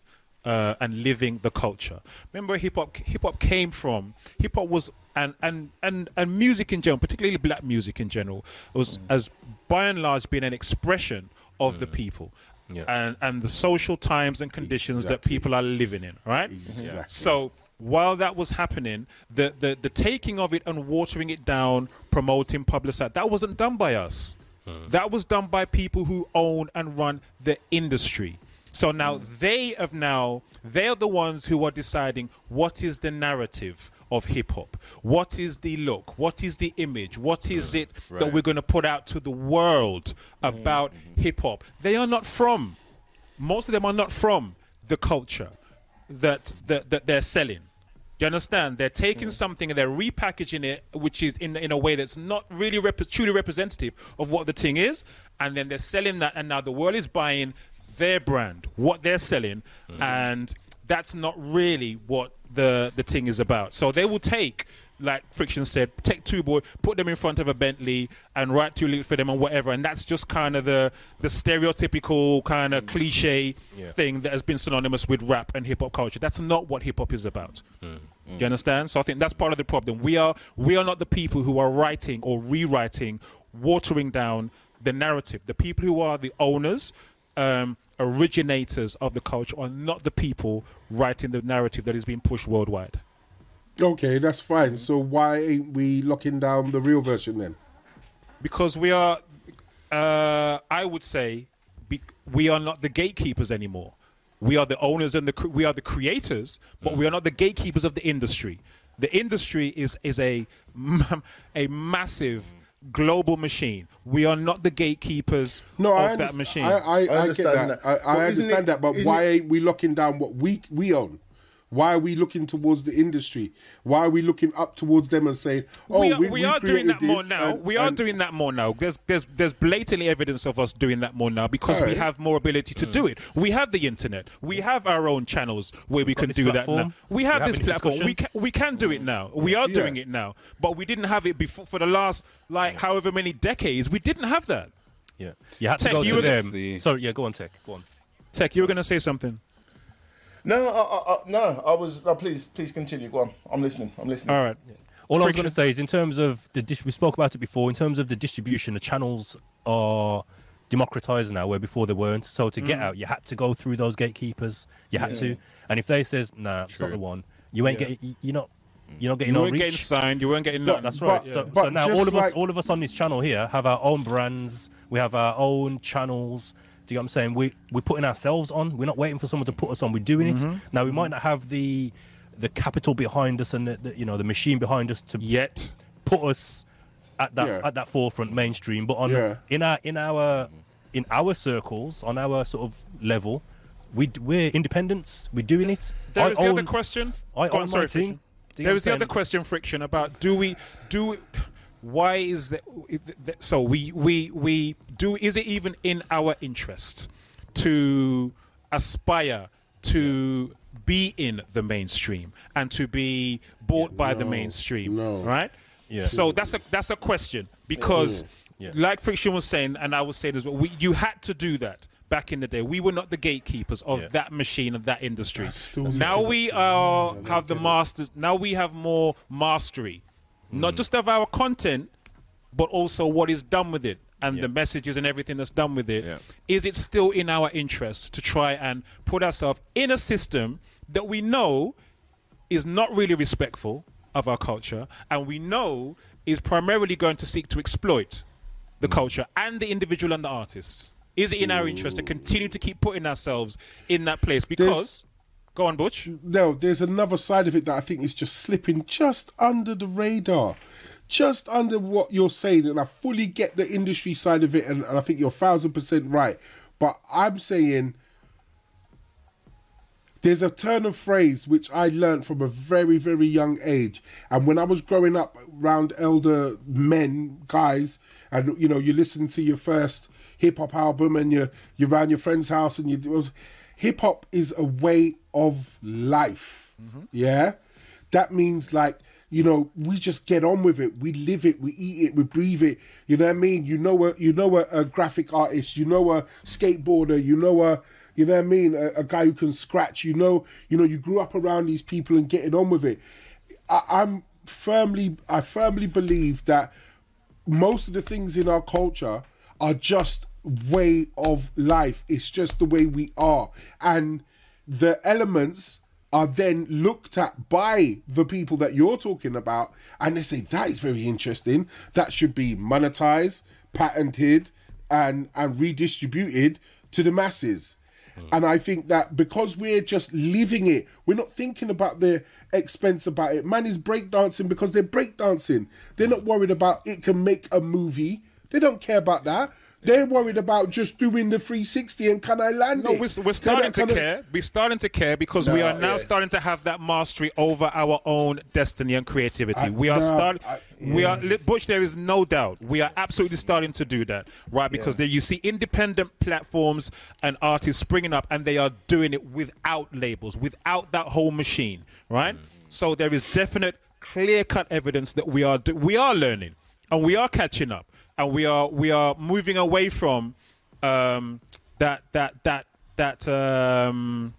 uh, and living the culture. Remember, hip hop hip hop came from hip hop was and and and and music in general, particularly black music in general, was mm. as by and large been an expression of the mm. people. Yeah. And and the social times and conditions that people are living in, right? Exactly. So while that was happening, the, the, the taking of it and watering it down, promoting, publicizing, that wasn't done by us. Mm. That was done by people who own and run the industry. So now hmm. they have now they are the ones who are deciding what is the narrative of hip hop, what is the look, what is the image, what is hmm. it that we're going to put out to the world hmm. about hip hop. They are not from. Most of them are not from the culture that that, that they're selling. Do you understand? They're taking something and they're repackaging it, which is in in a way that's not really rep- truly representative of what the thing is, and then they're selling that, and now the world is buying their brand, what they're selling, mm. and that's not really what the the thing is about. So they will take. Like Friction said, take two boy, put them in front of a Bentley, and write two lyrics for them and whatever, and that's just kind of the the stereotypical kind of mm. cliche thing that has been synonymous with rap and hip hop culture. That's not what hip hop is about. Mm. You understand? So I think that's part of the problem. We are we are not the people who are writing or rewriting, watering down the narrative. The people who are the owners, um, originators of the culture, are not the people writing the narrative that is being pushed worldwide. Okay, that's fine. So why ain't we locking down the real version then? because we are. Uh, I would say be, we are not the gatekeepers anymore. We are the owners and the we are the creators, but we are not the gatekeepers of the industry. The industry is is a a massive global machine. We are not the gatekeepers No, of I that understand. machine. I, I, I, get understand that. that. I, I understand it- that. But why it- ain't we locking down what we we own? Why are we looking towards the industry? Why are we looking up towards them and saying, "Oh, we are, we, we we are doing that more now. and- we are and- doing that more now. There's there's there's blatantly evidence of us doing that more now because we have more ability to do hmm. it. We have the internet. We have our own channels where we can this do that now. We have We're this having a platform. We can we can do it now. We are doing Yeah. it now. But we didn't have it before for the last like however many decades. We didn't have that. Yeah, you had to Tech, go you to were them. the- Sorry, yeah, go on, Tech. Go on. Tech, you were going to say something. No, I, I, I, no, I was. No, please, please continue. Go on. I'm listening. I'm listening. All right. All I was going to say is, in terms of the, dis- we spoke about it before. In terms of the distribution, the channels are democratized now, where before they weren't. So to Mm. get out, you had to go through those gatekeepers. You had to, and if they says, "Nah, it's not the one," you ain't Yeah. getting. You're not. You're not getting You weren't reach. getting signed. You weren't getting nothing. That's right. But- so, but so now all of us, all of us on this channel here, have our own brands. We have our own channels. Do you know what I'm saying? We we're putting ourselves on. We're not waiting for someone to put us on. We're doing Mm-hmm. it. Now we might not have the the capital behind us and the, the you know the machine behind us to Yet. put us at that Yeah. at that forefront mainstream. But on Yeah. in our in our in our circles, on our sort of level, we we're independents. We're doing it. There I is the other question. I Go own on, sorry, my team. Friction. Do you There was the other question, friction, about do we do we, why is that so we we we do is it even in our interest to aspire to be in the mainstream and to be bought by the mainstream no. right? Yeah. so that's a that's a question because Yeah. like friction was saying and i would say this we, you had to do that back in the day. We were not the gatekeepers of Yeah. that machine of that industry. Now we are have the masters now we have more mastery not Mm. just of our content but also what is done with it and Yeah. the messages and everything that's done with it. Is Yeah. it still in our interest to try and put ourselves in a system that we know is not really respectful of our culture and we know is primarily going to seek to exploit the culture and the individual and the artists is it in our interest to continue to keep putting ourselves in that place because go on butch no, there's another side of it that I think is just slipping just under the radar. Just under what you're saying, and I fully get the industry side of it, and, and I think you're thousand percent right. But I'm saying there's a turn of phrase which I learned from a very, very young age. And when I was growing up around elder men, guys, and you know, you listen to your first hip hop album and you're you're around your friend's house and you hip hop is a way of life. Mm-hmm. Yeah? That means like you know, we just get on with it. We live it. We eat it. We breathe it. You know what I mean? You know a you know a, a graphic artist. You know a skateboarder. You know a you know what I mean? A, a guy who can scratch. You know you know you grew up around these people and getting on with it. I, I'm firmly I firmly believe that most of the things in our culture are just way of life. It's just the way we are, and the elements are then looked at by the people that you're talking about, and they say that is very interesting. That should be monetized, patented, and and redistributed to the masses. Hmm. And I think that because we're just living it, we're not thinking about the expense about it. Man is breakdancing because they're breakdancing. They're hmm. not worried about it can make a movie. They don't care about that. They're worried about just doing the 360 and can I land No, it? we're, we're Can starting I- to can I- care. We're starting to care because we are now yeah. starting to have that mastery over our own destiny and creativity. I- we are no, starting. I- We are li- Butch. There is no doubt. We are absolutely starting to do that, right? Because there you see independent platforms and artists springing up, and they are doing it without labels, without that whole machine, right? Mm. So there is definite, clear-cut evidence that we are do- we are learning and we are catching up, and we are we are moving away from um, that that that that um,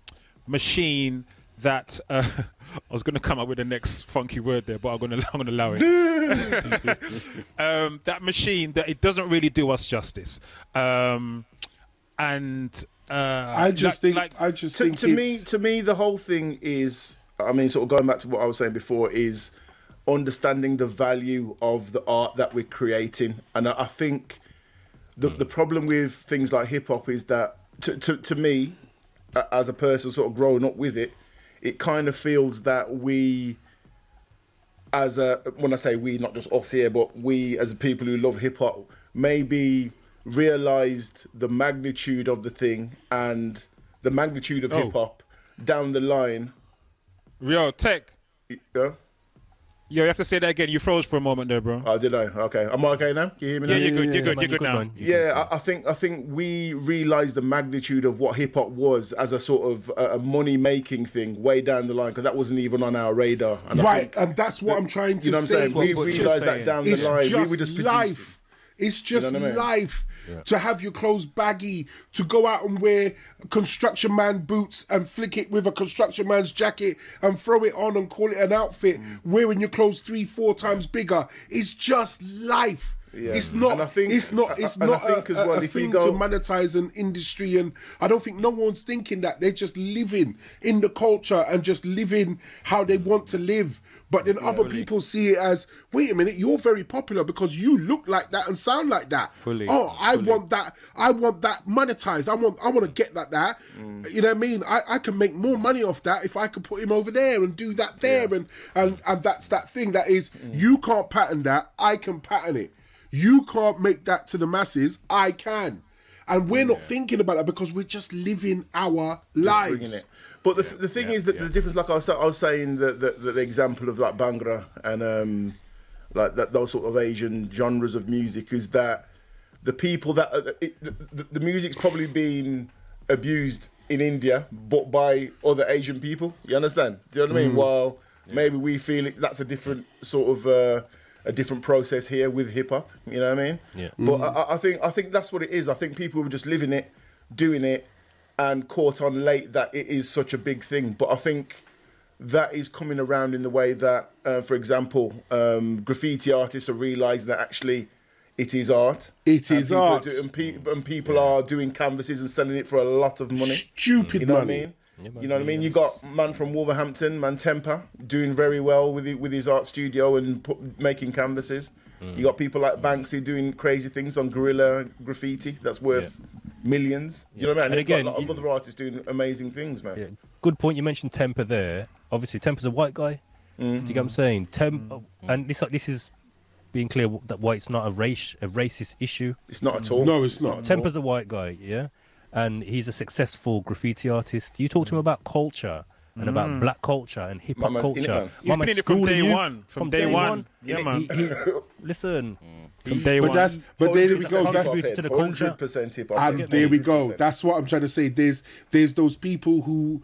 machine that uh, I was going to come up with the next funky word there, but I'm going to I'm going to allow it. um, that machine that it doesn't really do us justice, um, and uh, I just like- think like, I just to, think to me, to me, the whole thing is. I mean, sort of going back to what I was saying before is understanding the value of the art that we're creating. And I, I think the hmm. the problem with things like hip hop is that to, to to me, as a person sort of growing up with it, it kind of feels that we as a when I say we, not just us here, but we as the people who love hip hop, maybe realized the magnitude of the thing and the magnitude of Oh. hip hop down the line. Real Tech. Yeah. Yo, you have to say that again. You froze for a moment there, bro. Oh, did I? Okay. I'm I okay now? Can you hear me Yeah, now? you're good. You're good. You're good now. Yeah, I, I think I think we realised the magnitude of what hip hop was as a sort of a, a money making thing way down the line because that wasn't even on our radar. And right, and that's what I'm trying to you know what I'm say. saying? We It's realised just- that down the it's line. We Just were just producing. life. It's just know I mean? life. To have your clothes baggy, to go out and wear construction man boots and flick it with a construction man's jacket and throw it on and call it an outfit, Mm. wearing your clothes three, four times bigger. It's just life. Yeah. It's not. And I think- it's not. It's and I not think a, as well, a if you thing go- to monetize an industry, and I don't think no one's thinking that they're just living in the culture and just living how they want to live. But then other people see it as, wait a minute, you're very popular because you look like that and sound like that. Fully, Oh, I fully. want that. I want that monetized. I want. I want to get that. That. Mm. You know what I mean? I, I can make more money off that if I could put him over there and do that there, and and and that's that thing that is mm. you can't pattern that. I can pattern it. You can't make that to the masses. I can. And we're not thinking about that because we're just living our lives. bringing it. But the, the thing is that the difference, like I was, I was saying, that the, the, the example of like Bhangra and um, like that those sort of Asian genres of music is that the people that uh, it, the, the, the music's probably been abused in India, but by other Asian people. You understand? Do you know what I mean? Mm. While maybe we feel it, that's a different sort of. Uh, a different process here with hip hop, you know what I mean? Yeah. But Mm. I, I- I think I think that's what it is. I think people were just living it, doing it, and caught on late that it is such a big thing. But I think that is coming around in the way that, uh, for example, um, graffiti artists are realising that actually it is art. It And is art. do- and, pe- and people are doing canvases and selling it for a lot of money. Stupid You know money. what I mean? You know what I mean? You got man from Wolverhampton, man Temper, doing very well with with his art studio and put, making canvases. Mm. You got people like Banksy doing crazy things on Guerrilla Graffiti that's worth millions. You know what I mean? And, And you've got again, a lot of you- other artists doing amazing things, man. Yeah. Good point. You mentioned Temper there. Obviously, Temper's a white guy. Mm-hmm. Do you get what I'm saying? Tem- mm-hmm. uh, and this this is being clear that white's not a race a racist issue. It's not at all. No, it's not. Temper's a white guy, yeah, and he's a successful graffiti artist. You talk to him mm. about culture and about mm. black culture and hip hop Mama's in it, culture. man. He's been in it from day you one. From day one. Yeah, man. he- he- listen, From day But one. that's but there we go. That's contributed to the culture. 100% hip hop. and there we go. That's what I'm trying to say. There's there's those people who,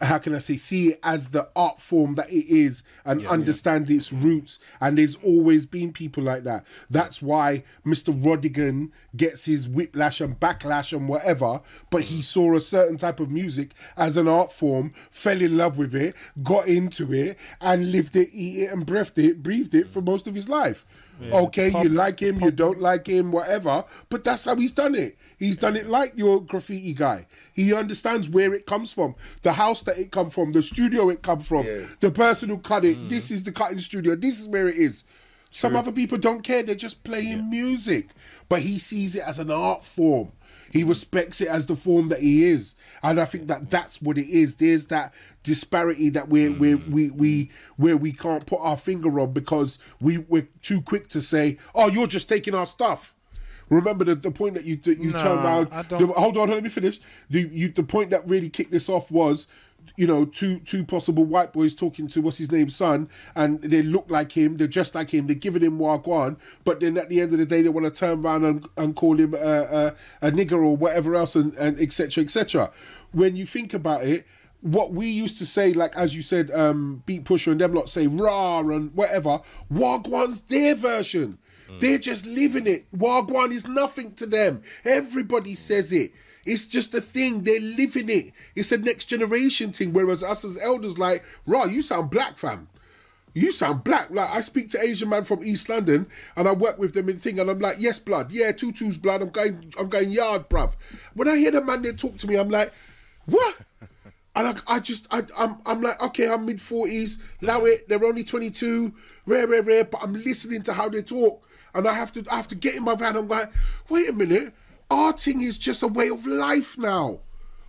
how can I say, see it as the art form that it is and understand its roots. And there's always been people like that. That's why Mr. Rodigan gets his whiplash and backlash and whatever. But he mm. saw a certain type of music as an art form, fell in love with it, got into it, and lived it, eat it, and breathed it, breathed it for most of his life. Okay, you like him, you don't like him, whatever. But that's how he's done it. He's done it like your graffiti guy. He understands where it comes from, the house that it come from, the studio it come from, Yeah. the person who cut it. This is the cutting studio. This is where it is. Some other people don't care. They're just playing music, but he sees it as an art form. He respects it as the form that he is, and I think that that's what it is. There's that disparity that we Mm. we we we where we can't put our finger on because we we're too quick to say, "Oh, you're just taking our stuff." Remember the, the point that you that you Nah, turned around. The- hold on, let me finish. The you, the point that really kicked this off was, you know, two two possible white boys talking to what's his name, son, and they look like him, they're just like him, they're giving him wagwan, but then at the end of the day, they want to turn around and, and call him a, a, a nigger or whatever else, and and etc. etc. When you think about it. What we used to say, like as you said, um, beat pusher and them lot say rah and whatever. Wagwan's their version. They're just living it. Wagwan is nothing to them. Everybody says it. It's just a thing. They're living it. It's a next generation thing. Whereas us as elders, like, rah, you sound black, fam. You sound black. Like I speak to Asian man from East London, and I work with them in thing, and I'm like, yes, blood, yeah, tutu's blood. I'm going, I'm going yard, bruv. When I hear the man they talk to me, I'm like, what? And I, I just, I, I'm, I'm like, okay, I'm mid forties. Allow it. They're only twenty two. Rare, rare, rare. But I'm listening to how they talk, and I have to, I have to get in my van. I'm like, wait a minute. Arting is just a way of life now.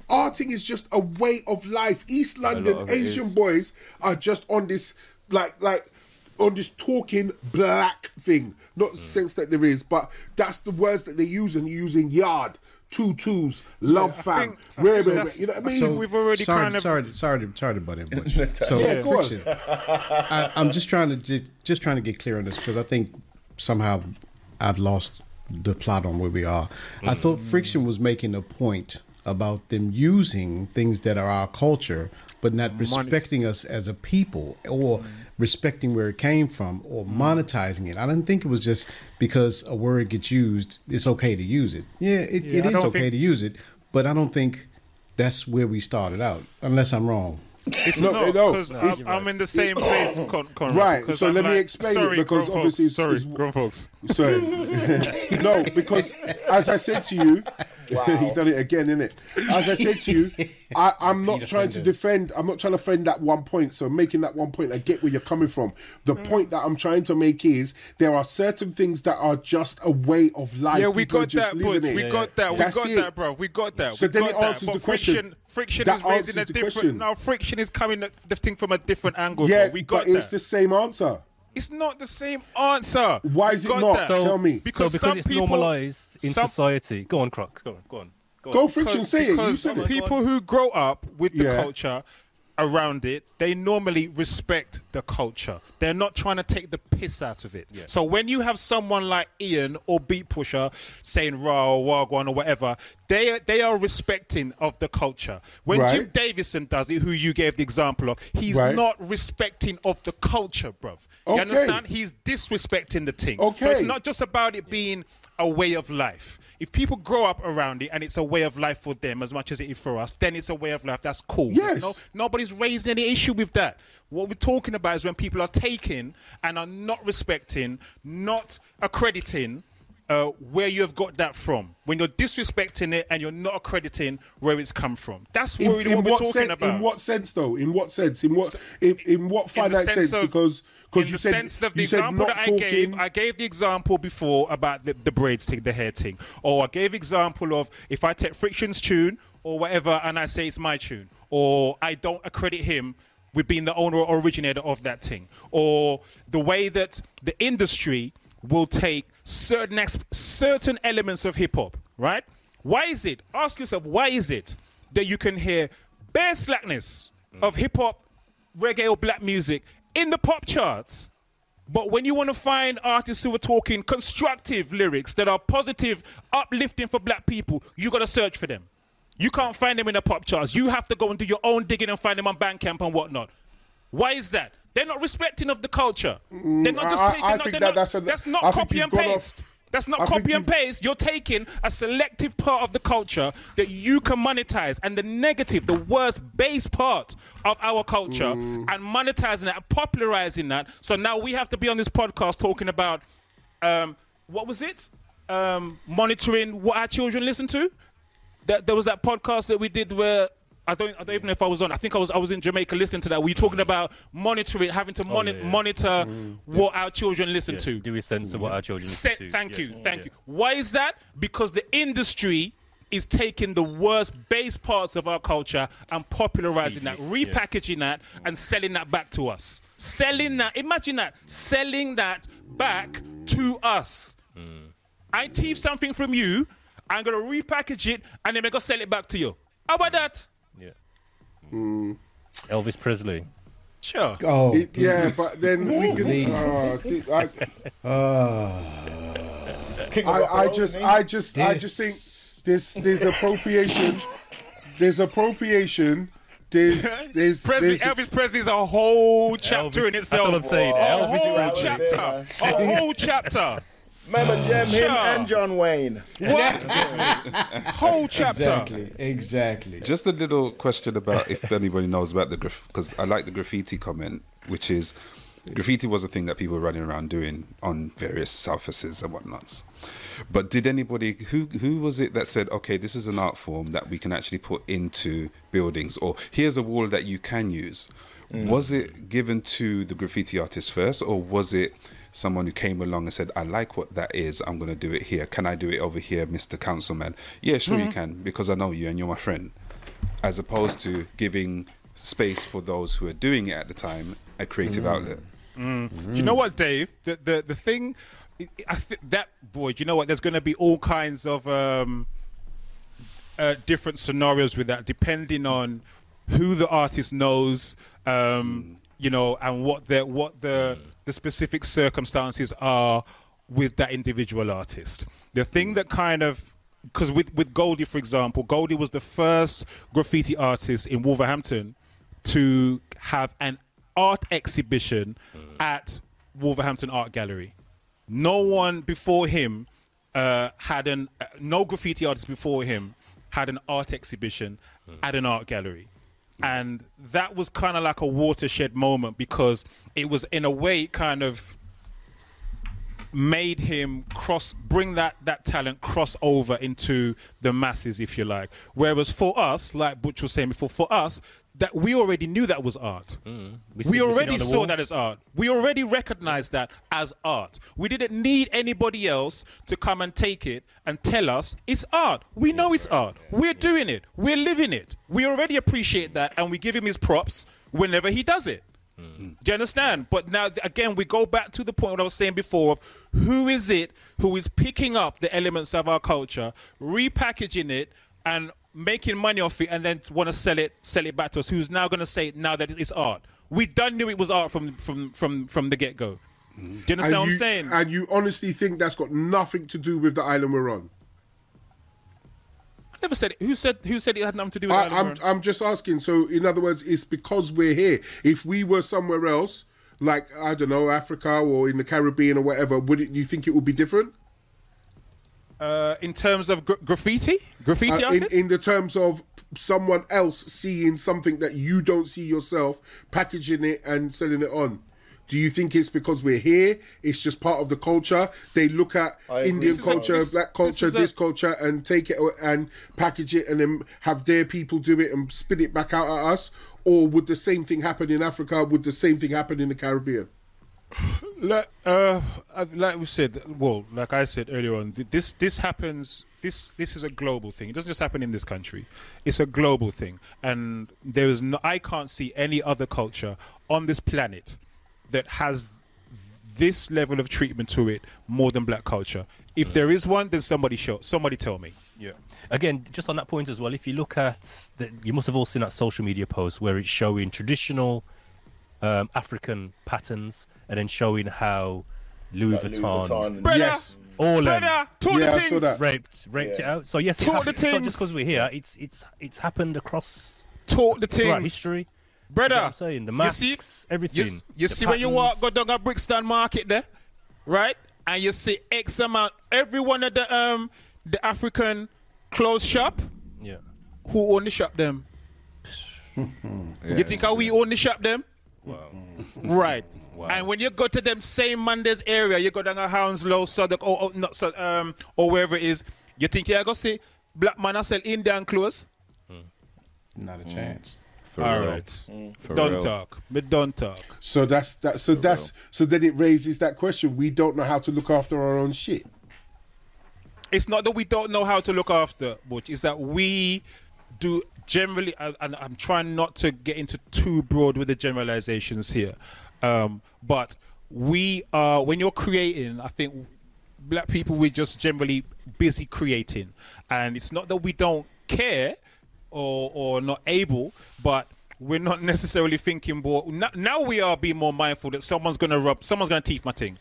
Arting is just a way of life. East London Asian is. boys are just on this, like, like, on this talking black thing. Not Mm. the sense that there is, but that's the words that they use and using yard, two twos, love I fam, think- rare, think rare, rare. You know what I mean? So we've already sorry, kind of- sorry, sorry, to, sorry to butt in, Butch. So Yeah, go on. I, I'm just trying to just, just trying to get clear on this because I think somehow I've lost the plot on where we are. I thought friction was making a point about them using things that are our culture, but not respecting us as a people or respecting where it came from or monetizing it. I didn't think it was just because a word gets used, it's okay to use it. Yeah, it, Yeah, it is okay think- to use it, but I don't think that's where we started out, unless I'm wrong. It's No, not no, because it's- I'm, I'm in the same place, Con- Conrad, Right, so I'm let me like- explain it, because obviously folks, it's- sorry, it's- grown folks. Sorry. no, because as I said to you, he done it again, innit? As I said to you, I, I'm not Repeat trying to defend. I'm not trying to defend that one point. So making that one point, I get where you're coming from. The mm. point that I'm trying to make is there are certain things that are just a way of life. Yeah, we People got just that, live Butch. it. We got that. We got it. that, bro. We got that. So we then got it that. answers But the question. friction, friction That is raising a different. question. Now friction is coming at the thing from a different angle. Yeah, bro. we got but it's the same answer. It's not the same answer. Why is it got not? that. So- Tell me. Because, so because it's people, normalized in some- society. Go on, Croc. Go on. Go on. Go, Go on. friction, because- say it. You because said it. people who grow up with the Yeah. culture around it, they normally respect the culture. They're not trying to take the piss out of it. So when you have someone like Ian or Beat Pusher saying raw or wagwan or whatever, they are, they are respecting of the culture. When Right. Jim Davidson does it, who you gave the example of, he's Right. not respecting of the culture, bruv. You Okay. understand? He's disrespecting the thing. So it's not just about it being a way of life. If people grow up around it and it's a way of life for them as much as it is for us, then it's a way of life. That's cool. Yes. No, nobody's raised any issue with that. What we're talking about is when people are taking and are not respecting, not accrediting uh, where you have got that from. When you're disrespecting it and you're not accrediting where it's come from. That's really in what we're what talking sense? about. In what sense, though? In what sense? In what? In, in what in the finite sense? of- Because because in you the said sense of the example that I talking. gave, I gave the example before about the, the braids thing, the hair thing, or I gave example of if I take Friction's tune or whatever, and I say it's my tune, or I don't accredit him with being the owner or originator of that thing, or the way that the industry will take certain ex- certain elements of hip hop, right? Why is it? Ask yourself, why is it that you can hear bare slackness of hip hop, reggae, or black music in the pop charts? But when you want to find artists who are talking constructive lyrics that are positive, uplifting for black people, you got to search for them. You can't find them in the pop charts. You have to go and do your own digging and find them on Bandcamp and whatnot. Why is that? They're not respecting of the culture. they're not just I- taking. I think that not- that's a- that's not I copy and off- paste. That's not I copy and paste. You're taking a selective part of the culture that you can monetize, and the negative, the worst base part of our culture, Mm. and monetizing that, popularizing that. So now we have to be on this podcast talking about um, what was it? Um, monitoring what our children listen to. That there was that podcast that we did where. I don't, I don't even know if I was on. I think I was. I was in Jamaica listening to that. Were you talking mm. about monitoring, having to oh, moni- yeah, yeah. monitor mm. what our children listen to? Do we censor what our children listen Set, to? thank you, mm. thank Yeah. you. Why is that? Because the industry is taking the worst base parts of our culture and popularizing that, repackaging that, and selling that back to us. Selling that, imagine that, selling that back to us. I thief something from you, I'm gonna repackage it, and then I'm gonna sell it back to you. How about that? Yeah. Elvis Presley. Sure. Oh, It- yeah, but then we can. Uh, I, King I, I just. I just, I just think this, there's appropriation. There's appropriation. There's, there's, Presley, there's Elvis Presley is a whole chapter Elvis- in that's itself. what I'm saying. A Elvis whole Presley. chapter. A whole chapter. Remember oh, Jem, him, Sure. and John Wayne. What? whole chapter. exactly, exactly. Just a little question about if anybody knows about the graph because I like the graffiti comment, which is Graffiti was a thing that people were running around doing on various surfaces and whatnots. But did anybody who who was it that said, okay, this is an art form that we can actually put into buildings, or here's a wall that you can use? Mm. Was it given to the graffiti artist first, or was it someone who came along and said, I like what that is, I'm going to do it here. Can I do it over here, Mr. Councilman? Yeah, sure you can, because I know you and you're my friend. As opposed to giving space for those who are doing it at the time a creative outlet. Do you know what, Dave? The the the thing, I think that boy. Do you know what? There's going to be all kinds of um, uh, different scenarios with that, depending on who the artist knows, um, you know, and what the what the the specific circumstances are with that individual artist. The thing that kind of because with with Goldie, for example, Goldie was the first graffiti artist in Wolverhampton to have an art exhibition at Wolverhampton Art Gallery. No one before him uh, had an uh, no graffiti artist before him had an art exhibition at an art gallery. And that was kind of like a watershed moment because it was in a way kind of made him cross bring that that talent cross over into the masses if you like. Whereas for us like butch was saying before for us that we already knew that was art. Mm. We we, see- we already the saw wall. that as art. We already recognized that as art. We didn't need anybody else to come and take it and tell us it's art. We know it's art. We're doing it. We're living it. We already appreciate that and we give him his props whenever he does it. Mm. Do you understand? But now, again, we go back to the point what I was saying before of who is it who is picking up the elements of our culture, repackaging it, and making money off it, and then want to sell it, sell it back to us? Who's now going to say now that it's art? We done knew it was art from from from from the get go. Do you understand and what I'm you, saying? And you honestly think that's got nothing to do with the island we're on? I never said it. Who said who said it had nothing to do with I, that? I'm, I'm just asking. So, in other words, it's because we're here. If we were somewhere else, like I don't know, Africa or in the Caribbean or whatever, would it? You think it would be different? Uh, in terms of gra- graffiti, graffiti Uh, in, artists. in the terms of someone else seeing something that you don't see yourself, packaging it and selling it on. Do you think it's because we're here? It's just part of the culture. They look at I. Indian This a- culture, this- black culture, this this, a- culture, and take it and package it, and then have their people do it and spit it back out at us. Or would the same thing happen in Africa? Would the same thing happen in the Caribbean? Like, uh, like we said, well, like I said earlier on, this this happens. This this is a global thing. It doesn't just happen in this country. It's a global thing, and there is no. I can't see any other culture on this planet that has this level of treatment to it more than black culture. If there is one, then somebody show. Somebody tell me. Yeah. Again, just on that point as well, if you look at, the, you must have all seen that social media post where it's showing traditional um, African patterns and then showing how Louis Like Louis Vuitton, Vuitton and- Brother, Yes. all brother, talk Yeah, I the saw things. that. raped, raped it out. So yes, it Talk the it's not just because we're here. It's it's it's happened across Talk the throughout things. history. brother. You know I'm saying? The you masks, see, everything. You, you the see when you walk go patterns. down a Brixton Market there, right? And you see X amount. Every one of the um the African clothes shop. Yeah. Who own the shop them? you think how we own the shop them? Mm-hmm. Right. And when you go to them same Mondays area, you go down a Hounslow, Southwark, or, or not so, um, or wherever it is. You think you're gonna see black man a sell Indian clothes? Hmm. Not a chance. For All real. right. For Don't real. talk. But don't talk. So that's that. So that's so then it raises that question. We don't know how to look after our own shit. it's not that we don't know how to look after Butch. It's that we do generally, and I'm trying not to get into too broad with the generalizations here, um, but we are when you're creating. I think black people we're just generally busy creating, and it's not that we don't care or or not able, but we're not necessarily thinking. But now, we are being more mindful that someone's gonna rub, someone's gonna teeth my thing.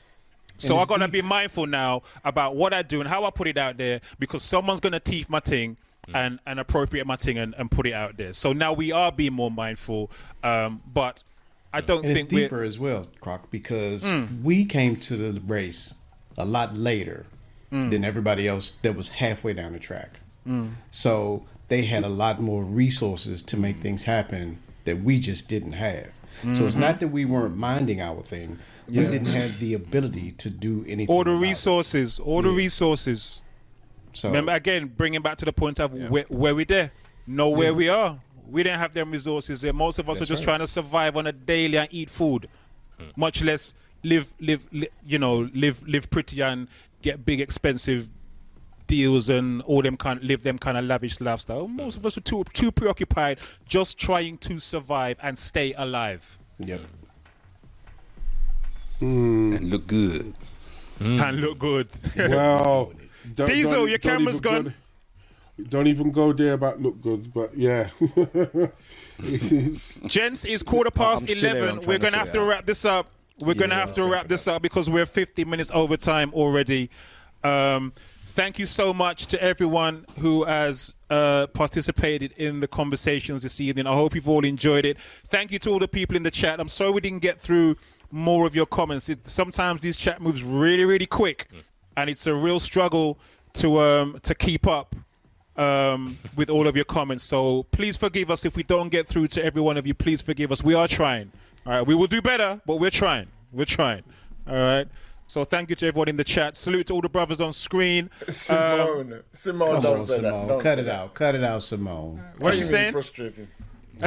So I gotta deep. be mindful now about what I do and how I put it out there because someone's gonna teeth my thing Mm. and, and appropriate my thing and, and put it out there. So now we are being more mindful. Um, but I don't And it's think we're deeper as well, Croc, because mm. we came to the race a lot later mm. than everybody else that was halfway down the track. So they had a lot more resources to make things happen that we just didn't have. So it's mm-hmm. not that we weren't minding our thing; we didn't have the ability to do anything. All the about it. resources, all the resources. So Remember again, bringing back to the point of where, where we there, know where we are. We didn't have them resources there. Most of us are just trying to survive on a daily and eat food, hmm. much less live, live, li- you know, live, live pretty and get big, expensive deals and all them kind, live them kind of lavish lifestyle. Hmm. Most of us are too too preoccupied just trying to survive and stay alive Yep. Hmm. and look good. and look good. Well, don't, Diesel, your camera's gone. Go, don't even go there about look good, but yeah. It's- Gents, it's quarter past I'm 11. We're going to have to out. wrap this up. We're going to have to wrap this up because we're 50 minutes over time already. Um, thank you so much to everyone who has uh, participated in the conversations this evening. I hope you've all enjoyed it. Thank you to all the people in the chat. I'm sorry we didn't get through more of your comments. It, sometimes these chat moves really, really quick, and it's a real struggle to um, to keep up um, with all of your comments. So please forgive us if we don't get through to every one of you. Please forgive us. We are trying. All right, we will do better, but we're trying. We're trying. All right. So thank you to everyone in the chat. Salute to all the brothers on screen. Simone, Simone, don't on, say that. Simone. Don't Cut say it that. out. Cut it out, Simone. What are you Really saying? Frustrating.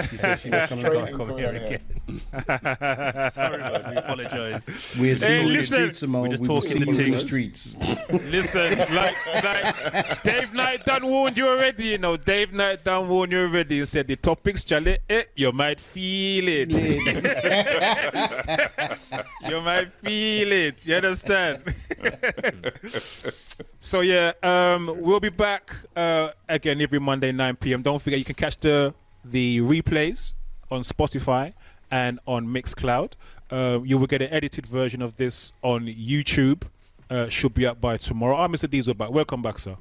She said she was coming Frustrating back. Come here again. Sorry, man. We apologise. We're seeing in the listen, streets, Simone. we're just talking the you in the streets. Listen, like, like Dave Knight done warned you already. You know, Dave Knight done warned you already. He said the topics, Charlie, eh, you might feel it. you might feel it. You understand? so yeah, um, we'll be back uh, again every Monday 9 p.m. Don't forget you can catch the the replays on Spotify and on Mixcloud. Uh, you will get an edited version of this on YouTube. Uh, should be up by tomorrow. Oh, Mr. Diesel back. Welcome back, sir.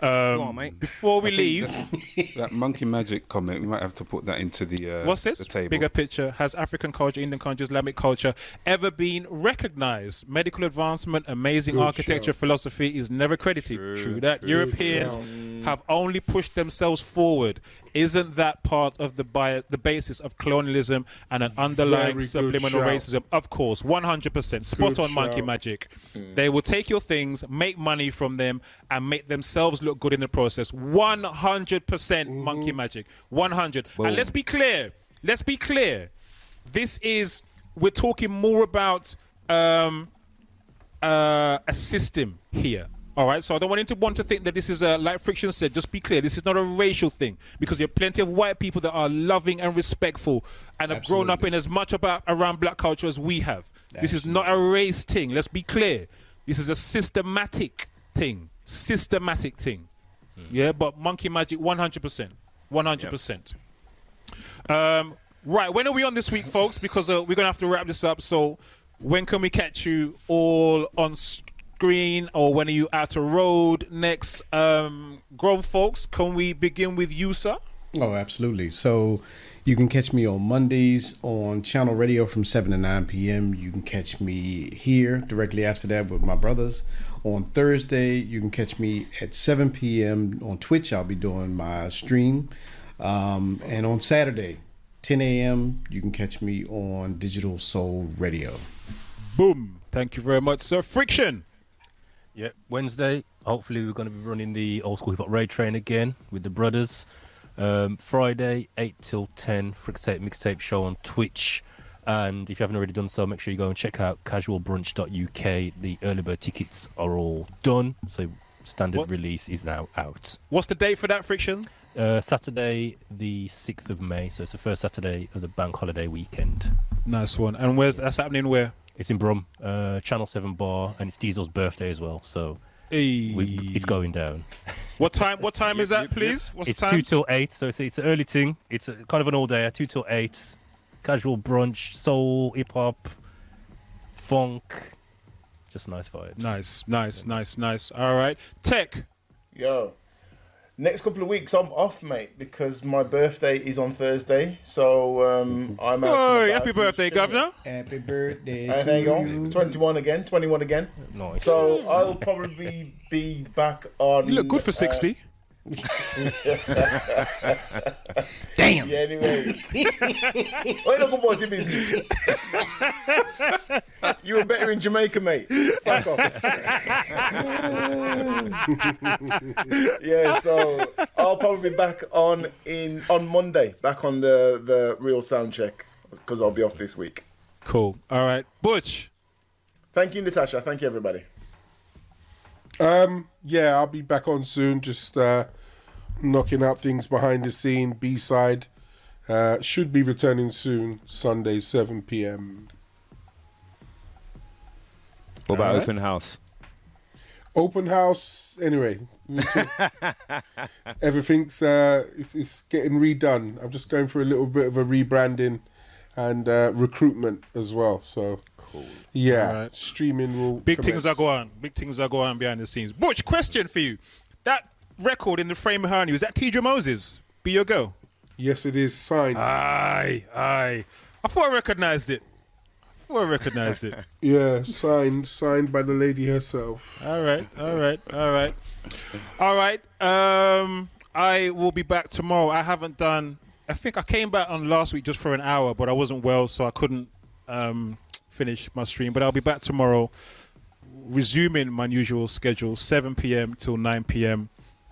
Um, on, mate. Before we I leave, That monkey magic comment, we might have to put that into the uh, What's this? The table. Bigger picture. Has African culture, Indian culture, Islamic culture ever been recognized? Medical advancement, amazing Good architecture, shout. philosophy is never credited. True, True, that. true, Europeans have only pushed themselves forward. Isn't that part of the bi- the basis of colonialism and an underlying subliminal shout. racism? Of course, 100%. Spot Good on monkey shout. magic. They will take your things, make money from them, and make themselves look good in the process. 100% Mm-hmm. monkey magic. 100. And let's be clear. Let's be clear. This is we're talking more about um, uh, a system here. All right, so I don't want you to want to think that this is a like friction said. Just be clear, this is not a racial thing because there are plenty of white people that are loving and respectful and have grown up in as much about around black culture as we have. This is not a race thing. Let's be clear. This is a systematic thing. Systematic thing. Yeah, but monkey magic, one hundred percent, one hundred percent. Um, right, when are we on this week, folks? Because uh, we're gonna have to wrap this up. So, when can we catch you all on screen, or when are you out a road next? Um, grown folks, can we begin with you, sir? Oh, absolutely. So you can catch me on Mondays on Channel Radio from 7 to 9 p.m. You can catch me here directly after that with my brothers. On Thursday, you can catch me at 7 p.m. on Twitch. I'll be doing my stream. Um, and on Saturday, 10 a.m., you can catch me on Digital Soul Radio. Boom. Thank you very much, sir. Friction. Yeah, Wednesday. Hopefully, we're going to be running the old school hip hop raid train again with the brothers. Um, Friday, 8 till 10, Fricktape Mixtape Show on Twitch. And if you haven't already done so, make sure you go and check out casualbrunch.uk. The early bird tickets are all done, so standard What? release is now out. What's the date for that, Friction? Uh, Saturday, the 6th of May, so it's the first Saturday of the bank holiday weekend. Nice one. And where's that's happening? Where? It's in Brum, uh, Channel 7 bar, and it's Diesel's birthday as well, so Hey. we, it's going down. What time? What time is that, please? What's it's the time? two till eight, so it's it's an early thing. It's a, kind of an all day. Two till eight, casual brunch, soul, hip hop, funk, just nice vibes. Nice, nice, nice, nice. All right, Tech. Yo. Next couple of weeks, I'm off, mate, because my birthday is on Thursday. So um, I'm out. Oh, and happy birthday, chilling. Governor. Happy birthday Uh, there you go. 21 again, 21 again. Nice. So I'll probably be back on. You look good for uh, sixty. Damn. Yeah, anyway. Oi, look about your business. you were better in Jamaica, mate. Fuck off. yeah, so I'll probably be back on in on Monday, back on the the real sound check because I'll be off this week. Cool. All right, Butch. Thank you, Natasha. Thank you, everybody. Um, yeah, I'll be back on soon. Just uh, knocking out things behind the scene. B side uh, should be returning soon. Sunday, seven p.m. What about Alright. open house? Open house. Anyway, everything's uh, it's, it's getting redone. I'm just going for a little bit of a rebranding and uh, recruitment as well. So cool. Yeah, Alright. streaming will. Big things are going on. Big things are going on behind the scenes. Butch, question for you. That record in the frame behind you, is that Teedra Moses? Be your girl? Yes, it is signed. Aye, aye. I thought I recognized it. I thought I recognized it. Yeah, signed, signed by the lady herself. All right, all right, all right, all right. Um, I will be back tomorrow. I haven't done. I think I came back on last week just for an hour, but I wasn't well, so I couldn't um, finish my stream. But I'll be back tomorrow, resuming my usual schedule, 7 p.m. till 9 p.m.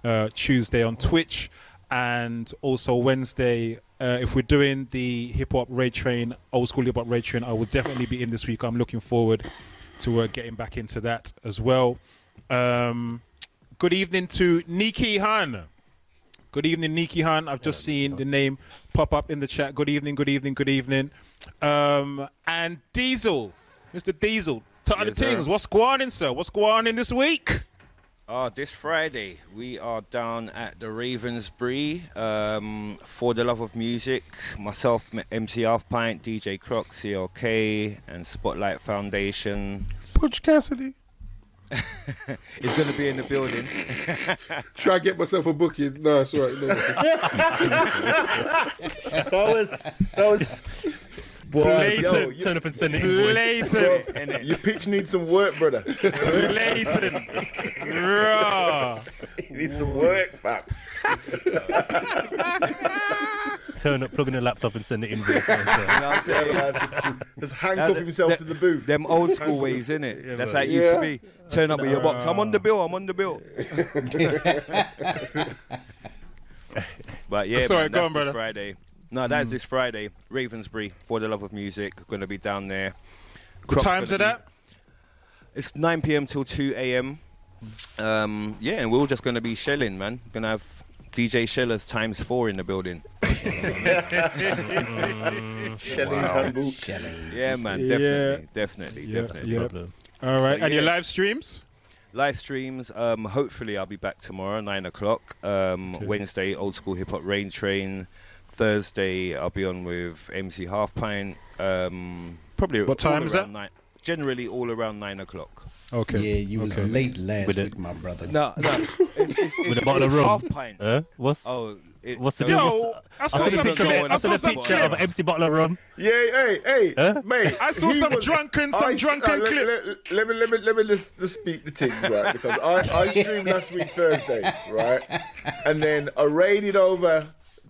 Uh, Tuesday on Twitch, and also Wednesday. Uh, if we're doing the hip hop raid train, old school hip hop raid train, I will definitely be in this week. I'm looking forward to uh, getting back into that as well. Um, good evening to Niki Han. Good evening, Niki Han. I've just seen the name pop up in the chat. Good evening, good evening, good evening. Um, and Diesel, Mr. Diesel, the Yes, sir. things. What's going on, sir? What's going on this week? Uh, this Friday, we are down at the Ravensbury um, for the love of music. Myself, MC Half Pint, DJ Croc, CLK, and Spotlight Foundation Butch Cassidy. is going to be in the building. Try to get myself a booking. No, it's all right. No. That was that was. Boy, Blatant. yo, Turn up and send an invoice. Blatant, your pitch needs some work, brother. blatant, raw. you need some work, fam. Turn up, plug in a laptop and send the invoice. man, sir. You know what I'm saying? Man, Just handcuff himself to the booth. Them old school ways, innit? That's how it used to be. Turn up with your box. I'm on the bill. I'm on the bill. but yeah, Sorry, man, go that's on, brother. Friday. No, that's this Friday. Ravensbury, for the love of music, going to be down there. What times are that? It's 9 p.m. till 2 a.m. Um, yeah, and we're all just going to be shelling, man. Going to have DJ Shellers times four in the building. Shellington boot. Yeah, man, Yeah. definitely, definitely, Yeah, definitely. yeah. Problem. All right, So, and your live streams? Live streams. Um, hopefully, I'll be back tomorrow, nine o'clock. Um, Wednesday, old school hip hop raid train. Thursday, I'll be on with MC Half Pint. Um, probably What time is that? Nine, generally, all around nine o'clock. Okay. Yeah, you was late last With it. my brother. No, no, it's, it's, it's, With a bottle of rum. Half pint. Huh? What's Oh, it, what's the no, deal? Yo, What's- I I saw saw some picture, clip. I I saw saw some picture of an empty bottle of rum. Yeah, hey, hey, Huh? mate. I saw he some drunken- some I- drunken uh, let, clip. Let, let me, let me, let me just, just speak the things, right? Because I, I streamed last week Thursday, right? And then I raided over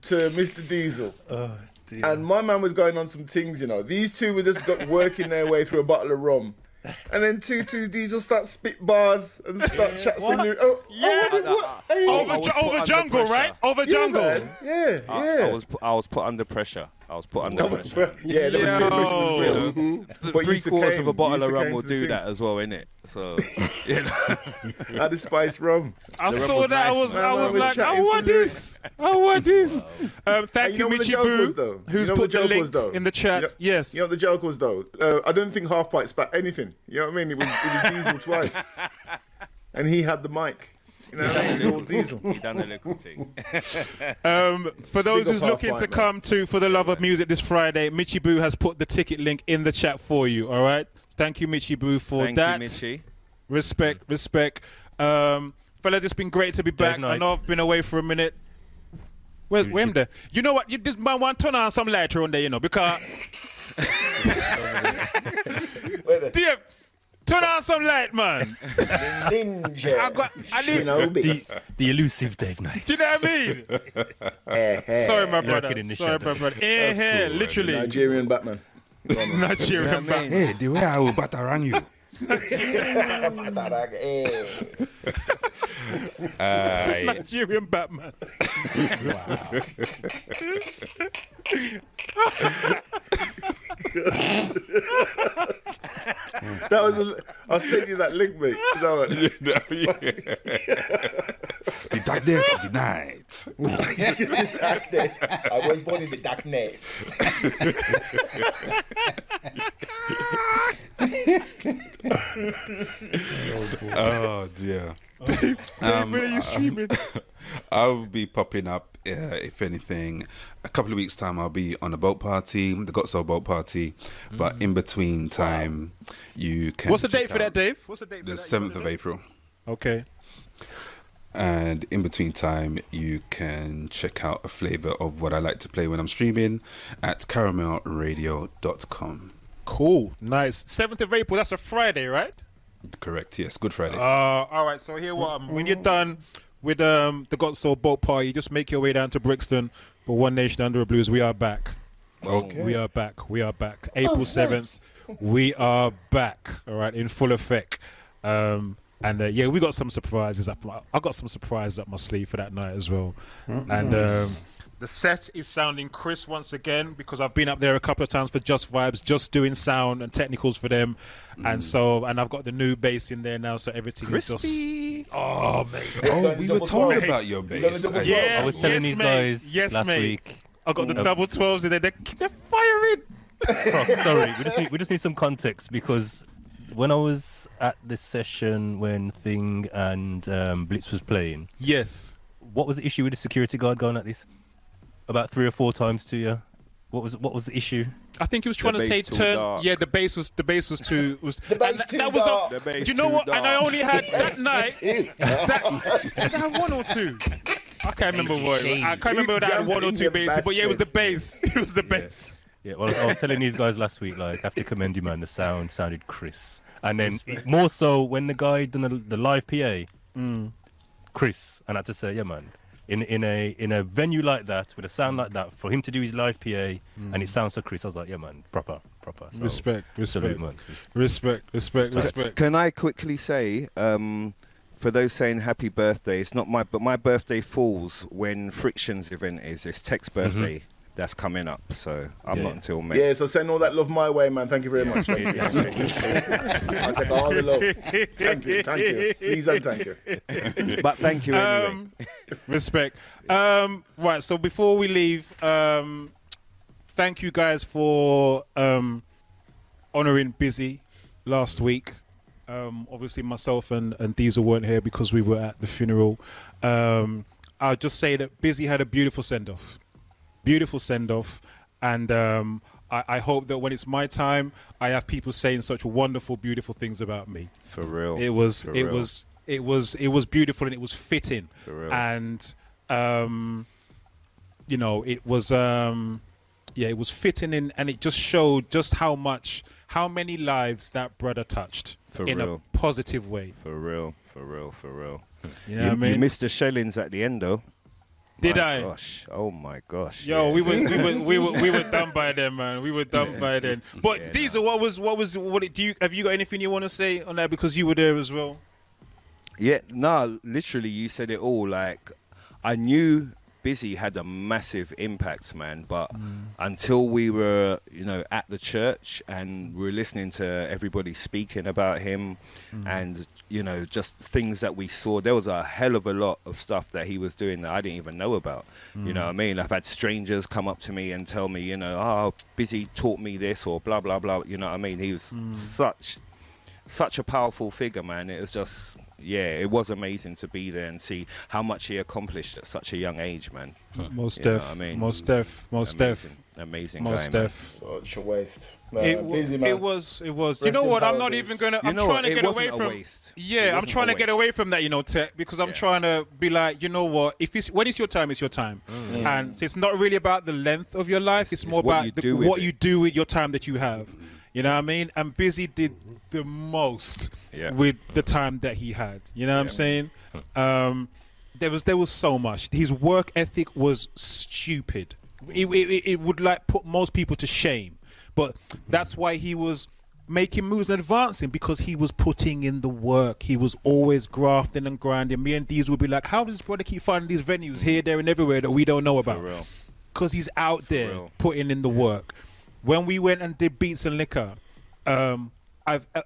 to Mr. Diesel. Oh, and my man was going on some things, you know. These two were just got working their way through a bottle of rum. And then two two Diesel start spit bars and start chat singing. Oh, Yeah. oh, what? Hey, Over, ju- over jungle, pressure. right? Over yeah, jungle. man. Yeah, I, yeah. I was I was put under pressure. I was put under That was- pressure. yeah, that was peer pressure was real. Th- But Three Issa quarters came- of a bottle of rum will do team. that as well, innit? So, you know. I despise rum. I The saw was that. I was, man. I was man, like, we're I chatting want this. I want this. Um, thank And you, you know Michi Boo, who's you know put what the the link was, though? in the chat. You know, yes. You know what the joke was though? Uh, I don't think half pint spat anything. You know what I mean? It was, it was diesel twice, and he had the mic. You know, what I mean? all diesel. He done a little thing. Um, for those Big who's up looking Half to Pint, man. come to For the Love of Music this Friday, Michi Boo has put the ticket link in the chat for you. All right. Thank you, Michi Boo, for Thank that. you, Mitchie. Respect, respect. Um, fellas, it's been great to be back. I night. know I've been away for a minute. Where, where am there? You know what? You, this man want to turn on some light around there, you know, because. Wait there. DM, Turn on some light, man. Ninja. I got. I need. Shinobi. The, the elusive Dave Knight. Do you know what I mean? Eh, eh. Sorry, my brother. Lurking in the Sorry, my shadows. brother. Eh, That's eh, cool, man. literally. Nigerian Batman. Nigerian You know what I mean? Hey, the way I will batarang you. Batman. Nigerian Batman. That was. A, I'll send you that link, mate. You know what? the darkness of the night. the darkness. I was born in the darkness. Oh dear. Dave, Um, when are you streaming? I'll be popping up, uh, if anything, a couple of weeks' time. I'll be on a boat party, the Got Soul boat party. But in between time, you can. What's the date for that, Dave? What's the date The seventh of April. Okay. And in between time, you can check out a flavor of what I like to play when I'm streaming at caramelradio.com. Cool. Nice. 7th of April, that's a Friday, right? Correct. Yes. Good Friday. Uh, all right. So here, what um, when you're done with um the Got Soul boat party, just make your way down to Brixton for One Nation Under a Blues. We are back. okay. We are back. We are back. April seventh. we are back. All right, in full effect. Um, and uh, yeah, we got some surprises up. I got some surprises up my sleeve for that night as well. And um, the set is sounding crisp once again because I've been up there a couple of times for Just Vibes, just doing sound and technicals for them. And so, and I've got the new bass in there now, so everything is just. Oh, mate. Oh, we were talking about your You got a bass. double I- twelve. Yeah. I was telling Yes, these mate. guys Yes, last mate. week. I got the Mm. double twelves in there. They're, they're firing. Oh, sorry, we just need we just need some context because when I was at this session when Thing and um, Blitz was playing, Yes. what was the issue with the security guard going at this about three or four times to you? What was what was the issue? I think he was trying to say turn. dark. Yeah, the bass was the bass was too was. The bass and that, too that was dark. A, The bass do you know too what? And I only had that night. that, did I have one or two. I can't remember what. I can't remember that I had one or two basses, but yeah, it was the bass. It was the bass. Yeah, well, I was telling these guys last week, like, I have to commend you, man. The sound sounded crisp, and then it- more so when the guy done the, the live PA, mm. Chris, and I had to say, yeah, man. In, in a in a venue like that with a sound like that for him to do his live PA and it sounds so crisp I was like yeah man proper proper so, Respect, respect, man respect, respect, Respect. respect. Can I quickly say, um, for those saying happy birthday, it's not my, but my birthday falls when Friction's event is. It's Tech's birthday that's coming up, so I'm not until May. Yeah, so send all that love my way, man. Thank you very much. Thank you. I'll take all the love. Thank you, thank you. Please and thank you. But thank you anyway. Um, respect. Um, right. So before we leave, um, thank you guys for um, honoring Busy last week. Um, obviously, myself and, and Diesel weren't here because we were at the funeral. Um, I'll just say that Busy had a beautiful send off. Beautiful send off. And um, I, I hope that when it's my time, I have people saying such wonderful, beautiful things about me. For real. It was For it real. was it was it was beautiful and it was fitting. For real. And um you know, it was um yeah, it was fitting in and it just showed just how much how many lives that brother touched For in real. a positive way. For real. For real. For real. You know what I mean? you missed the shellings at the end, though. Did My I? Gosh. Oh my gosh. Yo, yeah. we were we were we were we were done by then, man. We were done by then. But Yeah, Diesel, what was what was what do you have you got anything you want to say on that because you were there as well? Yeah, no, literally, you said it all. Like, I knew Busy had a massive impact, man, but mm. until we were, you know, at the church and we are listening to everybody speaking about him mm. and, you know, just things that we saw, there was a hell of a lot of stuff that he was doing that I didn't even know about. You know mm. what I mean? I've had strangers come up to me and tell me, you know, oh, Busy taught me this or blah, blah, blah. You know what I mean? He was such such a powerful figure, man. It was just, yeah, it was amazing to be there and see how much he accomplished at such a young age, man. Most You def, I mean? most def, most def, amazing, amazing most guy, man. Such a waste. No, It, wa- busy, man. it was. It was. Rest you know in what? I'm not even gonna. I'm know trying what? to It get wasn't away a from. waste. It Yeah, I'm trying a to get away from that, you know, tech, because I'm Yeah. trying to be like, you know what? If it's when it's your time, it's your time, Mm. and so it's not really about the length of your life. It's, more what about you the, do with what you do with your time that you have. You know what I mean? And Busy did the most Yeah. with the time that he had. You know what I'm saying? Um, there was there was so much. His work ethic was stupid. It, it, it would like put most people to shame. But that's why he was making moves and advancing because he was putting in the work. He was always grafting and grinding. Me and Deez would be like, "How does this brother keep finding these venues here, there, and everywhere that we don't know about?" because he's out there putting in the work. When we went and did Beats and Liquor, um, I've uh,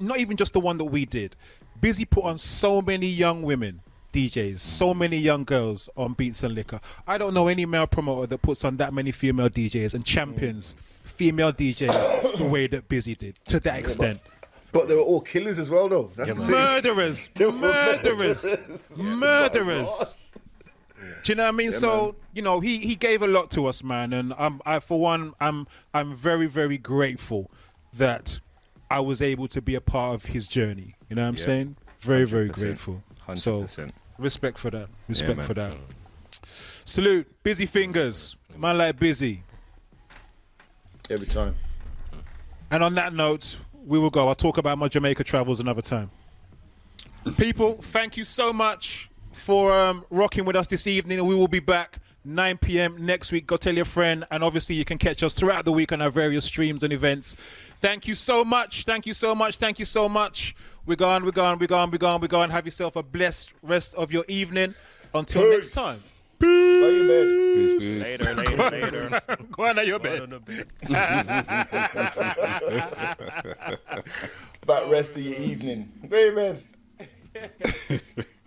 not even just the one that we did. Busy put on so many young women DJs, so many young girls on Beats and Liquor. I don't know any male promoter that puts on that many female DJs and champions female DJs the way that Busy did to that extent. But they were all killers as well, though. That's the thing. Murderers, They were murderers, murderers. Do you know what I mean? so you know, he he gave a lot to us, man, and I'm I for one, I'm I'm very very grateful that I was able to be a part of his journey. You know what I'm Yeah. saying? Very very 100%. grateful. 100%. So respect for that. Respect man. for that. Mm. Salute, busy fingers, man like busy. Every time. And on that note, we will go. I'll talk about my Jamaica travels another time. People, thank you so much for um, rocking with us this evening. We will be back 9 p.m. next week. Go tell your friend. And obviously, you can catch us throughout the week on our various streams and events. Thank you so much. Thank you so much. Thank you so much. We're gone, we're gone, we're gone, we're gone, we're gone. Have yourself a blessed rest of your evening. Until next time. Go to bed. Peace, peace. Later, later, later. Go on to your Go bed. on a bit. About rest of your evening. Go to bed.